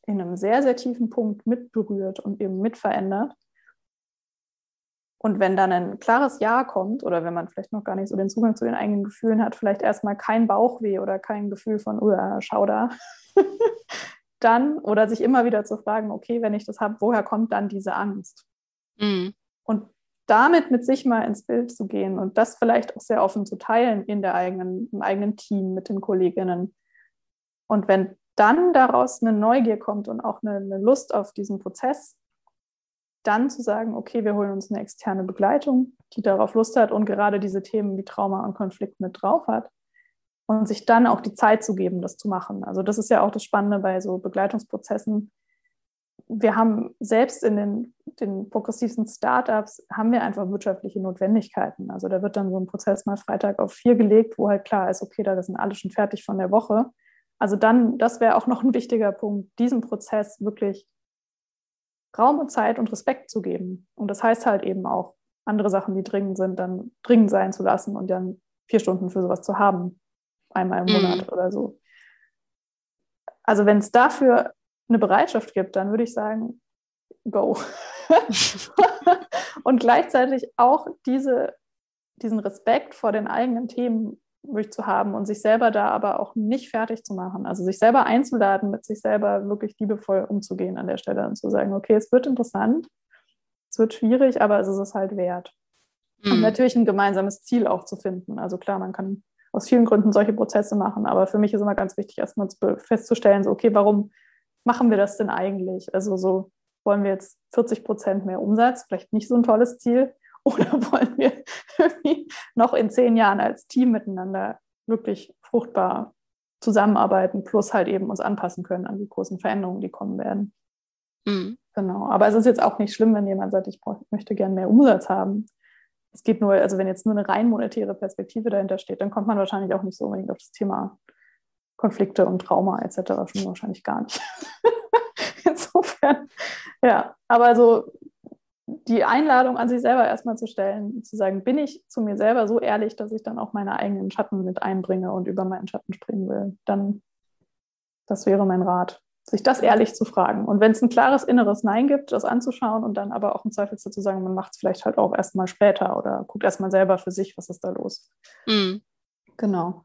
in einem sehr, sehr tiefen Punkt mitberührt und eben mitverändert und wenn dann ein klares Ja kommt oder wenn man vielleicht noch gar nicht so den Zugang zu den eigenen Gefühlen hat, vielleicht erstmal kein Bauchweh oder kein Gefühl von, oh, schau da, dann oder sich immer wieder zu fragen, okay, wenn ich das habe, woher kommt dann diese Angst? Mhm. Und damit mit sich mal ins Bild zu gehen und das vielleicht auch sehr offen zu teilen in der eigenen, im eigenen Team mit den Kolleginnen. Und wenn dann daraus eine Neugier kommt und auch eine, eine Lust auf diesen Prozess, dann zu sagen, okay, wir holen uns eine externe Begleitung, die darauf Lust hat und gerade diese Themen wie Trauma und Konflikt mit drauf hat. Und sich dann auch die Zeit zu geben, das zu machen. Also das ist ja auch das Spannende bei so Begleitungsprozessen. Wir haben selbst in den, den progressivsten Startups haben wir einfach wirtschaftliche Notwendigkeiten. Also da wird dann so ein Prozess mal Freitag auf vier gelegt, wo halt klar ist, okay, da sind alle schon fertig von der Woche. Also dann, das wäre auch noch ein wichtiger Punkt, diesen Prozess wirklich Raum und Zeit und Respekt zu geben. Und das heißt halt eben auch, andere Sachen, die dringend sind, dann dringend sein zu lassen und dann vier Stunden für sowas zu haben, einmal im Monat mhm. oder so. Also wenn es dafür eine Bereitschaft gibt, dann würde ich sagen, go. und gleichzeitig auch diese, diesen Respekt vor den eigenen Themen durchzuhaben und sich selber da aber auch nicht fertig zu machen. Also sich selber einzuladen, mit sich selber wirklich liebevoll umzugehen an der Stelle und zu sagen, okay, es wird interessant, es wird schwierig, aber es ist es halt wert. Mhm. Und natürlich ein gemeinsames Ziel auch zu finden. Also klar, man kann aus vielen Gründen solche Prozesse machen, aber für mich ist immer ganz wichtig, erstmal festzustellen, so, okay, warum machen wir das denn eigentlich? Also so wollen wir jetzt 40 Prozent mehr Umsatz, vielleicht nicht so ein tolles Ziel, oder wollen wir irgendwie noch in zehn Jahren als Team miteinander wirklich fruchtbar zusammenarbeiten, plus halt eben uns anpassen können an die großen Veränderungen, die kommen werden. Mhm. Genau. Aber es ist jetzt auch nicht schlimm, wenn jemand sagt, ich möchte gerne mehr Umsatz haben. Es geht nur, also wenn jetzt nur eine rein monetäre Perspektive dahinter steht, dann kommt man wahrscheinlich auch nicht so unbedingt auf das Thema Konflikte und Trauma etc. schon wahrscheinlich gar nicht. Insofern, ja, aber so die Einladung an sich selber erstmal zu stellen, zu sagen, bin ich zu mir selber so ehrlich, dass ich dann auch meine eigenen Schatten mit einbringe und über meinen Schatten springen will, dann das wäre mein Rat, sich das ehrlich zu fragen. Und wenn es ein klares inneres Nein gibt, das anzuschauen und dann aber auch im Zweifel zu sagen, man macht es vielleicht halt auch erstmal später oder guckt erstmal selber für sich, was ist da los. Mhm. Genau.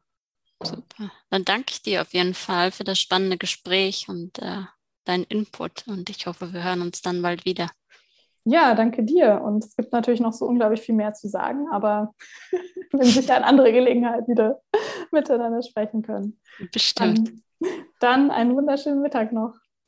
Super. Dann danke ich dir auf jeden Fall für das spannende Gespräch und äh, deinen Input und ich hoffe, wir hören uns dann bald wieder. Ja, danke dir. Und es gibt natürlich noch so unglaublich viel mehr zu sagen, aber wenn sicher an andere Gelegenheit wieder miteinander sprechen können. Bestimmt. Dann, dann einen wunderschönen Mittag noch.